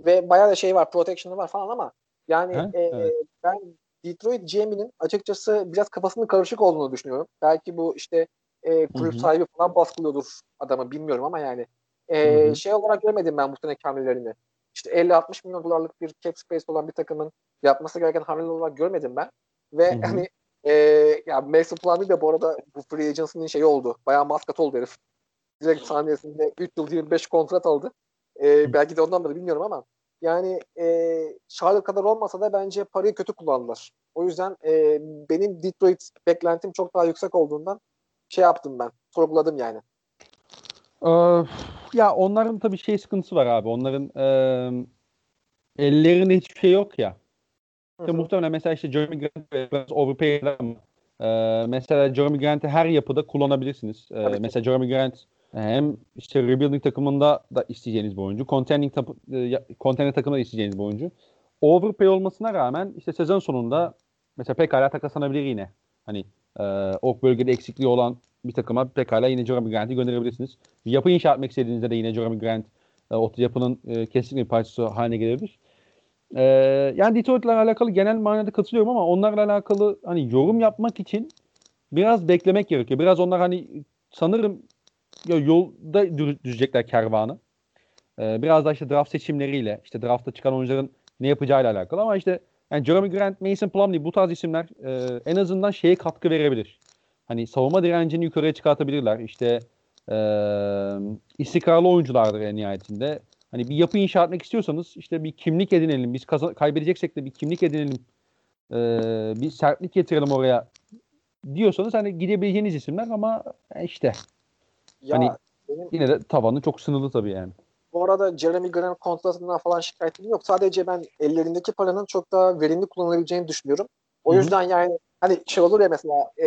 Ve bayağı da şey var, protection'ı var falan ama yani e, evet. ben Detroit GM'inin açıkçası biraz kafasının karışık olduğunu düşünüyorum. Belki bu işte e, kulüp Hı-hı. sahibi falan baskılıyordur adamı bilmiyorum ama yani e, şey olarak görmedim ben bu sene hamlelerini. İşte 50-60 milyon dolarlık bir cap space olan bir takımın yapması gereken hamleler olarak görmedim ben. Ve Hı-hı. hani ee, ya Mason Plumlee de bu arada bu free agency'nin şeyi oldu. Bayağı maskat oldu herif. Direkt saniyesinde 3 yıl 25 kontrat aldı. Ee, belki de ondan da bilmiyorum ama yani e, Charlotte kadar olmasa da bence parayı kötü kullandılar. O yüzden e, benim Detroit beklentim çok daha yüksek olduğundan şey yaptım ben. Sorguladım yani. Ee, ya onların tabii şey sıkıntısı var abi. Onların e, ellerinde hiçbir şey yok ya. İşte muhtemelen mesela işte Jeremy Grant overpaid ama e, mesela Jeremy Grant'i her yapıda kullanabilirsiniz. E, mesela Jeremy Grant hem işte rebuilding takımında da isteyeceğiniz bir oyuncu. Contending, tap- e, contending takımında isteyeceğiniz bir oyuncu. Overpay olmasına rağmen işte sezon sonunda mesela pekala takaslanabilir yine. Hani e, o bölgede eksikliği olan bir takıma pekala yine Jeremy Grant'i gönderebilirsiniz. Yapı inşa etmek istediğinizde de yine Jeremy Grant e, o yapının e, kesinlikle bir parçası haline gelebilir. Ee, yani Detroit'le alakalı genel manada katılıyorum ama onlarla alakalı hani yorum yapmak için biraz beklemek gerekiyor. Biraz onlar hani sanırım ya yolda düzecekler kervanı. Ee, biraz da işte draft seçimleriyle işte draftta çıkan oyuncuların ne yapacağıyla alakalı ama işte yani Jeremy Grant, Mason Plumlee bu tarz isimler e, en azından şeye katkı verebilir. Hani savunma direncini yukarıya çıkartabilirler. İşte e, istikrarlı oyunculardır en nihayetinde. Hani bir yapı inşa etmek istiyorsanız işte bir kimlik edinelim. Biz kazan- kaybedeceksek de bir kimlik edinelim. E, bir sertlik getirelim oraya diyorsanız hani gidebileceğiniz isimler ama işte Ya Hani- benim yine de tavanı çok sınırlı tabii yani. bu arada Jeremy Grant kontratından falan şikayetim yok. Sadece ben ellerindeki paranın çok daha verimli kullanılabileceğini düşünüyorum. O Hı hı. yüzden yani hani şey olur ya mesela e,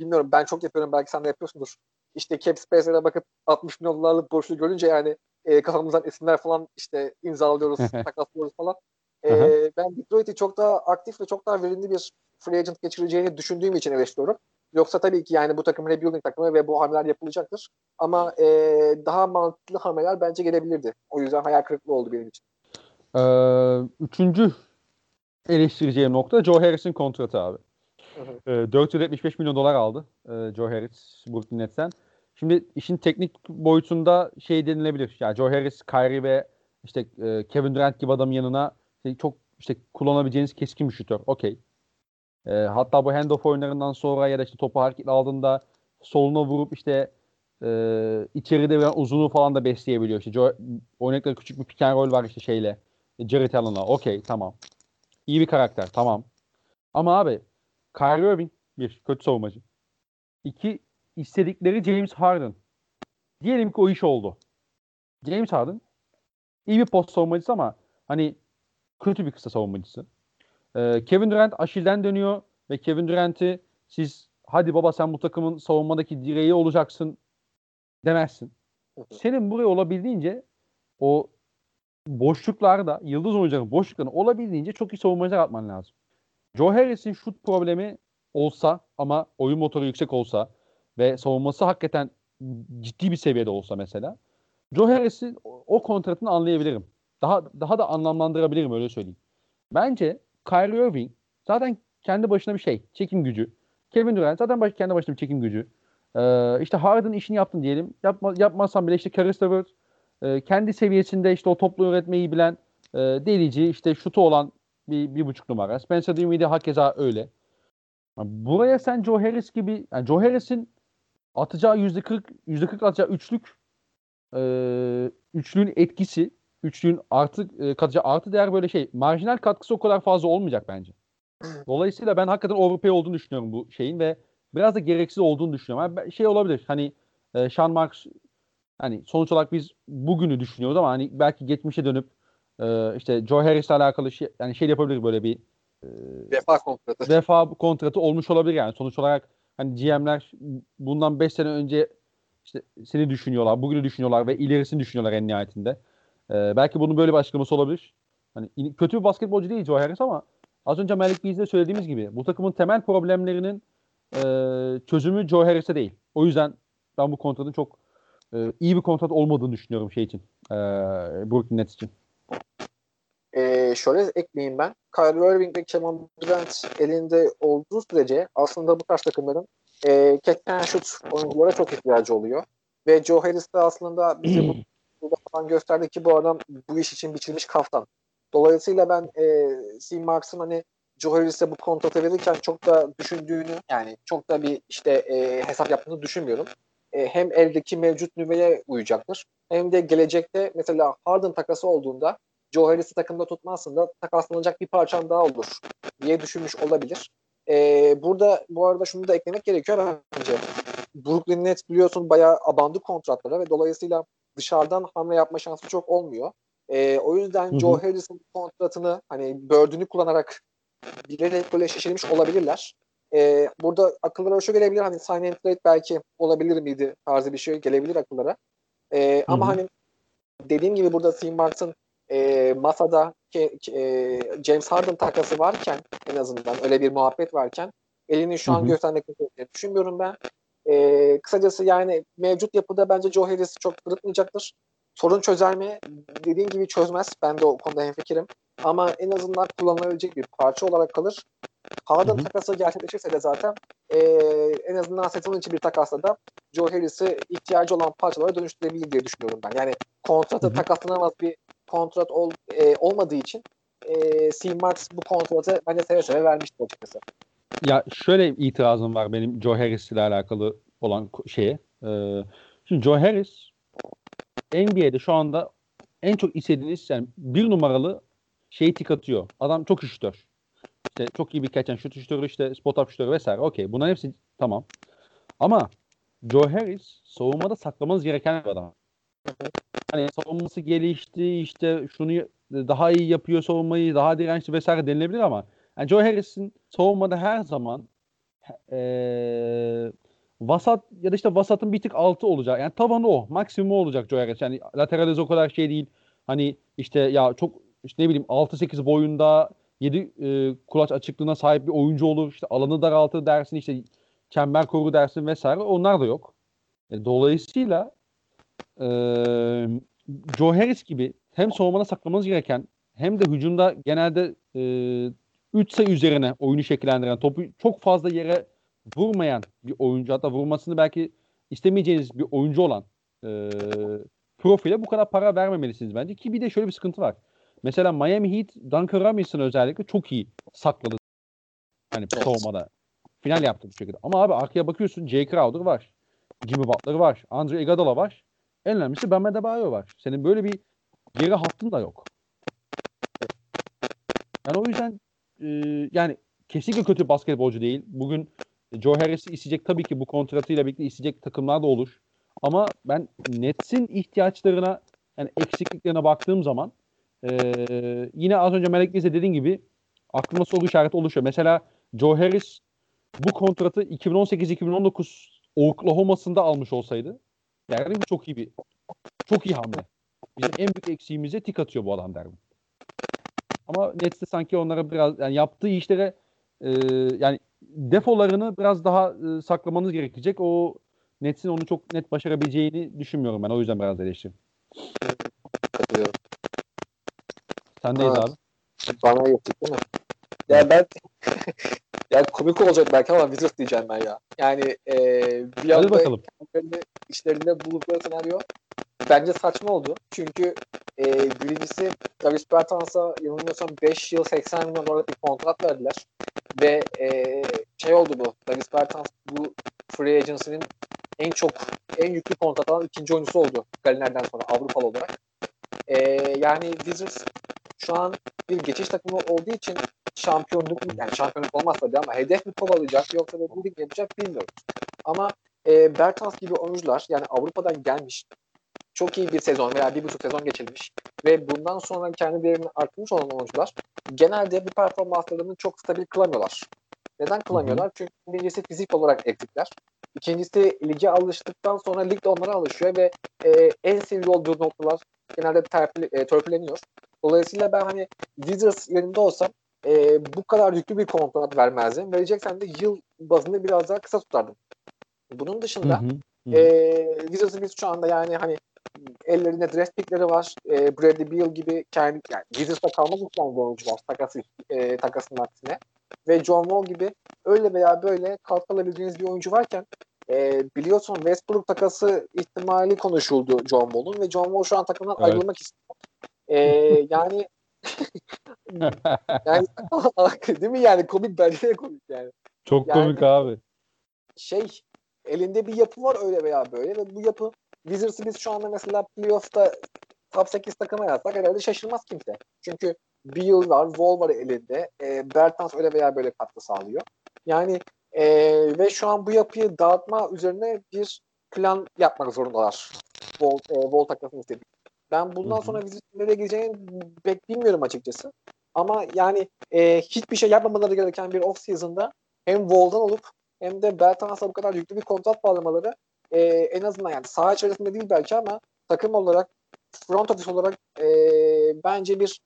bilmiyorum ben çok yapıyorum belki sen de yapıyorsundur. İşte cap space'lere bakıp 60 milyon dolarlık borçlu görünce yani e, kafamızdan isimler falan işte imzalıyoruz, takaslıyoruz falan. E, Hı hı. ben Detroit'i çok daha aktif ve çok daha verimli bir free agent geçireceğini düşündüğüm için eleştiriyorum. Yoksa tabii ki yani bu takım rebuilding takımı ve bu hamleler yapılacaktır. Ama e, daha mantıklı hamleler bence gelebilirdi. O yüzden hayal kırıklığı oldu benim için. Ee, üçüncü eleştireceğim nokta Joe Harris'in kontratı abi. Hı Ee, 475 milyon dolar aldı e, Joe Harris Brooklyn Nets'ten. Şimdi işin teknik boyutunda şey denilebilir. Yani Joe Harris, Kyrie ve işte e, Kevin Durant gibi adamın yanına işte çok işte kullanabileceğiniz keskin bir şutör. Okey. E, hatta bu handoff oyunlarından sonra ya da işte topu hareket aldığında soluna vurup işte e, içeride veren uzunluğu falan da besleyebiliyor. İşte Joe, küçük bir pick and roll var işte şeyle. Jared Allen'la. Okey tamam. İyi bir karakter tamam. Ama abi Kyrie Irving bir kötü savunmacı. İki istedikleri James Harden. Diyelim ki o iş oldu. James Harden iyi bir post savunmacısı ama hani kötü bir kısa savunmacısı. Ee, Kevin Durant Aşil'den dönüyor ve Kevin Durant'i siz hadi baba sen bu takımın savunmadaki direği olacaksın demezsin. Senin buraya olabildiğince o boşluklarda yıldız oyuncuların boşluklarını olabildiğince çok iyi savunmacılar atman lazım. Joe Harris'in şut problemi olsa ama oyun motoru yüksek olsa ve savunması hakikaten ciddi bir seviyede olsa mesela Joe Harris'in o, kontratını anlayabilirim. Daha daha da anlamlandırabilirim öyle söyleyeyim. Bence Kyrie Irving zaten kendi başına bir şey. Çekim gücü. Kevin Durant zaten baş, kendi başına bir çekim gücü. Ee, işte Harden işini yaptın diyelim. Yapma, yapmazsan bile işte Caris LeVert e, kendi seviyesinde işte o toplu üretmeyi bilen e, delici işte şutu olan bir, bir buçuk numara. Spencer Dinwiddie hakeza öyle. Buraya sen Joe Harris gibi yani Joe Harris'in atacağı yüzde kırk yüzde kırk atacağı üçlük e, üçlüğün etkisi üçlüğün artı e, katacağı artı değer böyle şey marjinal katkısı o kadar fazla olmayacak bence. Dolayısıyla ben hakikaten overpay olduğunu düşünüyorum bu şeyin ve biraz da gereksiz olduğunu düşünüyorum. Yani şey olabilir hani e, Sean Marks hani sonuç olarak biz bugünü düşünüyoruz ama hani belki geçmişe dönüp e, işte Joe Harris'le alakalı şey yani şey yapabilir böyle bir e, Vefa kontratı. vefa kontratı olmuş olabilir yani. Sonuç olarak hani GM'ler bundan 5 sene önce işte seni düşünüyorlar, bugünü düşünüyorlar ve ilerisini düşünüyorlar en nihayetinde. Ee, belki bunun böyle bir açıklaması olabilir. Hani kötü bir basketbolcu değil Joe Harris ama az önce Malik Beasley'de söylediğimiz gibi bu takımın temel problemlerinin e, çözümü Joe Harris'e değil. O yüzden ben bu kontratın çok e, iyi bir kontrat olmadığını düşünüyorum şey için. E, Brooklyn Nets için. Ee, şöyle ekleyeyim ben. Kyrie Irving ve Kevin Durant elinde olduğu sürece aslında bu tarz takımların e, catch shoot oyunculara çok ihtiyacı oluyor. Ve Joe Harris de aslında bize bu burada falan gösterdi ki bu adam bu iş için biçilmiş kaftan. Dolayısıyla ben e, C. Marks'ın hani Joe Harris'e bu kontratı verirken çok da düşündüğünü yani çok da bir işte e, hesap yaptığını düşünmüyorum. E, hem eldeki mevcut nüveye uyacaktır hem de gelecekte mesela Harden takası olduğunda Joe Harris'i takımda tutmazsın da takaslanacak bir parçan daha olur diye düşünmüş olabilir. Ee, burada bu arada şunu da eklemek gerekiyor bence. Brooklyn Nets biliyorsun bayağı abandı kontratlara ve dolayısıyla dışarıdan hamle yapma şansı çok olmuyor. Ee, o yüzden Hı hı. Joe Harris'in kontratını hani bördünü kullanarak bilerek böyle şişirmiş olabilirler. Ee, burada akıllara şu gelebilir hani sign and trade belki olabilir miydi tarzı bir şey gelebilir akıllara. Ee, ama hani dediğim gibi burada Tim Marks'ın e, masada ke, e, James Harden takası varken en azından öyle bir muhabbet varken elini şu an gerektiğini düşünmüyorum ben. E, kısacası yani mevcut yapıda bence Joe Harris çok kırıtmayacaktır. Sorun çözer mi? Dediğim gibi çözmez. Ben de o konuda hemfikirim. Ama en azından kullanılabilecek bir parça olarak kalır. Harden takası gerçekleşirse de zaten e, en azından sezon için bir takasla da Joe Harris'i ihtiyacı olan parçalara dönüştürebilir diye düşünüyorum ben. Yani kontratı takaslanamaz bir kontrat ol, e, olmadığı için e, Marks bu kontratı bence seve seve vermişti açıkçası. Ya şöyle itirazım var benim Joe Harris ile alakalı olan şeye. Ee, şimdi Joe Harris NBA'de şu anda en çok istediğiniz yani bir numaralı şeyi tik atıyor. Adam çok şutör. İşte çok iyi bir and shoot şutörü işte spot up şutörü vesaire. Okey. Bunların hepsi tamam. Ama Joe Harris savunmada saklamanız gereken bir adam. Hani savunması gelişti işte şunu daha iyi yapıyor savunmayı daha dirençli vesaire denilebilir ama yani Joe Harris'in savunmada her zaman ee, vasat ya da işte vasatın bir tık altı olacak. Yani tavanı o. Maksimum olacak Joe Harris. Yani lateraliz o kadar şey değil. Hani işte ya çok işte ne bileyim 6-8 boyunda 7 e, kulaç açıklığına sahip bir oyuncu olur. İşte alanı daraltır dersin işte çember koru dersin vesaire. Onlar da yok. E, dolayısıyla e, Joe Harris gibi hem savunmada saklamanız gereken hem de hücumda genelde e, 3 sayı üzerine oyunu şekillendiren, topu çok fazla yere vurmayan bir oyuncu hatta vurmasını belki istemeyeceğiniz bir oyuncu olan e, profile bu kadar para vermemelisiniz bence. Ki bir de şöyle bir sıkıntı var. Mesela Miami Heat Duncan Robinson özellikle çok iyi sakladı. Hani evet. savunmada. Final yaptı bu şekilde. Ama abi arkaya bakıyorsun Jay Crowder var. Jimmy Butler var. Andre Iguodala var. En önemlisi Bam Adebayo var. Senin böyle bir geri hattın da yok. Yani o yüzden e, yani kesinlikle kötü basketbolcu değil. Bugün Joe Harris'i isteyecek tabii ki bu kontratıyla birlikte isteyecek takımlar da olur. Ama ben Nets'in ihtiyaçlarına yani eksikliklerine baktığım zaman ee, yine az önce Melek bize dediğin gibi aklıma soru işareti oluşuyor. Mesela Joe Harris bu kontratı 2018-2019 Oklahoma'sında almış olsaydı derdim ki çok iyi bir çok iyi hamle. Bizim en büyük eksiğimize tik atıyor bu adam derdim. Ama Nets'te sanki onlara biraz yani yaptığı işlere e, yani defolarını biraz daha e, saklamanız gerekecek. O Nets'in onu çok net başarabileceğini düşünmüyorum ben. O yüzden biraz eleştiriyorum. Katılıyorum. Sendeyiz abi. Bana yaptık değil mi? Ya ben ya komik olacak belki ama Wizards diyeceğim ben ya. Yani e, bir Hadi bakalım. işlerinde buldukları senaryo bence saçma oldu. Çünkü e, birincisi Travis Bertans'a yanılmıyorsam 5 yıl 80 milyon dolarlık bir kontrat verdiler. Ve e, şey oldu bu. Travis Bertans bu free agency'nin en çok en yüklü kontrat alan ikinci oyuncusu oldu. Galiner'den sonra Avrupalı olarak. E, yani Wizards şu an bir geçiş takımı olduğu için şampiyonluk yani şampiyonluk olmaz tabii ama hedef mi kovalayacak yoksa da bir yapacak bilmiyoruz. Ama e, Bertans gibi oyuncular yani Avrupa'dan gelmiş çok iyi bir sezon veya bir buçuk sezon geçirmiş ve bundan sonra kendi değerini arttırmış olan oyuncular genelde bu performanslarını çok stabil kılamıyorlar. Neden kılamıyorlar? Çünkü birincisi fizik olarak eksikler. İkincisi lige alıştıktan sonra lig de onlara alışıyor ve e, en sevgili olduğu noktalar genelde terpil, e, törpüleniyor. Dolayısıyla ben hani Wizards yerinde olsam e, bu kadar yüklü bir kontrat vermezdim. Vereceksen de yıl bazında biraz daha kısa tutardım. Bunun dışında hı hı, hı. E, Wizards'ın biz şu anda yani hani ellerinde draft pickleri var. E, Bradley Beal gibi kendi yani Wizards'ta kalmak isteyen bir oyuncu var takası, e, takasının aksine. Ve John Wall gibi öyle veya böyle kalkalabileceğiniz bir oyuncu varken e, biliyorsun Westbrook takası ihtimali konuşuldu John Wall'un ve John Wall şu an takımdan evet. ayrılmak istiyor. E, yani yani değil mi yani komik bence de komik yani. Çok yani, komik abi. Şey elinde bir yapı var öyle veya böyle ve bu yapı Wizards'ı biz şu anda mesela playoff'ta top 8 takıma yazsak herhalde şaşırmaz kimse. Çünkü Beal var, Wall var elinde. E, Bertans öyle veya böyle katkı sağlıyor. Yani e, ve şu an bu yapıyı dağıtma üzerine bir plan yapmak zorundalar. Wall, e, Wall takmasını istedik. Ben bundan Hı-hı. sonra Wizards'ın nereye gideceğini pek bilmiyorum açıkçası. Ama yani e, hiçbir şey yapmamaları gereken bir off season'da hem Wall'dan olup hem de Bertans'a bu kadar yüklü bir kontrat bağlamaları e, en azından yani saha içerisinde değil belki ama takım olarak front office olarak e, bence bir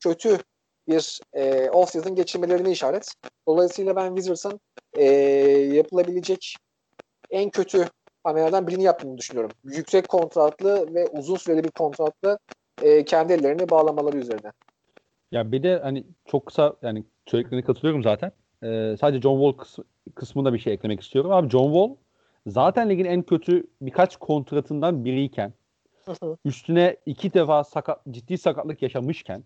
kötü bir e, off-season geçirmelerini işaret. Dolayısıyla ben Wizards'ın e, yapılabilecek en kötü hamlelerden birini yaptığını düşünüyorum. Yüksek kontratlı ve uzun süreli bir kontratlı e, kendi ellerini bağlamaları üzerine. Ya bir de hani çok kısa yani söylediklerine katılıyorum zaten. Ee, sadece John Wall kısmı, kısmında bir şey eklemek istiyorum. Abi John Wall zaten ligin en kötü birkaç kontratından biriyken üstüne iki defa sakat, ciddi sakatlık yaşamışken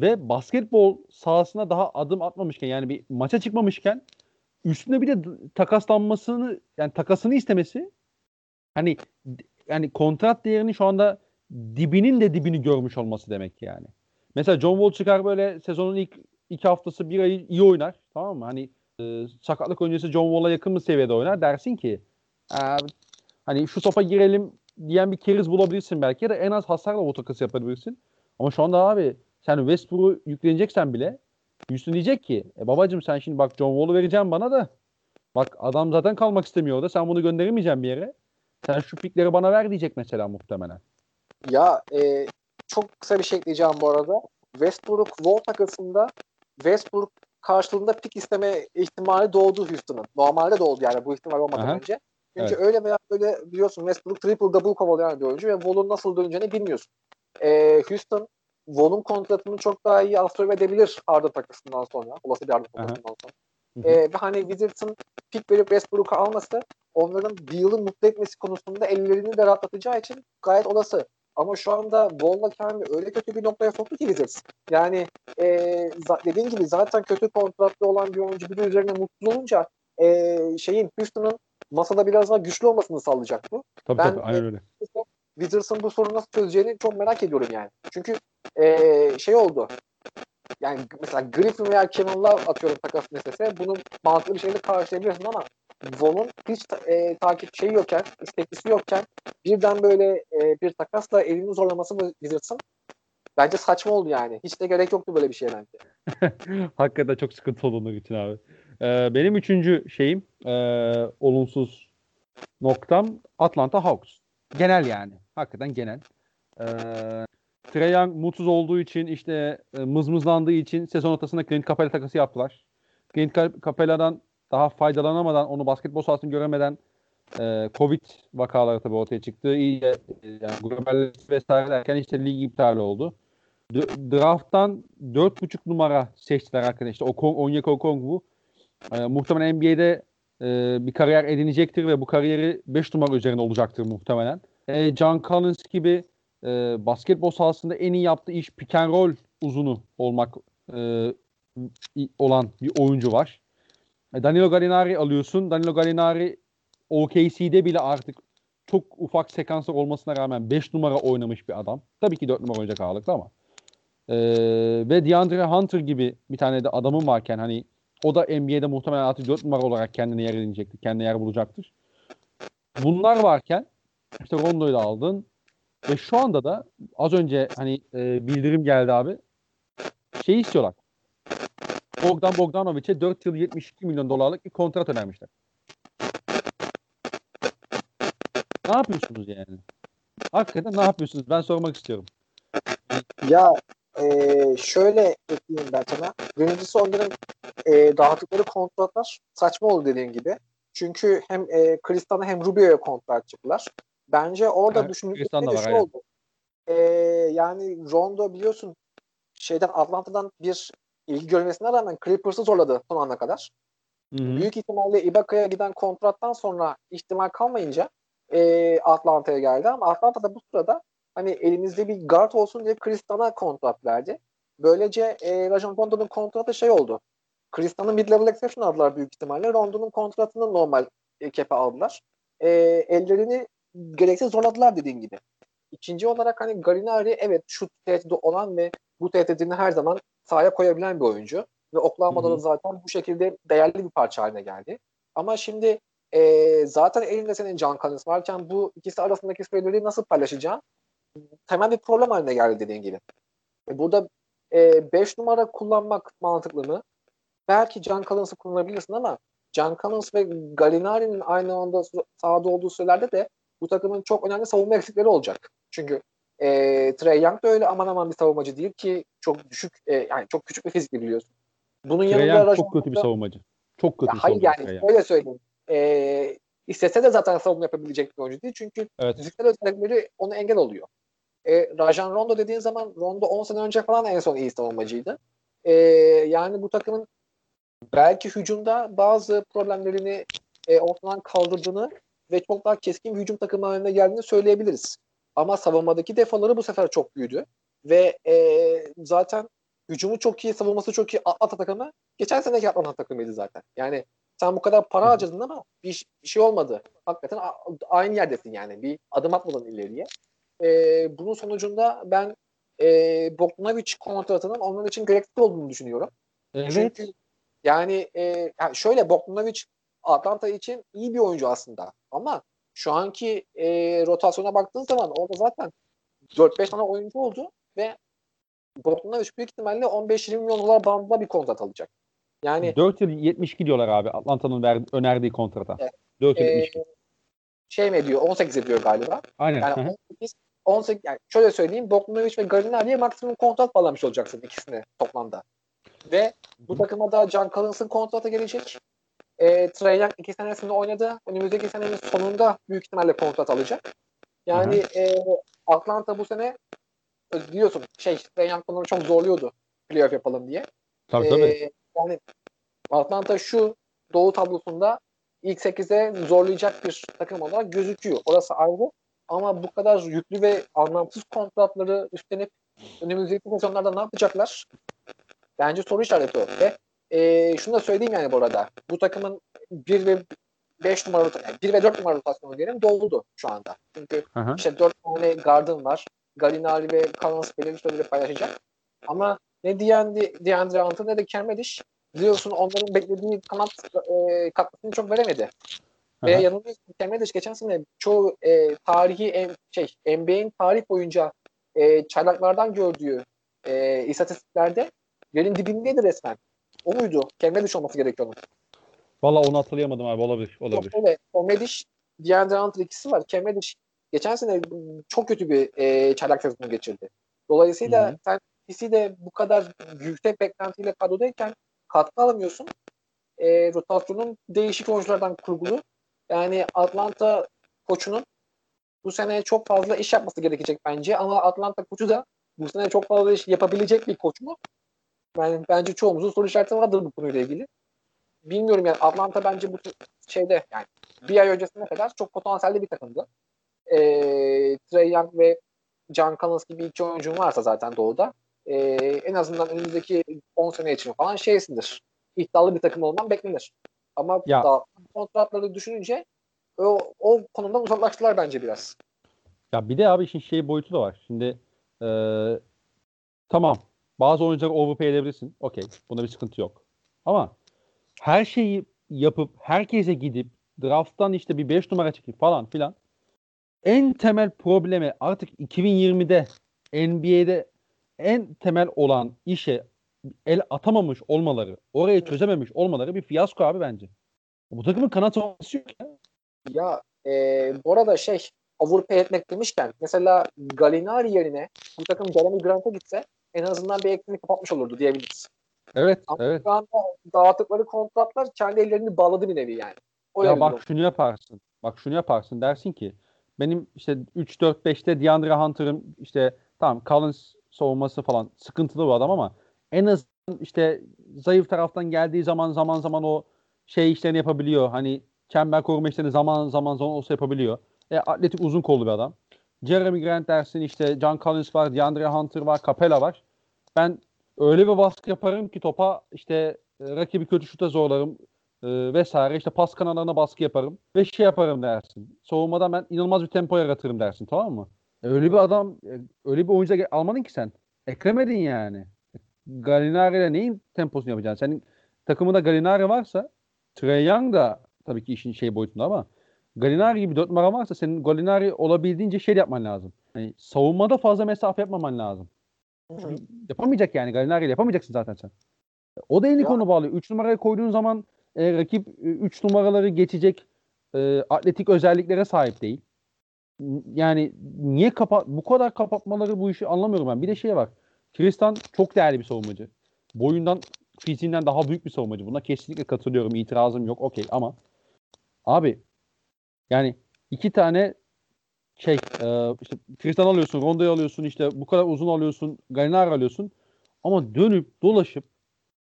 ve basketbol sahasına daha adım atmamışken yani bir maça çıkmamışken üstüne bir de takaslanmasını yani takasını istemesi hani yani kontrat değerini şu anda dibinin de dibini görmüş olması demek yani. Mesela John Wall çıkar böyle sezonun ilk iki haftası bir ay iyi oynar. Tamam mı? Hani e, sakatlık öncesi John Wall'a yakın bir seviyede oynar. Dersin ki hani şu topa girelim diyen bir keriz bulabilirsin belki ya da en az hasarla o takası yapabilirsin. Ama şu anda abi sen Westbrook'u yükleneceksen bile Houston diyecek ki e babacım sen şimdi bak John Wall'u vereceğim bana da bak adam zaten kalmak istemiyor da sen bunu gönderemeyeceksin bir yere. Sen şu pikleri bana ver diyecek mesela muhtemelen. Ya e, çok kısa bir şey ekleyeceğim bu arada. Westbrook Wall takasında Westbrook karşılığında pik isteme ihtimali doğdu Houston'ın. Normalde doğdu yani bu ihtimal olmadan Aha. önce. Çünkü evet. öyle veya böyle biliyorsun Westbrook triple double kovalayan bir oyuncu ve Wall'un nasıl döneceğini bilmiyorsun. E, Houston Wall'un kontratını çok daha iyi absorbe edebilir Arda takasından sonra. Olası bir Arda takasından sonra. E, ve hani Wizards'ın pik verip Westbrook'u alması onların yılı mutlu etmesi konusunda ellerini de rahatlatacağı için gayet olası. Ama şu anda Wall'la kendi öyle kötü bir noktaya soktu ki Wizards. Yani e, dediğin gibi zaten kötü kontratlı olan bir oyuncu bir de üzerine mutlu olunca e, şeyin Houston'ın masada biraz daha güçlü olmasını sağlayacak bu. Tabii ben, tabii aynen öyle. Wizards'ın bu sorunu nasıl çözeceğini çok merak ediyorum yani. Çünkü e, şey oldu. Yani mesela Griffin veya Kevin Love atıyorum takas meselesi. Bunu mantıklı bir şekilde karşılayabilirsin ama Von'un hiç e, takip şeyi yokken, isteklisi yokken birden böyle e, bir takasla elini zorlaması mı Wizards'ın? Bence saçma oldu yani. Hiç de gerek yoktu böyle bir şeye bence. Hakikaten çok sıkıntı oldu onun için abi. Ee, benim üçüncü şeyim e, olumsuz noktam Atlanta Hawks. Genel yani. Hakikaten genel. Ee, Trae Young mutsuz olduğu için işte e, mızmızlandığı için sezon ortasında Clint Capela takası yaptılar. Clint Capela'dan daha faydalanamadan onu basketbol sahasını göremeden e, Covid vakaları tabii ortaya çıktı. İyi yani global vesaire derken işte lig iptal oldu. D- draft'tan 4.5 numara seçtiler arkadaşlar. İşte Okong, Onyeka Okongwu. E, muhtemelen NBA'de e, bir kariyer edinecektir ve bu kariyeri 5 numara üzerinde olacaktır muhtemelen. E, John Collins gibi e, basketbol sahasında en iyi yaptığı iş pick and roll uzunu olmak e, olan bir oyuncu var. E, Danilo Gallinari alıyorsun. Danilo Gallinari OKC'de bile artık çok ufak sekanslar olmasına rağmen 5 numara oynamış bir adam. Tabii ki 4 numara oynayacak ağırlıkta ama. Ee, ve DeAndre Hunter gibi bir tane de adamın varken hani o da NBA'de muhtemelen artık 4 numara olarak kendine yer edinecektir. Kendine yer bulacaktır. Bunlar varken işte Rondo'yu da aldın. Ve şu anda da az önce hani e, bildirim geldi abi. Şey istiyorlar. Bogdan Bogdanovic'e 4 yıl 72 milyon dolarlık bir kontrat önermişler. Ne yapıyorsunuz yani? Hakikaten ne yapıyorsunuz? Ben sormak istiyorum. Ya e, şöyle ekleyeyim ben sana. Birincisi onların e, dağıttıkları kontratlar saçma oldu dediğin gibi. Çünkü hem e, Kristan'a hem Rubio'ya kontrat çıktılar. Bence orada evet, düşündükleri şu oldu. E, yani Rondo biliyorsun şeyden Atlanta'dan bir ilgi görmesine rağmen Clippers'ı zorladı son ana kadar. Hı-hı. Büyük ihtimalle Ibaka'ya giden kontrattan sonra ihtimal kalmayınca e, Atlanta'ya geldi ama Atlanta da bu sırada hani elimizde bir guard olsun diye Kristan'a kontrat verdi. Böylece e, Rajon Rondo'nun kontratı şey oldu. Kristan'ın mid-level exception aldılar büyük ihtimalle. Rondo'nun kontratını normal e, kepe aldılar. E, ellerini gereksiz zorladılar dediğin gibi. İkinci olarak hani Galinari evet şut tehdidi olan ve bu tehdidini her zaman sahaya koyabilen bir oyuncu. Ve Oklahoma'da da zaten bu şekilde değerli bir parça haline geldi. Ama şimdi e, zaten elinde senin John Collins varken bu ikisi arasındaki süreleri nasıl paylaşacağın temel bir problem haline geldi dediğin gibi. E, burada 5 e, numara kullanmak mantıklı mı? Belki John Collins'ı kullanabilirsin ama John Collins ve Gallinari'nin aynı anda sahada olduğu sürelerde de bu takımın çok önemli savunma eksikleri olacak. Çünkü e, Trey Young da öyle aman aman bir savunmacı değil ki çok düşük e, yani çok küçük bir fizikli biliyorsun. Bunun Trey yanında Young çok kötü bir savunmacı. Çok kötü ya bir savunmacı. Hayır yani öyle söyleyeyim. E, istese de zaten savunma yapabilecek bir oyuncu değil. Çünkü evet. fiziksel özellikleri onu engel oluyor. E, Rajan Rondo dediğin zaman Rondo 10 sene önce falan en son iyi savunmacıydı. E, yani bu takımın belki hücumda bazı problemlerini e, ortadan kaldırdığını ve çok daha keskin bir hücum takımı haline geldiğini söyleyebiliriz. Ama savunmadaki defoları bu sefer çok büyüdü. Ve e, zaten hücumu çok iyi, savunması çok iyi Atlanta takımı geçen seneki Atlanta takımıydı zaten. Yani sen bu kadar para harcadın ama bir, bir şey olmadı. Hakikaten aynı yerdesin yani. Bir adım atmadın ileriye. Ee, bunun sonucunda ben e, Bogdanovic kontratının onun için gerekli olduğunu düşünüyorum. Evet. Çünkü yani, e, yani şöyle Bogdanovic Atlanta için iyi bir oyuncu aslında. Ama şu anki e, rotasyona baktığın zaman orada zaten 4-5 tane oyuncu oldu ve Bogdanovic büyük ihtimalle 15-20 milyon dolar bandında bir kontrat alacak. Yani 4 yıl 72 diyorlar abi Atlanta'nın ver, önerdiği kontrata. Evet. 4 yıl e, 72. şey mi ediyor? 18 ediyor galiba. Aynen. Yani hı hı. 18 18 yani şöyle söyleyeyim Bogdanovic ve Gallinari'ye maksimum kontrat bağlamış olacaksın ikisine toplamda. Ve bu takıma da John Collins'ın kontratı gelecek. E, Trae Young iki senesinde oynadı. Önümüzdeki senenin sonunda büyük ihtimalle kontrat alacak. Yani e, Atlanta bu sene biliyorsun şey Trae Young bunları çok zorluyordu playoff yapalım diye. Tabii tabii. Ee, yani Atlanta şu doğu tablosunda ilk 8'e zorlayacak bir takım olarak gözüküyor. Orası ayrı. Ama bu kadar yüklü ve anlamsız kontratları üstlenip önümüzdeki sezonlarda ne yapacaklar? Bence soru işareti o. Ve e, şunu da söyleyeyim yani bu arada. Bu takımın 1 ve 5 numara rota- 1 ve 4 numara rotasyonu diyelim doldu şu anda. Çünkü Hı hı. işte 4 tane garden var. Gallinari ve Collins belirli süreleri paylaşacak. Ama ne DeAndre Hunter ne de Reddish biliyorsun onların beklediği kanat e, katkısını çok veremedi. Ve Aha. yanılmıyorsun Cam Reddish geçen sene çoğu e, tarihi em- şey NBA'in tarih boyunca e, çaylaklardan gördüğü e, istatistiklerde yerin dibindeydi resmen. O muydu? Cam Reddish olması gerekiyordu. Valla onu hatırlayamadım abi olabilir. Yok Olabilir. öyle. Cam Reddish, DeAndre Hunter ikisi var. Cam Reddish geçen sene çok kötü bir e, çaylak sezonu geçirdi. Dolayısıyla Hı hı. sen ikisi de bu kadar yüksek beklentiyle kadrodayken katkı alamıyorsun. E, rotasyonun değişik oyunculardan kurgulu. Yani Atlanta koçunun bu sene çok fazla iş yapması gerekecek bence ama Atlanta koçu da bu sene çok fazla iş yapabilecek bir koç mu? Yani bence çoğumuzun soru işareti vardır bu konuyla ilgili. Bilmiyorum yani Atlanta bence bu şeyde yani bir ay öncesine kadar çok potansiyelli bir takımdı. Ee, Trey Young ve John Collins gibi iki oyuncun varsa zaten doğuda ee, en azından önümüzdeki 10 sene için falan şeysindir. İddialı bir takım olman beklenir. Ama Ya. daha kontratları düşününce o, o konudan uzaklaştılar bence biraz. Ya bir de abi işin şey boyutu da var. Şimdi eee, tamam bazı oyuncuları overpay edebilirsin. Okey. Bunda bir sıkıntı yok. Ama her şeyi yapıp herkese gidip drafttan işte bir 5 numara çekip falan filan en temel problemi artık 2020'de NBA'de en temel olan işe el atamamış olmaları, orayı çözememiş olmaları bir fiyasko abi bence. Bu takımın kanat savunması yok ya. Ya e, bu arada şey overpay etmek demişken mesela Gallinari yerine bu takım Jeremy Grant'a gitse en azından bir eksiğini kapatmış olurdu diyebiliriz. Evet, Ama evet. şu anda dağıttıkları kontratlar kendi ellerini bağladı bir nevi yani. Öyle Ya bak durum. şunu yaparsın. Bak şunu yaparsın dersin ki benim işte 3 4 5'te DeAndre Hunter'ım işte tamam Collins savunması falan sıkıntılı bir adam ama en azından işte zayıf taraftan geldiği zaman zaman zaman o şey işlerini yapabiliyor. Hani çember koruma işlerini zaman zaman zaman olsa yapabiliyor. E, atletik uzun kollu bir adam. Jeremy Grant dersin işte John Collins var, DeAndre Hunter var, Capella var. Ben öyle bir baskı yaparım ki topa işte e, rakibi kötü şuta zorlarım e, vesaire işte pas kanallarına baskı yaparım ve şey yaparım dersin. Savunmada ben inanılmaz bir tempo yaratırım dersin tamam mı? Öyle bir adam e, öyle bir oyuncu almadın ki sen. Ekremedin yani. Gallinari ile neyin temposunu yapacaksın? Senin takımında Gallinari varsa Trey Young da tabii ki işin şey boyutunda ama Gallinari gibi dört numara varsa senin Gallinari olabildiğince şey yapman lazım. Yani savunmada fazla mesafe yapmaman lazım. Hı. Yapamayacak yani Gallinari ile yapamayacaksın zaten sen. O da elini Ya. konu bağlıyor. 3 numaraya koyduğun zaman e, rakip 3 numaraları geçecek e, atletik özelliklere sahip değil. Yani niye kapa bu kadar kapatmaları bu işi anlamıyorum ben. Bir de şey var. Tristan çok değerli bir savunmacı. Boyundan fiziğinden daha büyük bir savunmacı. Buna kesinlikle katılıyorum. İtirazım yok. Okey ama abi yani iki tane şey e, işte Tristan alıyorsun, Rondo'yu alıyorsun, işte bu kadar uzun alıyorsun, Gallinari alıyorsun. Ama dönüp dolaşıp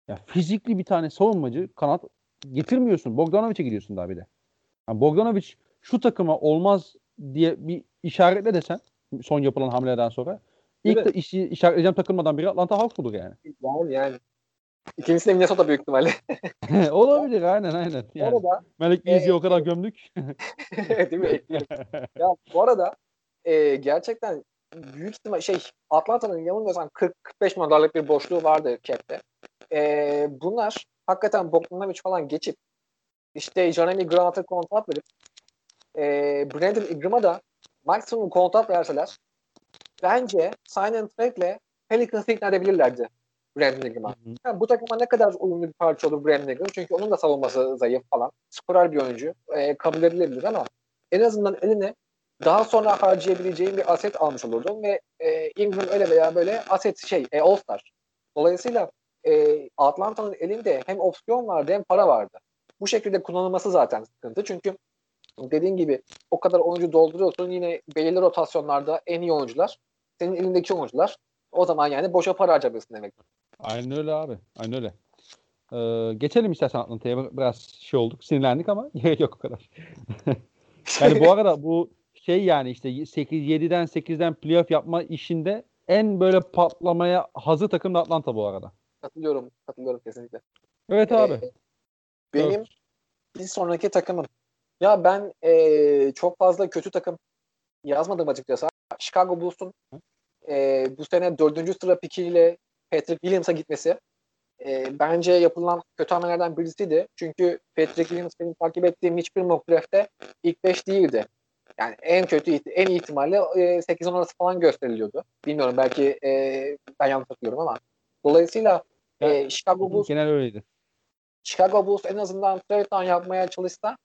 ya fizikli bir tane savunmacı kanat getirmiyorsun. Bogdanovic'e gidiyorsun daha bir de. Yani Bogdanovic şu takıma olmaz diye bir işaretle desen son yapılan hamleden sonra ilk de işi işaretleyeceğim takılmadan biri Atlanta Hawks olur yani. Yani yani. İkincisi de Minnesota büyük ihtimalle. Olabilir aynen aynen. Yani. Orada Malik e, Beasley'i o kadar gömdük. değil mi? ya bu arada e, gerçekten büyük ihtimal şey Atlanta'nın yanılmıyorsam 40-45 milyon dolarlık bir boşluğu vardı cap'te. E, bunlar hakikaten Bogdanovic falan geçip işte Jeremy Grant'a kontrat verip e, Brandon Ingram'a da maksimum kontrat verseler bence sign and trade'le Pelicans'ı ikna edebilirlerdi Brandon Ingram'a. Yani bu takıma ne kadar uyumlu bir parça olur Brandon? Çünkü onun da savunması zayıf falan. Skorer bir oyuncu. E, kabul edilebilir ama en azından eline daha sonra harcayabileceğin bir aset almış olurdun ve e, Ingram öyle veya böyle aset şey e, All-Star. Dolayısıyla e, Atlanta'nın elinde hem opsiyon vardı hem para vardı. Bu şekilde kullanılması zaten sıkıntı. Çünkü dediğin gibi o kadar oyuncu dolduruyorsun yine belirli rotasyonlarda en iyi oyuncular senin elindeki oyuncular. O zaman yani boşa para harcamıyorsun demek. Aynen öyle abi. Aynen öyle. Ee, geçelim istersen Atlanta'ya. Biraz şey olduk. Sinirlendik ama gerek yok o kadar. yani bu arada bu şey yani işte 8 7'den 8'den playoff yapma işinde en böyle patlamaya hazır takım da Atlanta bu arada. Katılıyorum. Katılıyorum kesinlikle. Evet abi. Ee, benim bir sonraki takımım. Ya ben ee, çok fazla kötü takım yazmadım açıkçası. Chicago Bulls'un e, bu sene dördüncü sıra pikiyle Patrick Williams'a gitmesi e, bence yapılan kötü hamlelerden birisiydi. Çünkü Patrick Williams benim takip ettiğim hiçbir mock draft'te ilk 5 değildi. Yani en kötü en iyi ihtimalle e, 8-10 arası falan gösteriliyordu. Bilmiyorum belki e, ben yanlış hatırlıyorum ama. Dolayısıyla e, Chicago Bulls genel öyleydi. Chicago Bulls en azından trade yapmaya çalışsa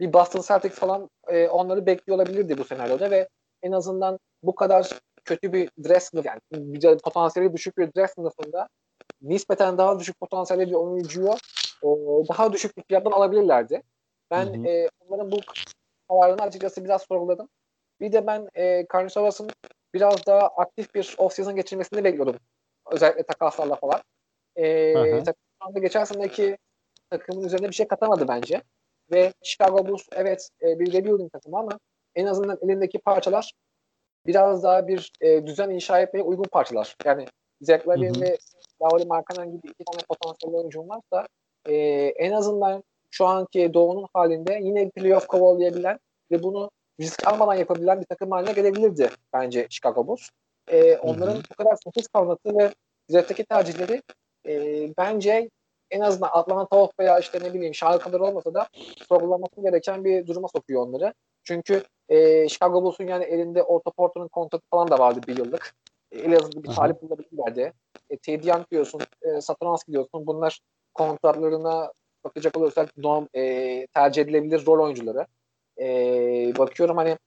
bir Boston Celtics falan e, onları bekliyor olabilirdi bu senaryoda ve en azından bu kadar kötü bir dress yani bir potansiyeli düşük bir dress sınıfında nispeten daha düşük potansiyeli bir oyuncuyu e, daha düşük bir fiyattan alabilirlerdi. Ben hı hı. E, onların bu kararını açıkçası biraz sorguladım. Bir de ben e, Karnisovas'ın biraz daha aktif bir off-season geçirmesini bekliyordum. Özellikle takaslarla falan. E, takımda geçen seneki takımın üzerine bir şey katamadı bence. Ve Chicago Bulls evet e, bir rebuilding takımı ama en azından elindeki parçalar biraz daha bir e, düzen inşa etmeye uygun parçalar. Yani Zach Lavin ve Lauri Markkanen gibi iki tane potansiyel oyuncum varsa e, en azından şu anki doğunun halinde yine playoff kovalayabilen ve bunu risk almadan yapabilen bir takım haline gelebilirdi bence Chicago Bulls. E, onların Hı-hı. bu kadar fokus kalması ve draft'taki tercihleri e, bence en azından Atlanta Hawks veya işte ne bileyim kadar olmasa da sorgulanması gereken bir duruma sokuyor onları. Çünkü e, Chicago Bulls'un yani elinde Otto Porter'ın kontratı falan da vardı bir yıllık. E, Elazığ'da bir talip bulabilirlerdi. E, Teddy Young diyorsun, e, Satoranski diyorsun. Bunlar kontratlarına bakacak olursak norm, e, tercih edilebilir rol oyuncuları. E, bakıyorum hani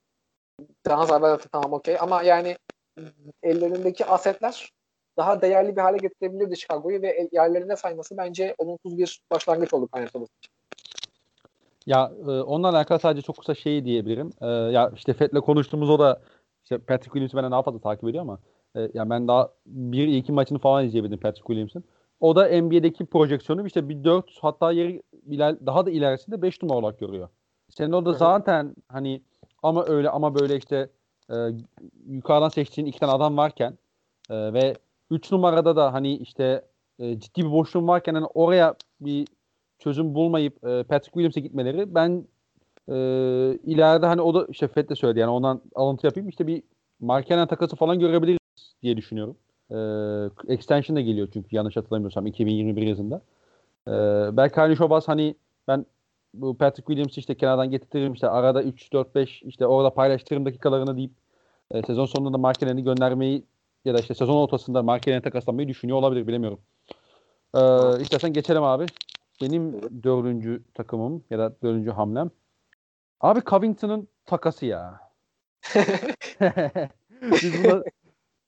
daha Zarbalat'ı tamam okey ama yani ellerindeki asetler daha değerli bir hale getirebilirdi Chicago'yu ve yerlerine sayması bence olumsuz bir başlangıç oldu için. Ya e, onunla alakalı sadece çok kısa şey diyebilirim. E, ya işte Fed'le konuştuğumuz o da işte Patrick Williams'ı benden daha fazla takip ediyor ama e, ya ben daha bir iki maçını falan izleyebildim Patrick Williams'ın. O da NBA'deki projeksiyonu işte bir 4 hatta yeri iler, daha da ilerisinde 5 numara olarak görüyor. Senin orada zaten hani ama öyle ama böyle işte e, yukarıdan seçtiğin iki tane adam varken e, ve 3 numarada da hani işte e, ciddi bir boşluğum varken hani oraya bir çözüm bulmayıp e, Patrick Williams'e gitmeleri ben e, ileride hani o da işte de söyledi yani ondan alıntı yapayım işte bir Markenen takası falan görebiliriz diye düşünüyorum. E, extension da geliyor çünkü yanlış hatırlamıyorsam 2021 yazında. E, belki Kyle Şobas hani ben bu Patrick Williams'ı işte kenardan getiririm işte arada 3 4 5 işte orada paylaştırırım dakikalarını deyip e, sezon sonunda da Markenen'i göndermeyi ya da işte sezon ortasında Markenen'i takaslanmayı düşünüyor olabilir bilemiyorum. E, istersen geçelim abi. Benim dördüncü takımım ya da dördüncü hamlem. Abi Covington'ın takası ya. Biz bunu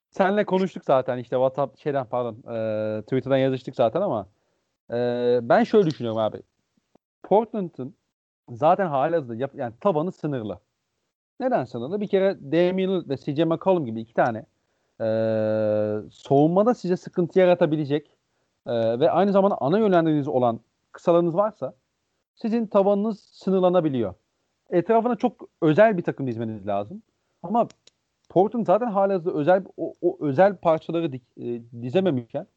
senle konuştuk zaten işte WhatsApp şeyden pardon e, Twitter'dan yazıştık zaten ama e, ben şöyle düşünüyorum abi. Portland'ın zaten halihazırda yap, yani tabanı sınırlı. Neden sınırlı? Bir kere Damian ve CJ McCollum gibi iki tane e, soğunmada size sıkıntı yaratabilecek e, ve aynı zamanda ana yönlendiriniz olan kısalarınız varsa sizin tavanınız sınırlanabiliyor. Etrafına çok özel bir takım dizmeniz lazım. Ama Portland zaten halihazırda özel o, o özel parçaları dik, e, dizememişken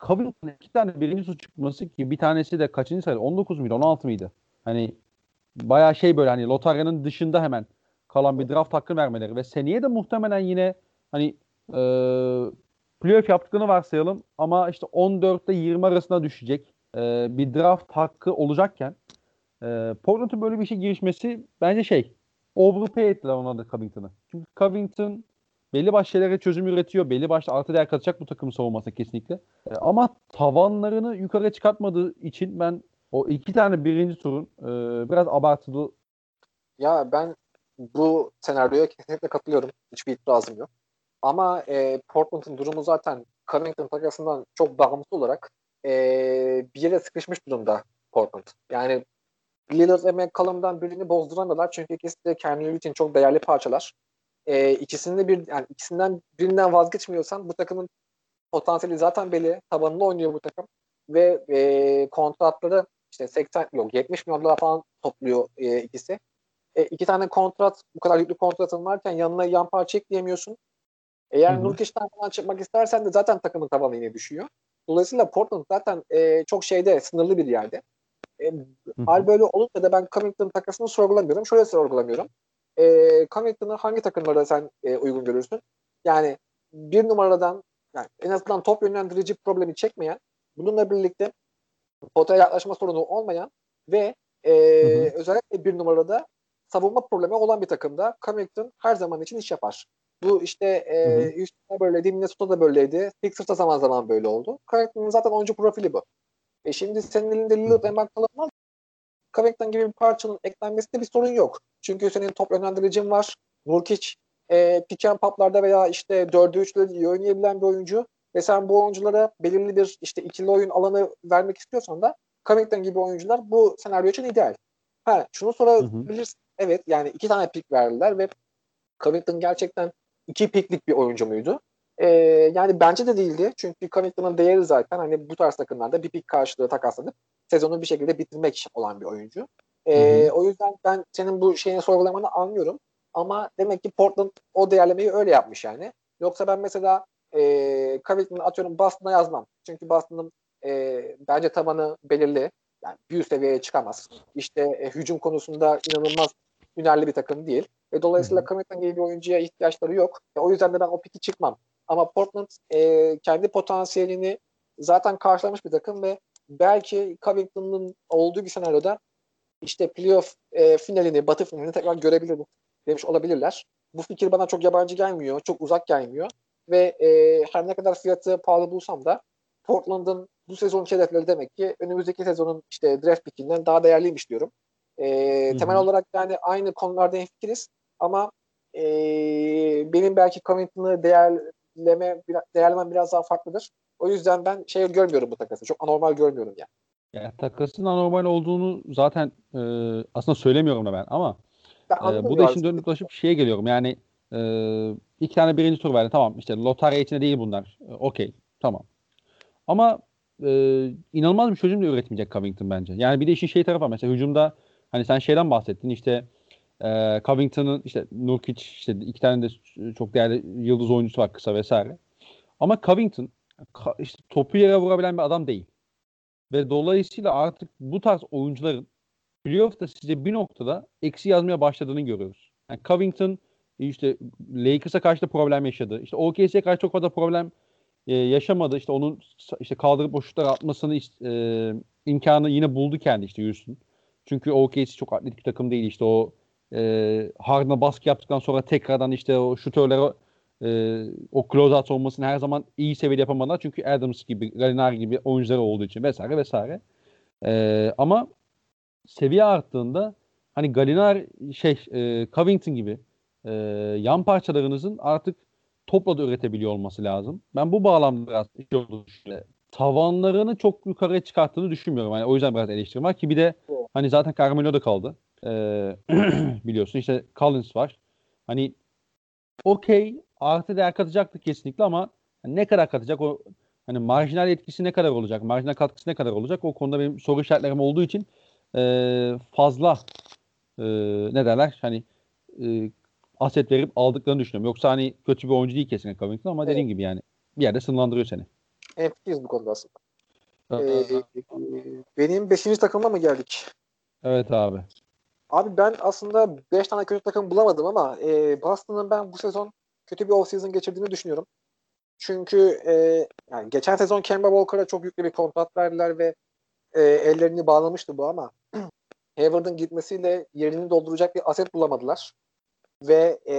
Covington'ın iki tane birinci su çıkması ki bir tanesi de kaçıncı sayı 19 muydu 16 mıydı? Hani bayağı şey böyle hani lotaryanın dışında hemen kalan bir draft hakkı vermeleri ve seneye de muhtemelen yine hani e, playoff yaptıklarını varsayalım ama işte 14 ile 20 arasında düşecek e, bir draft hakkı olacakken e, Portland'ın böyle bir şey girişmesi bence şey overpay ettiler ona da Covington'ı. Çünkü Covington belli başlı şeylere çözüm üretiyor. Belli başlı artı değer katacak bu takımın savunması kesinlikle. E, ama tavanlarını yukarı çıkartmadığı için ben o iki tane birinci turun e, biraz abartılı. Ya ben bu senaryoya kesinlikle katılıyorum. Hiçbir itirazım yok. Ama e, Portland'ın durumu zaten Covington takasından çok bağımsız olarak e, bir yere sıkışmış durumda Portland. Yani Lillard ve McCollum'dan birini bozduramıyorlar çünkü ikisi de kendileri için çok değerli parçalar. E, ikisinde bir yani ikisinden birinden vazgeçmiyorsan bu takımın potansiyeli zaten belli. Tabanında oynuyor bu takım ve e, kontratları işte 80 yok 70 milyon dolar falan topluyor e, ikisi. E, iki tane kontrat bu kadar yüklü kontratın varken yanına yan parça ekleyemiyorsun. Eğer Nurkic'ten falan çıkmak istersen de zaten takımın tabanı yine düşüyor. Dolayısıyla Portland zaten e, çok şeyde sınırlı bir yerde. E, hal böyle olunca da ben Covington takasını sorgulamıyorum. Şöyle sorgulamıyorum. E, Covington'ı hangi takımlarda sen e, uygun görürsün? Yani bir numaradan yani en azından top yönlendirici problemi çekmeyen, bununla birlikte potaya yaklaşma sorunu olmayan ve e, hı hı. özellikle bir numarada savunma problemi olan bir takımda Covington her zaman için iş yapar. Bu işte e, Houston'da böyleydi, Minnesota'da böyleydi, Sixers'ta zaman zaman böyle oldu. Covington'ın zaten oyuncu profili bu. E şimdi senin elinde Lillard ve McCollum var. Covington gibi bir parçanın eklenmesinde bir sorun yok. Çünkü senin top yönlendiricin var. Nurkic e, pick and pop'larda veya işte 4'e 3'leri iyi oynayabilen bir oyuncu ve sen bu oyunculara belirli bir işte ikili oyun alanı vermek istiyorsan da Covington gibi oyuncular bu senaryo için ideal. Ha, şunu sorabilirsin. Evet yani iki tane pick verdiler ve Covington gerçekten iki picklik bir oyuncu muydu? Ee, yani bence de değildi. Çünkü Covington'ın değeri zaten hani bu tarz takımlarda bir pick karşılığı takaslanıp sezonu bir şekilde bitirmek olan bir oyuncu. Ee, O yüzden ben senin bu şeyini sorgulamanı anlıyorum. Ama demek ki Portland o değerlemeyi öyle yapmış yani. Yoksa ben mesela e, Covington'ı atıyorum Boston'a yazmam. Çünkü Boston'ın e, bence tabanı belirli. Yani büyük seviyeye çıkamaz. İşte e, hücum konusunda inanılmaz hünerli bir takım değil. Ve dolayısıyla Covington gibi bir oyuncuya ihtiyaçları yok. E, o yüzden de ben o piki çıkmam. Ama Portland e, kendi potansiyelini zaten karşılamış bir takım ve belki Covington'ın olduğu bir senaryoda işte playoff e, finalini, batı finalini tekrar görebiliriz demiş olabilirler. Bu fikir bana çok yabancı gelmiyor, çok uzak gelmiyor. Ve e, her ne kadar fiyatı pahalı bulsam da Portland'ın bu sezon hedefleri demek ki önümüzdeki sezonun işte draft pickinden daha değerliymiş diyorum. E, temel olarak yani aynı konularda fikiriz ama e, benim belki Covington'ı değerleme değerlemem biraz daha farklıdır. O yüzden ben şey görmüyorum bu takası. Çok anormal görmüyorum yani. Yani takasın anormal olduğunu zaten e, aslında söylemiyorum da ben ama e, bu da işin dönüp dolaşıp şeye geliyorum. Yani e, iki tane birinci tur verdi. Tamam işte lotarya içinde değil bunlar. E, Okey. Tamam. Ama e, inanılmaz bir çözüm de üretmeyecek Covington bence. Yani bir de işin şey tarafı var. Mesela hücumda hani sen şeyden bahsettin işte e, Covington'ın işte Nurkic işte iki tane de çok değerli yıldız oyuncusu var kısa vesaire. Ama Covington işte topu yere vurabilen bir adam değil. Ve dolayısıyla artık bu tarz oyuncuların playoff'ta size bir noktada eksi yazmaya başladığını görüyoruz. Yani Covington işte Lakers'a karşı da problem yaşadı. İşte OKC'ye karşı çok fazla problem e, yaşamadı. İşte onun işte kaldırıp boşluklara atmasını e, imkanı yine buldu kendi işte Houston. Çünkü OKC çok atletik bir takım değil. İşte o e, Harden'a baskı yaptıktan sonra tekrardan işte o şutörlere e, o closeout olmasını her zaman iyi seviyede yapamadılar. Çünkü Adams gibi, Gallinari gibi oyuncuları olduğu için vesaire vesaire. E, ama seviye arttığında hani Gallinari şey e, Covington gibi e, yan parçalarınızın artık topla da üretebiliyor olması lazım. Ben bu bağlamda biraz şey olduğunu. Tavanlarını çok yukarıya çıkarttığını düşünmüyorum. Yani o yüzden biraz eleştirim var ki bir de hani zaten Carmelo da kaldı. Ee, biliyorsun işte Collins var. Hani okey artı değer katacaktı kesinlikle ama ne kadar katacak o hani marjinal etkisi ne kadar olacak? Marjinal katkısı ne kadar olacak? O konuda benim soru işaretlerim olduğu için e, fazla e, ne derler? Hani e, aset verip aldıklarını düşünüyorum. Yoksa hani kötü bir oyuncu değil kesinlikle Covington ama dediğim gibi yani bir yerde sınırlandırıyor seni. Hemfikiriz bu konuda aslında. Ee, benim 5. takıma mı geldik? evet abi. Abi ben aslında 5 tane kötü takım bulamadım ama e, Boston'ın ben bu sezon kötü bir off-season geçirdiğini düşünüyorum. Çünkü e, yani geçen sezon Kemba Walker'a çok yüklü bir kontrat verdiler ve e, ellerini bağlamıştı bu ama Hayward'ın gitmesiyle yerini dolduracak bir aset bulamadılar. Ve e,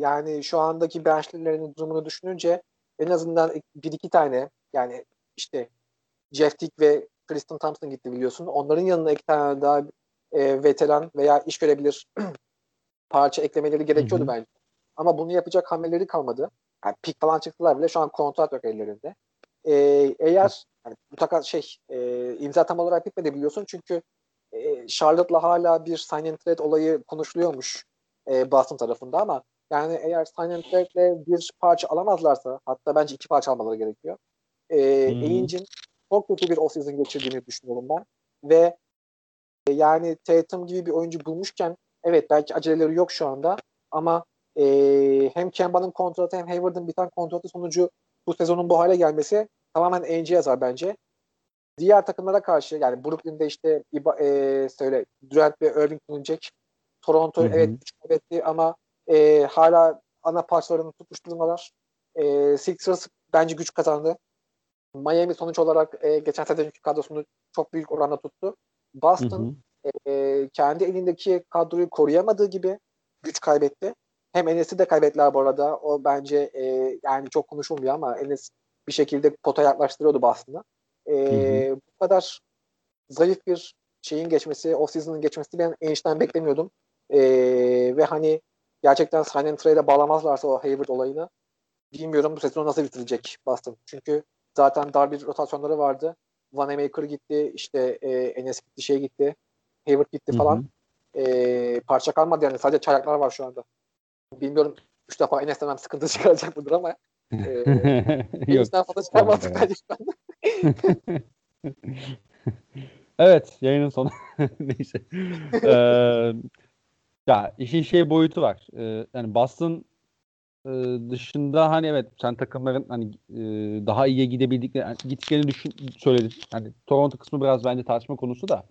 yani şu andaki benchlerinin durumunu düşününce en azından bir iki tane yani işte Jeff Tick ve Tristan Thompson gitti biliyorsun. Onların yanına iki tane daha e, veteran veya iş görebilir parça eklemeleri gerekiyordu bence. Ama bunu yapacak hamleleri kalmadı. Yani pik falan çıktılar bile şu an kontrat yok ellerinde. E, eğer yani bu takas şey e, imza tam olarak bitmedi biliyorsun çünkü e, Charlotte'la hala bir sign and trade olayı konuşuluyormuş e, Boston tarafında ama yani eğer sign and trade'le bir parça alamazlarsa hatta bence iki parça almaları gerekiyor. E, Hı hı. Ainge'in çok kötü bir off-season geçirdiğini düşünüyorum ben. Ve e, yani Tatum gibi bir oyuncu bulmuşken evet belki aceleleri yok şu anda ama e, hem Kemba'nın kontratı hem Hayward'ın biten kontratı sonucu bu sezonun bu hale gelmesi tamamen Ainge'ye yazar bence. Diğer takımlara karşı yani Brooklyn'de işte İba, e, söyle Durant ve Irving bulunacak. Toronto Hı hı. evet kaybetti ama e, hala ana parçalarını tutmuş durumdalar. E, Sixers bence güç kazandı. Miami sonuç olarak e, geçen sezonki kadrosunu çok büyük oranda tuttu. Hı Boston hı. e, kendi elindeki kadroyu koruyamadığı gibi güç kaybetti. Hem Enes'i de kaybettiler bu arada. O bence e, yani çok konuşulmuyor ama Enes bir şekilde pota yaklaştırıyordu Boston'ı. E, Hı Bu kadar zayıf bir şeyin geçmesi, off season'ın geçmesi ben Ainge'den beklemiyordum. E, ve hani gerçekten sign and trade'e bağlamazlarsa o Hayward olayını bilmiyorum bu sezonu nasıl bitirecek Boston. Çünkü zaten dar bir rotasyonları vardı. Vanamaker gitti, işte e, Enes gitti, şey gitti, Hayward gitti falan. hı. E, parça kalmadı yani. Sadece çaylaklar var şu anda. Bilmiyorum üç defa Enes demem sıkıntı çıkaracak mıdır ama e, Yok. Fazla çıkarmazdık Yok. bence şu anda. evet yayının sonu. Neyse. Ee, ya işin şey boyutu var. Ee, yani Boston e, dışında hani evet sen takımların hani e, daha iyiye gidebildikleri yani gittiklerini düşün söyledin. Hani Toronto kısmı biraz bence tartışma konusu da.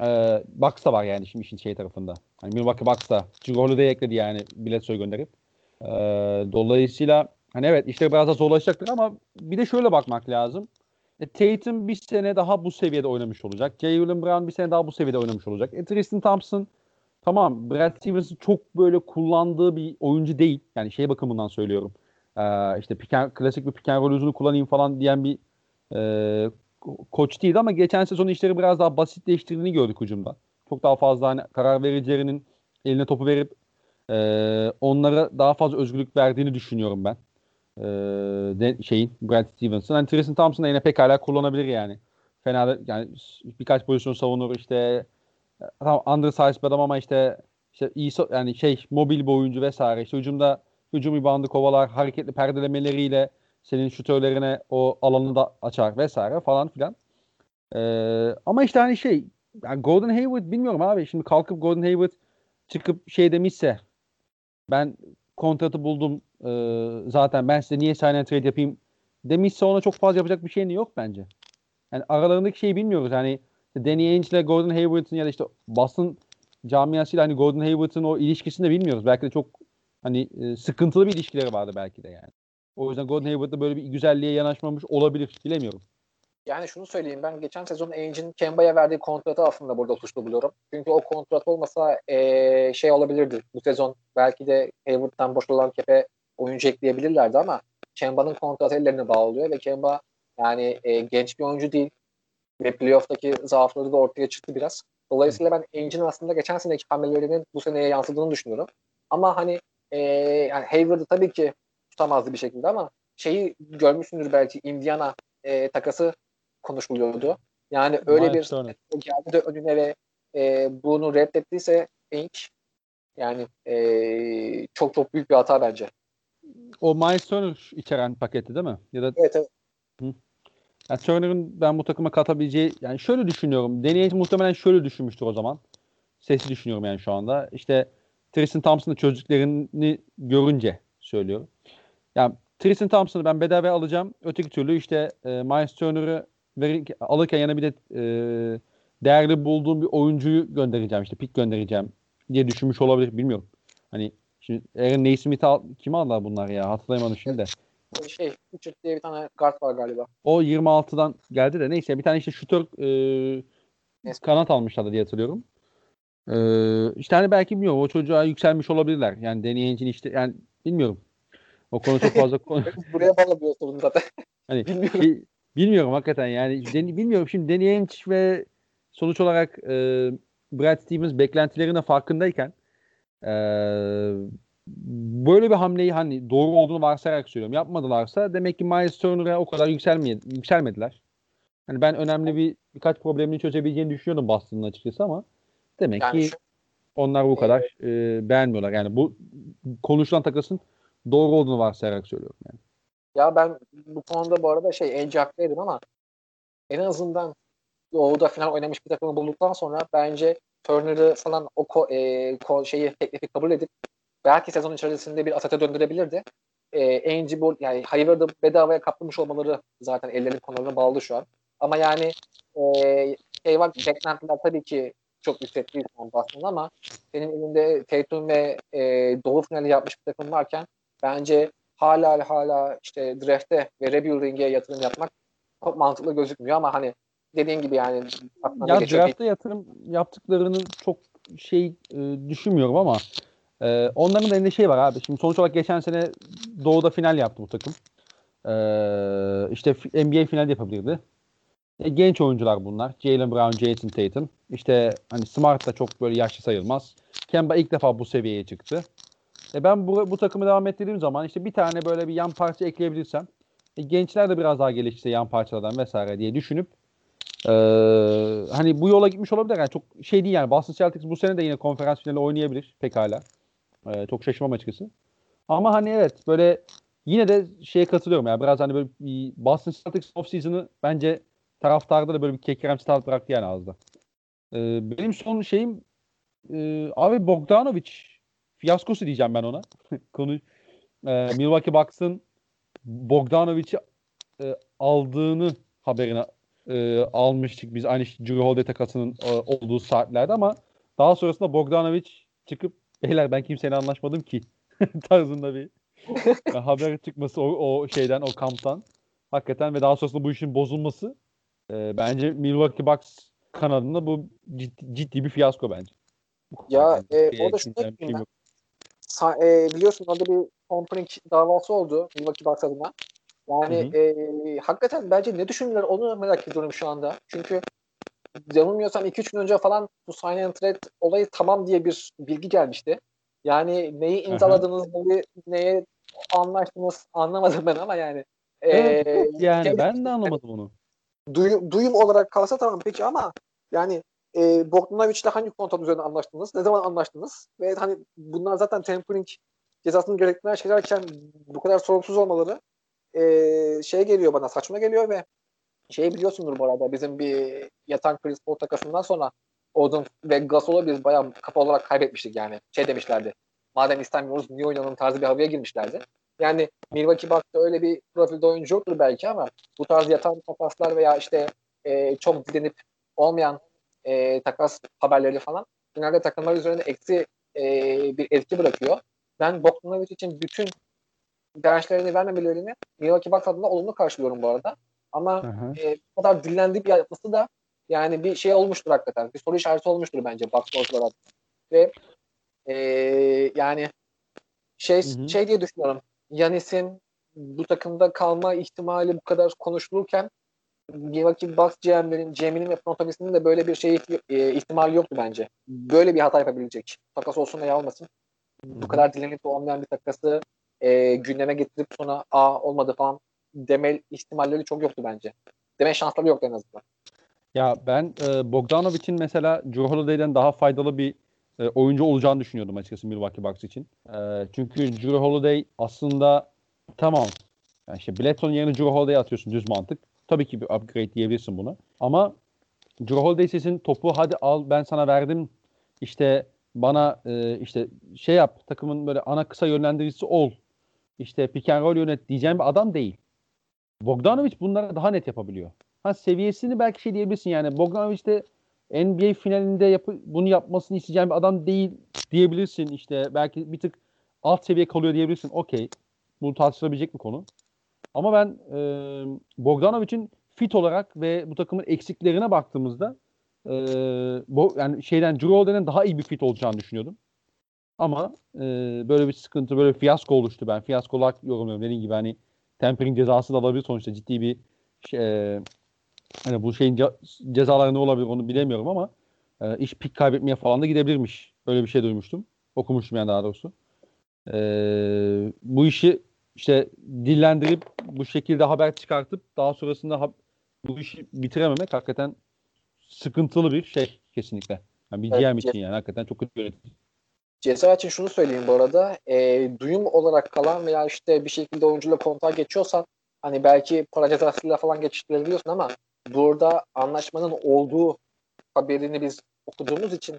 Ee, Bucks da var yani şimdi işin şey tarafında. Hani Milwaukee Bucks da Holiday ekledi yani bilet soy gönderip. Ee, dolayısıyla hani evet işleri biraz daha zorlaşacaktır ama bir de şöyle bakmak lazım. E, Tatum bir sene daha bu seviyede oynamış olacak. Jalen Brown bir sene daha bu seviyede oynamış olacak. E, Tristan Thompson tamam Brad Stevens'ın çok böyle kullandığı bir oyuncu değil. Yani şey bakımından söylüyorum. Ee, işte pick and- klasik bir pick and uzunu kullanayım falan diyen bir e, ko- koç değildi ama geçen sezon işleri biraz daha basitleştirdiğini gördük hücumda. Çok daha fazla hani karar vericilerinin eline topu verip e, onlara daha fazla özgürlük verdiğini düşünüyorum ben. E, de, şeyin Brad Stevens'ın. Hani Tristan Thompson da yine pekala kullanabilir yani. Fena yani birkaç pozisyon savunur işte tamam undersized bir adam ama işte işte iyi so- yani şey mobil bir oyuncu vesaire. İşte hücumda hücum bandı kovalar, hareketli perdelemeleriyle senin şutörlerine o alanı da açar vesaire falan filan. Ee, ama işte hani şey yani Gordon Hayward bilmiyorum abi. Şimdi kalkıp Gordon Hayward çıkıp şey demişse ben kontratı buldum ee, zaten ben size niye sign trade yapayım demişse ona çok fazla yapacak bir şey yok bence. Yani aralarındaki şeyi bilmiyoruz. Yani işte Danny Ainge ile Gordon Hayward'ın ya da işte Boston camiasıyla hani Gordon Hayward'ın o ilişkisini de bilmiyoruz. Belki de çok hani e, sıkıntılı bir ilişkileri vardı belki de yani. O yüzden Gordon Hayward'da böyle bir güzelliğe yanaşmamış olabilir. Bilemiyorum. Yani şunu söyleyeyim ben geçen sezon Ainge'in Kemba'ya verdiği kontratı aslında burada suçlu buluyorum. Çünkü o kontrat olmasa eee, şey olabilirdi. Bu sezon belki de Hayward'dan boşalan kepe oyuncu ekleyebilirlerdi ama Kemba'nın kontratı ellerine bağlıyor ve Kemba yani eee, genç bir oyuncu değil. Ve playoff'taki zaafları da ortaya çıktı biraz. Dolayısıyla ben Ainge'in aslında geçen seneki hamlelerinin bu seneye yansıdığını düşünüyorum. Ama hani eee yani Hayward'ı tabii ki tutamazdı bir şekilde ama şeyi görmüşsündür belki Indiana eee, takası konuşuluyordu. Yani öyle Miles bir o geldi de önüne ve e, bunu reddettiyse Ainge yani e, çok çok büyük bir hata bence. O Miles Turner içeren paketi değil mi? Ya da Evet evet. Yani Turner'ın ben bu takıma katabileceği yani şöyle düşünüyorum. Danny muhtemelen şöyle düşünmüştür o zaman. Sesi düşünüyorum yani şu anda. İşte Tristan Thompson'ı çözdüklerini görünce söylüyorum. Yani Tristan Thompson'ı ben bedava alacağım. Öteki türlü işte e, Miles Turner'ı alırken yana bir de e, değerli bulduğum bir oyuncuyu göndereceğim işte pik göndereceğim diye düşünmüş olabilir bilmiyorum. Hani şimdi Aaron Naismith'i al, kime aldılar bunlar ya hatırlayamadım şimdi de. Şey, Richard diye bir tane guard var galiba. O 26'dan geldi de neyse bir tane işte şutör e, Neyse. kanat almışlardı diye hatırlıyorum. E, işte hani belki bilmiyorum o çocuğa yükselmiş olabilirler. Yani Danny işte yani bilmiyorum. O konu çok fazla konu. Buraya bağlamıyor sorun zaten. Hani Bilmiyorum. şey- bilmiyorum hakikaten yani Den- bilmiyorum şimdi Danny Ainge ve sonuç olarak e, Brad Stevens beklentilerine farkındayken e, böyle bir hamleyi hani doğru olduğunu varsayarak söylüyorum. Yapmadılarsa demek ki Miles Turner'a o kadar yükselmeye, yükselmediler. Hani ben önemli bir birkaç problemini çözebileceğini düşünüyordum Boston'ın açıkçası ama demek Yani ki şu- onlar bu kadar e, beğenmiyorlar. Yani bu konuşulan takasın doğru olduğunu varsayarak söylüyorum yani. Ya ben bu konuda bu arada şey Ence haklıydım ama en azından Doğu'da final oynamış bir takımı bulduktan sonra bence Turner'ı falan o ko, e, ko- şeyi teklifi kabul edip belki sezon içerisinde bir asete döndürebilirdi. E, Angie bu yani Hayward'ı bedavaya kaplamış olmaları zaten ellerin konularına bağlı şu an. Ama yani e, şey var beklentiler tabii ki çok yüksek değil şu an Boston'da ama senin elinde Tatum ve e, Doğu finali yapmış bir takım varken bence hala hala işte draft'e ve rebuilding'e yatırım yapmak çok mantıklı gözükmüyor ama hani dediğin gibi yani Ya draftta yatırım yaptıklarını çok şey e, düşünmüyorum ama e, onların da elinde şey var abi. Şimdi sonuç olarak geçen sene Doğu'da final yaptı bu takım. E, işte NBA final yapabilirdi. E, genç oyuncular bunlar. Jalen Brown, Jason Tatum. İşte hani Smart da çok böyle yaşlı sayılmaz. Kemba ilk defa bu seviyeye çıktı. E ben bu, bu takımı devam ettirdiğim zaman işte bir tane böyle bir yan parça ekleyebilirsem e, gençler de biraz daha gelişse yan parçalardan vesaire diye düşünüp ee, hani bu yola gitmiş olabilir. Yani çok şey değil yani. Boston Celtics bu sene de yine konferans finali oynayabilir pekala. Ee, çok şaşırmam açıkçası. Ama hani evet böyle yine de şeye katılıyorum yani biraz hani böyle bir Boston Celtics off bence taraftarda da böyle bir kekremsi tat bıraktı yani ağızda. Ee, benim son şeyim e, abi Bogdanovic fiyaskosu diyeceğim ben ona. Konu e, Milwaukee Bucks'ın Bogdanovic'i e, aldığını haberini e, almıştık biz aynı Drew Holiday takasının e, olduğu saatlerde ama daha sonrasında Bogdanovic çıkıp beyler ben kimseyle anlaşmadım ki tarzında bir haber çıkması o, o şeyden o kamptan hakikaten ve daha sonrasında bu işin bozulması e, bence Milwaukee Bucks kanadında bu ciddi, ciddi bir fiyasko bence. Ya, e, o da şu kimsenin bir ekleyeyim şeyim yok. Sa- e, biliyorsun orada bir Compring davası oldu Milwaukee Bucks adına. Yani Hı e, hakikaten bence ne düşünürler onu merak ediyorum şu anda. Çünkü yanılmıyorsam 2-3 gün önce falan bu sign and trade olayı tamam diye bir bilgi gelmişti. Yani neyi imzaladınız, neyi, neye anlaştınız anlamadım ben ama yani. E, Evet, evet, yani şey- ben de anlamadım onu. duyum, duyum olarak kalsa tamam peki ama yani e, Bogdanovic'le hangi kontrat üzerine anlaştınız? Ne zaman anlaştınız? Ve hani bunlar zaten tampering cezasını gerektiren şeylerken bu kadar sorumsuz olmaları e, şey geliyor bana saçma geliyor ve şey biliyorsundur bu arada bizim bir yatan Chris Paul takasından sonra Odin ve Gasol'u biz bayağı kafa olarak kaybetmiştik yani. Şey demişlerdi. Madem istemiyoruz niye oynanın tarzı bir havaya girmişlerdi. Yani Milwaukee Bucks'ta öyle bir profilde oyuncu yoktur belki ama bu tarz yatan takaslar veya işte e, çok dilenip olmayan e, takas haberleri falan genelde takımlar üzerinde eksi e, bir etki bırakıyor. Ben Bogdanovic için bütün dirençlerini vermemelerini Milwaukee Bucks adına olumlu karşılıyorum bu arada. Ama e, bu kadar dinlendiği bir yapması da yani bir şey olmuştur hakikaten. Bir soru işareti olmuştur bence oyuncular adına. Ve e, yani şey Hı hı. şey diye düşünüyorum. Yanis'in bu takımda kalma ihtimali bu kadar konuşulurken Milwaukee Bucks GM'lerin, GM'inin ve front de böyle bir şey e, ihtimali yoktu bence. Böyle bir hata yapabilecek. Takas olsun veya olmasın. Bu kadar dilenip olmayan bir takası e, gündeme getirip sonra a olmadı falan deme ihtimalleri çok yoktu bence. Deme şansları yoktu en azından. Ya ben e, Bogdanovic'in mesela Drew Holiday'den daha faydalı bir e, oyuncu olacağını düşünüyordum açıkçası Milwaukee Bucks için. E, çünkü Drew Holiday aslında tamam. Yani işte Bledsoe'nun yerine Drew Holiday'e atıyorsun düz mantık. Tabii ki bir upgrade diyebilirsin buna. Ama Drew Holiday sesin topu hadi al ben sana verdim işte bana e, işte şey yap takımın böyle ana kısa yönlendiricisi ol işte pick and roll yönet diyeceğim bir adam değil. Bogdanovic bunları daha net yapabiliyor. Ha seviyesini belki şey diyebilirsin yani Bogdanovic de NBA finalinde yapı, bunu yapmasını isteyeceğim bir adam değil diyebilirsin. İşte belki bir tık alt seviye kalıyor diyebilirsin. Okey. Bu tartışılabilecek bir konu. Ama ben e, Bogdanovic'in fit olarak ve bu takımın eksiklerine baktığımızda e, bu yani şeyden Drew daha iyi bir fit olacağını düşünüyordum. Ama e, böyle bir sıkıntı, böyle bir fiyasko oluştu. Ben fiyasko olarak yorumluyorum. Dediğim gibi hani tempering cezası da alabilir sonuçta ciddi bir şey, e, hani bu şeyin ce- cezaları ne olabilir onu bilemiyorum ama e, iş pik kaybetmeye falan da gidebilirmiş. Öyle bir şey duymuştum. Okumuştum yani daha doğrusu. E, bu işi işte dillendirip bu şekilde haber çıkartıp daha sonrasında ha- bu işi bitirememek hakikaten sıkıntılı bir şey kesinlikle. Yani bir Evet, GM için yani hakikaten çok kötü yönetim. Ceza için şunu söyleyeyim bu arada. E, duyum olarak kalan veya işte bir şekilde oyuncuyla kontağa geçiyorsan hani belki para cezasıyla falan geçiştirebiliyorsun ama burada anlaşmanın olduğu haberini biz okuduğumuz için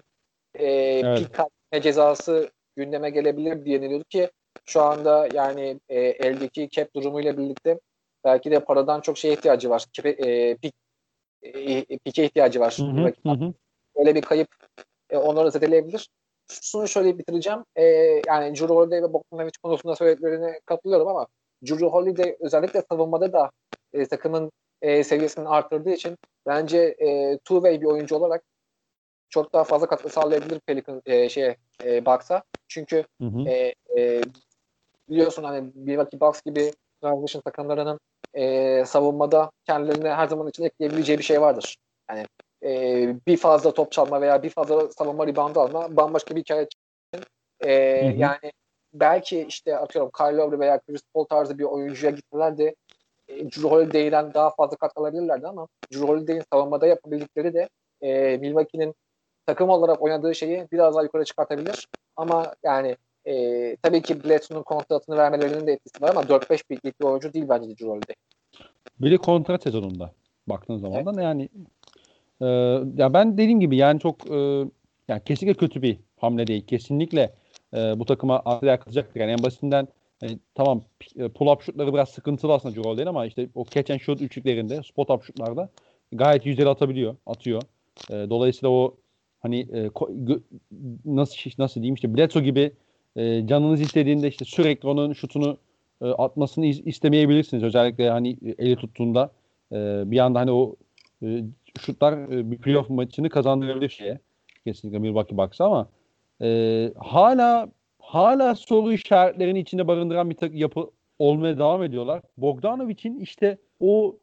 e, Evet. pik kaybetme cezası gündeme gelebilir diye deniliyordu ki şu anda yani e, eldeki cap durumuyla birlikte belki de paradan çok şeye ihtiyacı var. Kipe, e, pik, e, pike ihtiyacı var. Hı, hı hı. Öyle bir kayıp e, onları zedeleyebilir. Şunu şöyle bitireceğim. E, yani Drew Holiday ve Bogdanovic konusunda söylediklerine katılıyorum ama Drew Holiday özellikle savunmada da e, takımın e, seviyesini arttırdığı için bence e, two-way bir oyuncu olarak çok daha fazla katkı sağlayabilir Pelican e, şeye e, Bucks'a. Çünkü Hı hı. e, e, biliyorsun hani Milwaukee Bucks gibi transition takımlarının e, savunmada kendilerine her zaman için ekleyebileceği bir şey vardır. Yani e, bir fazla top çalma veya bir fazla savunma rebound alma bambaşka bir hikaye için. E, Hı hı. Yani belki işte atıyorum Kyle Lowry veya Chris Paul tarzı bir oyuncuya gitseler de e, Drew Holiday'den daha fazla katkı alabilirlerdi ama Drew Holiday'in savunmada yapabildikleri de e, Milwaukee'nin takım olarak oynadığı şeyi biraz daha yukarı çıkartabilir. Ama yani e, tabii ki Bledsoe'nun kontratını vermelerinin de etkisi var ama 4-5 birlik bir oyuncu değil bence Drew Holiday. Biri kontrat sezonunda baktığın zaman da yani e, ya ben dediğim gibi yani çok e, yani kesinlikle kötü bir hamle değil. Kesinlikle e, bu takıma artıya katacaktır. Yani en basitinden hani tamam e, pull up şutları biraz sıkıntılı aslında Holiday'in ama işte o catch and shoot üçlüklerinde spot up şutlarda gayet yüzdeli atabiliyor, atıyor. E, dolayısıyla o hani e, gö- nasıl nasıl diyeyim işte Bledsoe gibi e, canınız istediğinde işte sürekli onun şutunu e, atmasını is- istemeyebilirsiniz. Özellikle hani e, eli tuttuğunda e, bir anda hani o e, şutlar e, bir playoff maçını kazandırabilir şeye. Kesinlikle Milwaukee Bucks'a ama e, hala hala soru işaretlerini içinde barındıran bir yapı olmaya devam ediyorlar. Bogdanovic'in işte o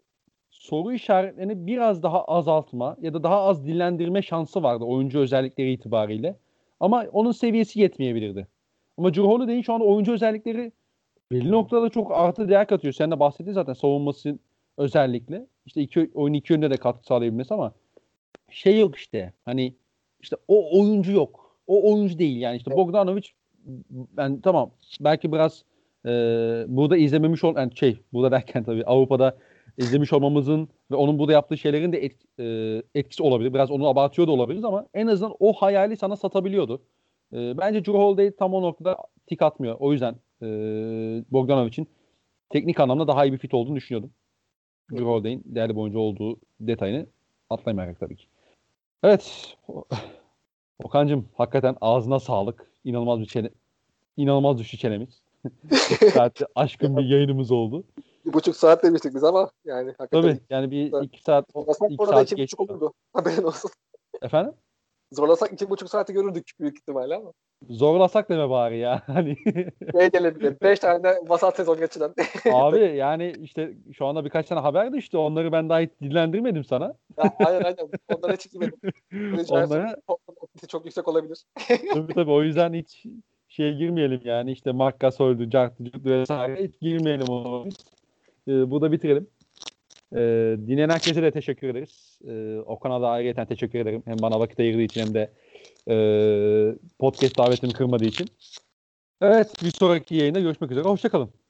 soru işaretlerini biraz daha azaltma ya da daha az dillendirme şansı vardı oyuncu özellikleri itibariyle. Ama onun seviyesi yetmeyebilirdi. Ama Drew Holiday'in şu anda oyuncu özellikleri belli noktada çok artı değer katıyor. Sen de bahsettin zaten savunması özellikle. İşte iki, oyun iki yönde de katkı sağlayabilmesi ama şey yok işte. Hani işte o oyuncu yok. O oyuncu değil yani. işte Bogdanovic ben tamam belki biraz e, burada izlememiş ol yani şey burada derken tabii Avrupa'da izlemiş olmamızın ve onun burada yaptığı şeylerin de et, e, etkisi olabilir. Biraz onu abartıyor da olabiliriz ama en azından o hayali sana satabiliyordu. E, bence Drew Holiday tam o noktada tik atmıyor. O yüzden e, Bogdanovic'in teknik anlamda daha iyi bir fit olduğunu düşünüyordum. Drew Holiday'in değerli bir oyuncu olduğu detayını atlayamayarak tabii ki. Evet. Okan'cım hakikaten ağzına sağlık. İnanılmaz bir çene, inanılmaz düştü çenemiz. Saatte aşkın bir yayınımız oldu. Bir buçuk saat demiştik biz ama yani hakikaten. Tabii yani bir iki saat Zorlasak iki saat iki buçuk olurdu. Haberin olsun. Efendim? Zorlasak iki buçuk saati görürdük büyük ihtimalle ama. Zorlasak deme bari ya. Hani Ne gelebilir? Beş tane de vasat sezon geçiren. abi yani işte şu anda birkaç tane haber düştü. Onları ben daha hiç dillendirmedim sana. Ya, aynen aynen. Onlara hiç girmedim. Onlara çok yüksek olabilir. tabii tabii o yüzden hiç şeye girmeyelim yani işte Mark Gasol'du, Cart'ı, vesaire hiç girmeyelim ona. Ee, burada bitirelim. Ee, dinleyen herkese de teşekkür ederiz. Ee, Okan'a da ayrıca teşekkür ederim. Hem bana vakit ayırdığı için hem de e, podcast davetimi kırmadığı için. Evet bir sonraki yayında görüşmek üzere. Hoşçakalın.